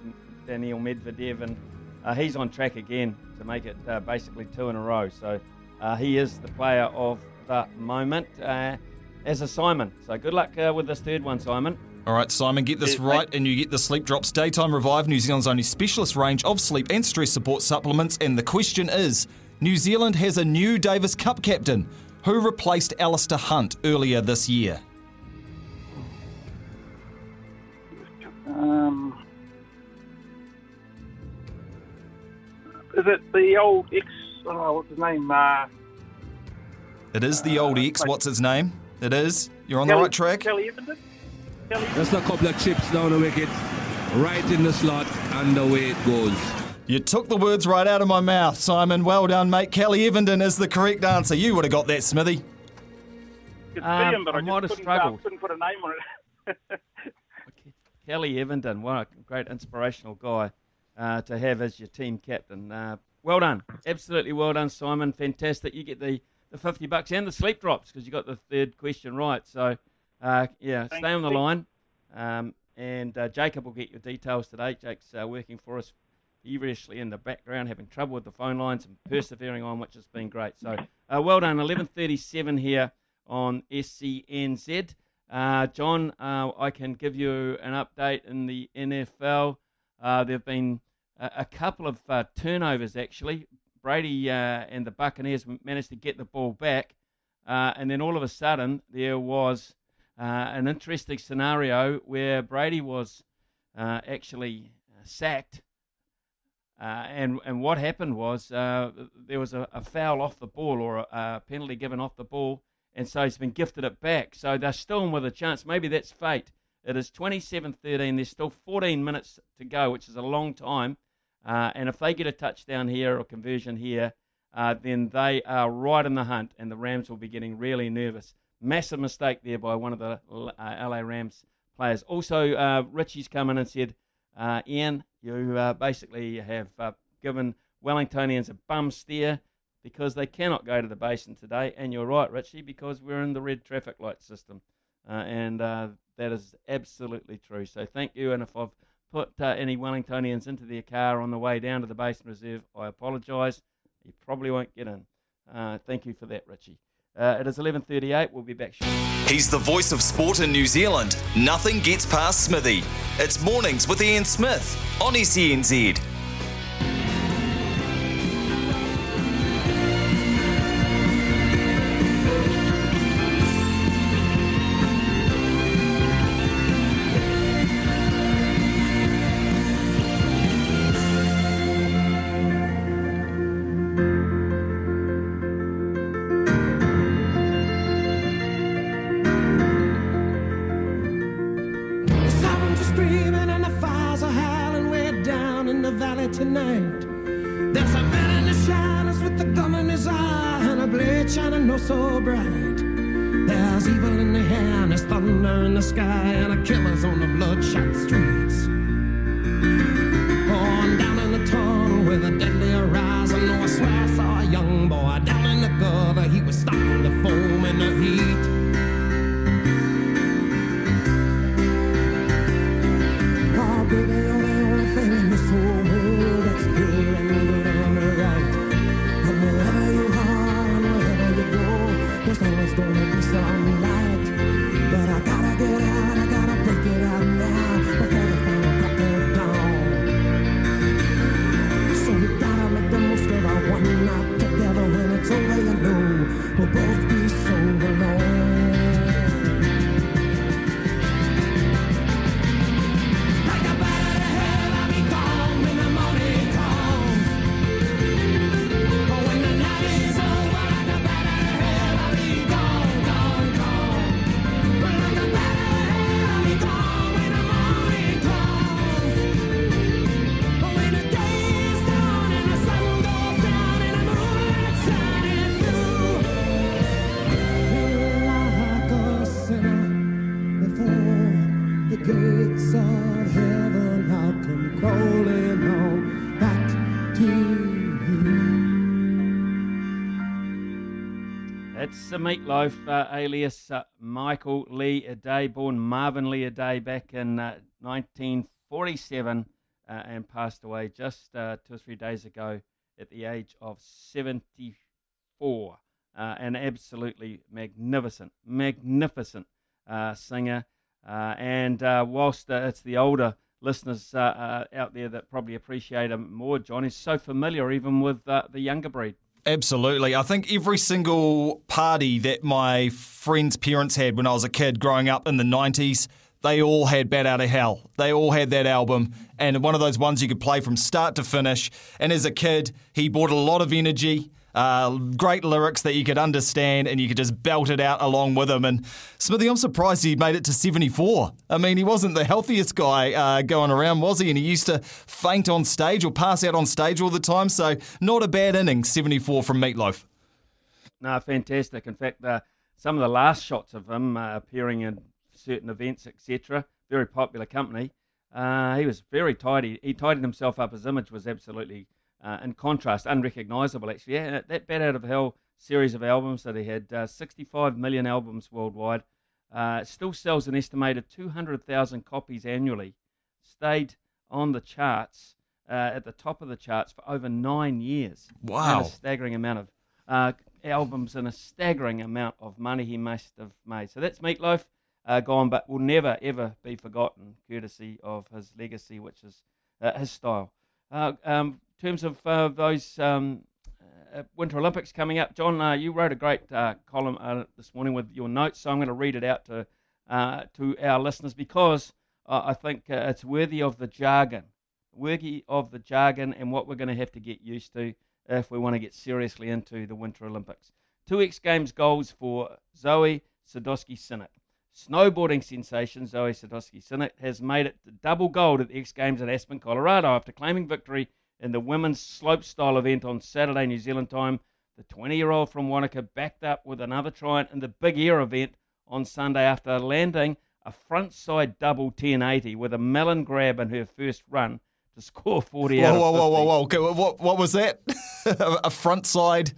Daniil Medvedev, and uh, he's on track again to make it uh, basically two in a row. So uh, he is the player of the moment, uh, as a Simon. So good luck uh, with this third one, Simon. All right, Simon, get this right and you get the Sleep Drops Daytime Revive, New Zealand's only specialist range of sleep and stress support supplements. And the question is New Zealand has a new Davis Cup captain. Who replaced Alistair Hunt earlier this year? Um, is it the old X? Oh, what's his name? Uh, It is the old ex. What's his name? It is. You're on the right track. Kelly Evenden. Kelly. Just a couple of chips down the wicket, right in the slot, and away it goes. You took the words right out of my mouth, Simon. Well done, mate. Kelly Evenden is the correct answer. You would have got that, Smithy. Could Um, see him, but I I, might have couldn't, uh, struggled. couldn't put a name on it. [laughs] Kelly Evenden, what a great inspirational guy uh, to have as your team captain. Uh, well done, absolutely well done, Simon. Fantastic. You get the, the fifty bucks and the sleep drops because you got the third question right. So uh, yeah, Thanks, stay on the line, um, and uh, Jacob will get your details today. Jake's uh, working for us feverishly in the background, having trouble with the phone lines and persevering on, which has been great. So uh, well done. Eleven thirty-seven here on SENZ. Uh, John, uh, I can give you an update in the NFL. Uh, there have been a, a couple of uh, turnovers, actually. Brady uh, and the Buccaneers managed to get the ball back, uh, and then all of a sudden there was an interesting scenario where Brady was actually sacked. And and what happened was there was a, a foul off the ball or a, a penalty given off the ball, and so he's been gifted it back. So they're still in with a chance. Maybe that's fate. It is 27-13. There's still 14 minutes to go, which is a long time. Uh, and if they get a touchdown here or conversion here, uh, then they are right in the hunt, and the Rams will be getting really nervous. Massive mistake there by one of the uh, LA Rams players. Also, uh, Richie's come in and said, uh, Ian, you uh, basically have given Wellingtonians a bum steer because they cannot go to the basin today. And you're right, Richie, because we're in the red traffic light system. Uh, and uh, that is absolutely true. So thank you. And if I've put uh, any Wellingtonians into their car on the way down to the basin reserve, I apologise. You probably won't get in. Uh, thank you for that, Richie. Uh, it is 11:38. We'll be back shortly. He's the voice of sport in New Zealand. Nothing gets past Smithy. It's mornings with Ian Smith on SENZ. The Meatloaf, uh, alias uh, Michael Lee Aday, born Marvin Lee Aday back in uh, 1947 uh, and passed away just uh, two or three days ago at the age of 74. Uh, an absolutely magnificent, magnificent singer. And whilst it's the older listeners out there that probably appreciate him more, John is so familiar even with the younger breed. Absolutely. I think every single party that my friends' parents had when I was a kid growing up in the 90s, they all had Bat Out of Hell. They all had that album, and one of those ones you could play from start to finish. And as a kid, he brought a lot of energy. Uh, great lyrics that you could understand and you could just belt it out along with him. And Smithy, I'm surprised he made it to 74. I mean, he wasn't the healthiest guy uh, going around, was he? And he used to faint on stage or pass out on stage all the time. So, not a bad inning, 74 from Meatloaf. No, fantastic. In fact, uh, some of the last shots of him uh, appearing in certain events, etc., very popular company. Uh, he was very tidy. He tidied himself up. His image was absolutely, uh, in contrast, unrecognisable. Actually, yeah, that Bat Out of Hell series of albums that he had, uh, 65 million albums worldwide, uh, still sells an estimated 200,000 copies annually. Stayed on the charts uh, at the top of the charts for over nine years. Wow. And a staggering amount of uh, albums and a staggering amount of money he must have made. So that's Meatloaf uh, gone, but will never ever be forgotten, courtesy of his legacy, which is uh, his style. Uh, um, terms of uh, those um, uh, Winter Olympics coming up, John, uh, you wrote a great uh, column uh, this morning with your notes, so I'm going to read it out to uh, to our listeners because I think it's worthy of the jargon, worthy of the jargon, and what we're going to have to get used to if we want to get seriously into the Winter Olympics. Two X Games goals for Zoe Sadowski Synnott. Snowboarding sensation Zoe Sadowski Synnott has made it to double gold at the X Games in Aspen, Colorado after claiming victory in the women's slopestyle event on Saturday, New Zealand time. The 20 year old from Wanaka backed up with another try in the big air event on Sunday after landing a front side double 1080 with a melon grab in her first run to score 40 Whoa, out of whoa, whoa, 50. whoa, whoa. Okay, what, what was that? [laughs] a front side.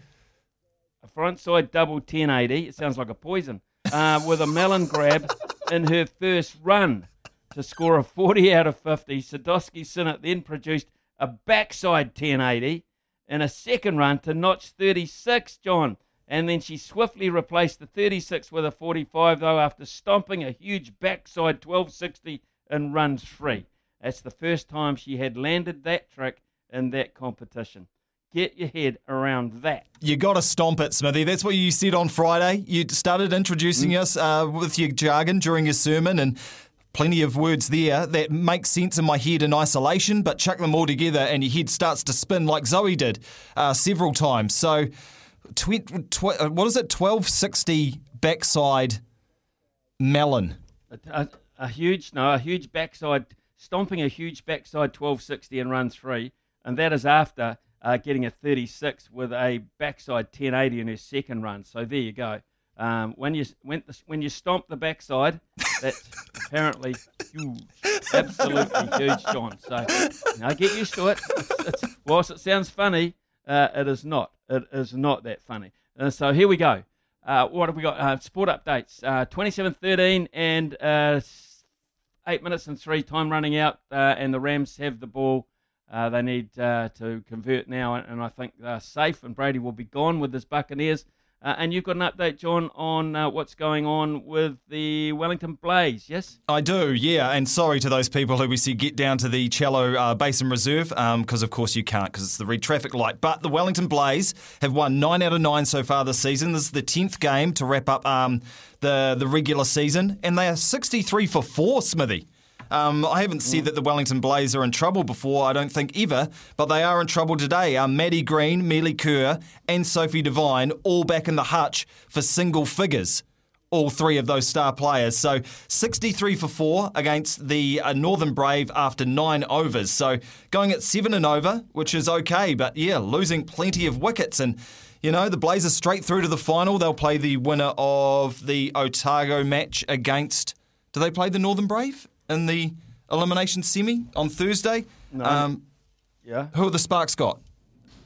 A front side double 1080. It sounds like a poison. Uh, with a melon grab [laughs] in her first run to score a 40 out of 50. Sadowski Synnott then produced a backside 1080 in a second run to notch 36, John, And then she swiftly replaced the 36 with a 45, though, after stomping a huge backside 1260 in run three. That's the first time she had landed that trick in that competition. Get your head around that. You got to stomp it, Smithy. That's what you said on Friday. You started introducing Mm. us uh, with your jargon during your sermon and plenty of words there that make sense in my head in isolation, but chuck them all together and your head starts to spin like Zoe did uh, several times. So, tw- tw- uh, what is it? 1260 backside melon. A, a, huge, no, a huge backside, stomping a huge backside 1260 and run three, and that is after uh, getting a 36 with a backside 1080 in her second run. So there you go. Um, when you when, when you stomp the backside, that's apparently huge, absolutely huge, John. So now get used to it. It's, it's, whilst it sounds funny, uh, it is not. It is not that funny. Uh, so here we go. Uh, what have we got? Uh, sport updates. Uh, 27-13 and uh, eight minutes and three. Time running out, uh, and the Rams have the ball. They need to convert now, and, and I think they're safe. And Brady will be gone with his Buccaneers. Uh, and you've got an update, John, on uh, what's going on with the Wellington Blaze. Yes. I do, yeah. And sorry to those people who we see get down to the Cello uh, Basin Reserve, because of course you can't, because it's the red traffic light. But the Wellington Blaze have won nine out of nine so far this season. This is the tenth game to wrap up um, the the regular season, and they are sixty three for four, Smithy. Um, I haven't said that the Wellington Blaze are in trouble before, I don't think ever, but they are in trouble today. Um, Maddie Green, Melie Kerr, and Sophie Devine all back in the hutch for single figures. All three of those star players. So 63 for four against the uh, Northern Brave after nine overs. So going at seven and over, which is okay, but yeah, losing plenty of wickets. And, you know, the Blazers straight through to the final. They'll play the winner of the Otago match against. Do they play the Northern Brave in the elimination semi on Thursday? No. Um, Yeah. who have the Sparks got?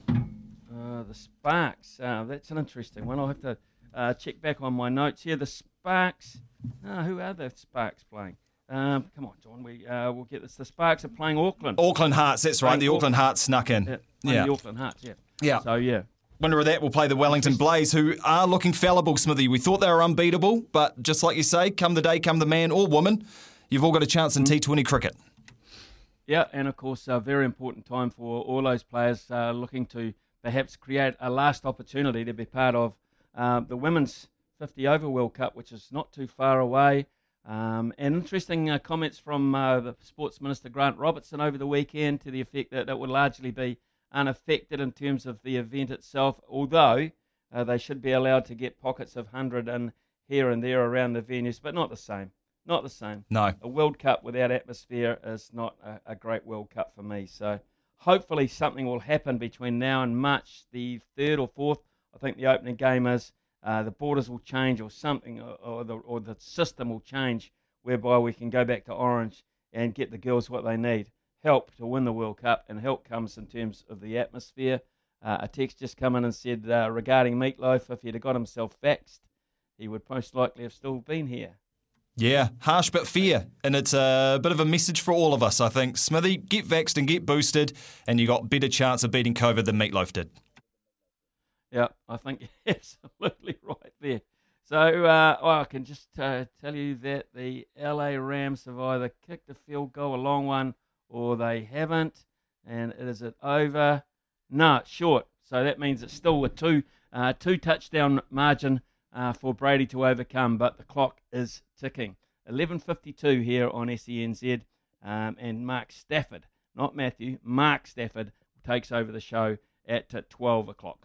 Uh, the Sparks. Uh, that's an interesting one. I'll have to uh, check back on my notes here. The Sparks. Uh, who are the Sparks playing? Um, come on, John. We uh, we'll get this. The Sparks are playing Auckland. Auckland Hearts, that's right. Playing The Auckland Hearts snuck in. Yeah, Yeah. the Auckland Hearts. Yeah. Yeah. So yeah. Winner of that will play the Wellington Blaze, who are looking fallible, Smithy. We thought they were unbeatable, but just like you say, come the day, come the man or woman, you've all got a chance in T20 cricket. Yeah, and of course, a very important time for all those players uh, looking to perhaps create a last opportunity to be part of uh, the Women's 50 Over World Cup, which is not too far away. Um, and interesting uh, comments from uh, the Sports Minister Grant Robertson over the weekend to the effect that it would largely be unaffected in terms of the event itself, although uh, they should be allowed to get pockets of 100 and here and there around the venues, but not the same. Not the same. No. A World Cup without atmosphere is not a, a great World Cup for me. So hopefully something will happen between now and March the 3rd or 4th. I think the opening game is. Uh, the borders will change or something, or, or, the, or the system will change whereby we can go back to orange and get the girls what they need. Help to win the World Cup, and help comes in terms of the atmosphere. Uh, a text just come in and said uh, regarding Meatloaf, if he'd have got himself vaxxed, he would most likely have still been here. Yeah, harsh but fair. And it's a bit of a message for all of us, I think. Smithy, get vaxxed and get boosted, and you got better chance of beating COVID than Meatloaf did. Yeah, I think [laughs] absolutely right there. So uh, oh, I can just uh, tell you that the LA Rams have either kicked a field goal, a long one, or they haven't. And is it over? No, it's short. So that means it's still a two uh, two touchdown margin uh, for Brady to overcome, but the clock is ticking. 11:52 here on SENZ, um, and Mark Stafford, not Matthew, Mark Stafford takes over the show at uh, 12 o'clock.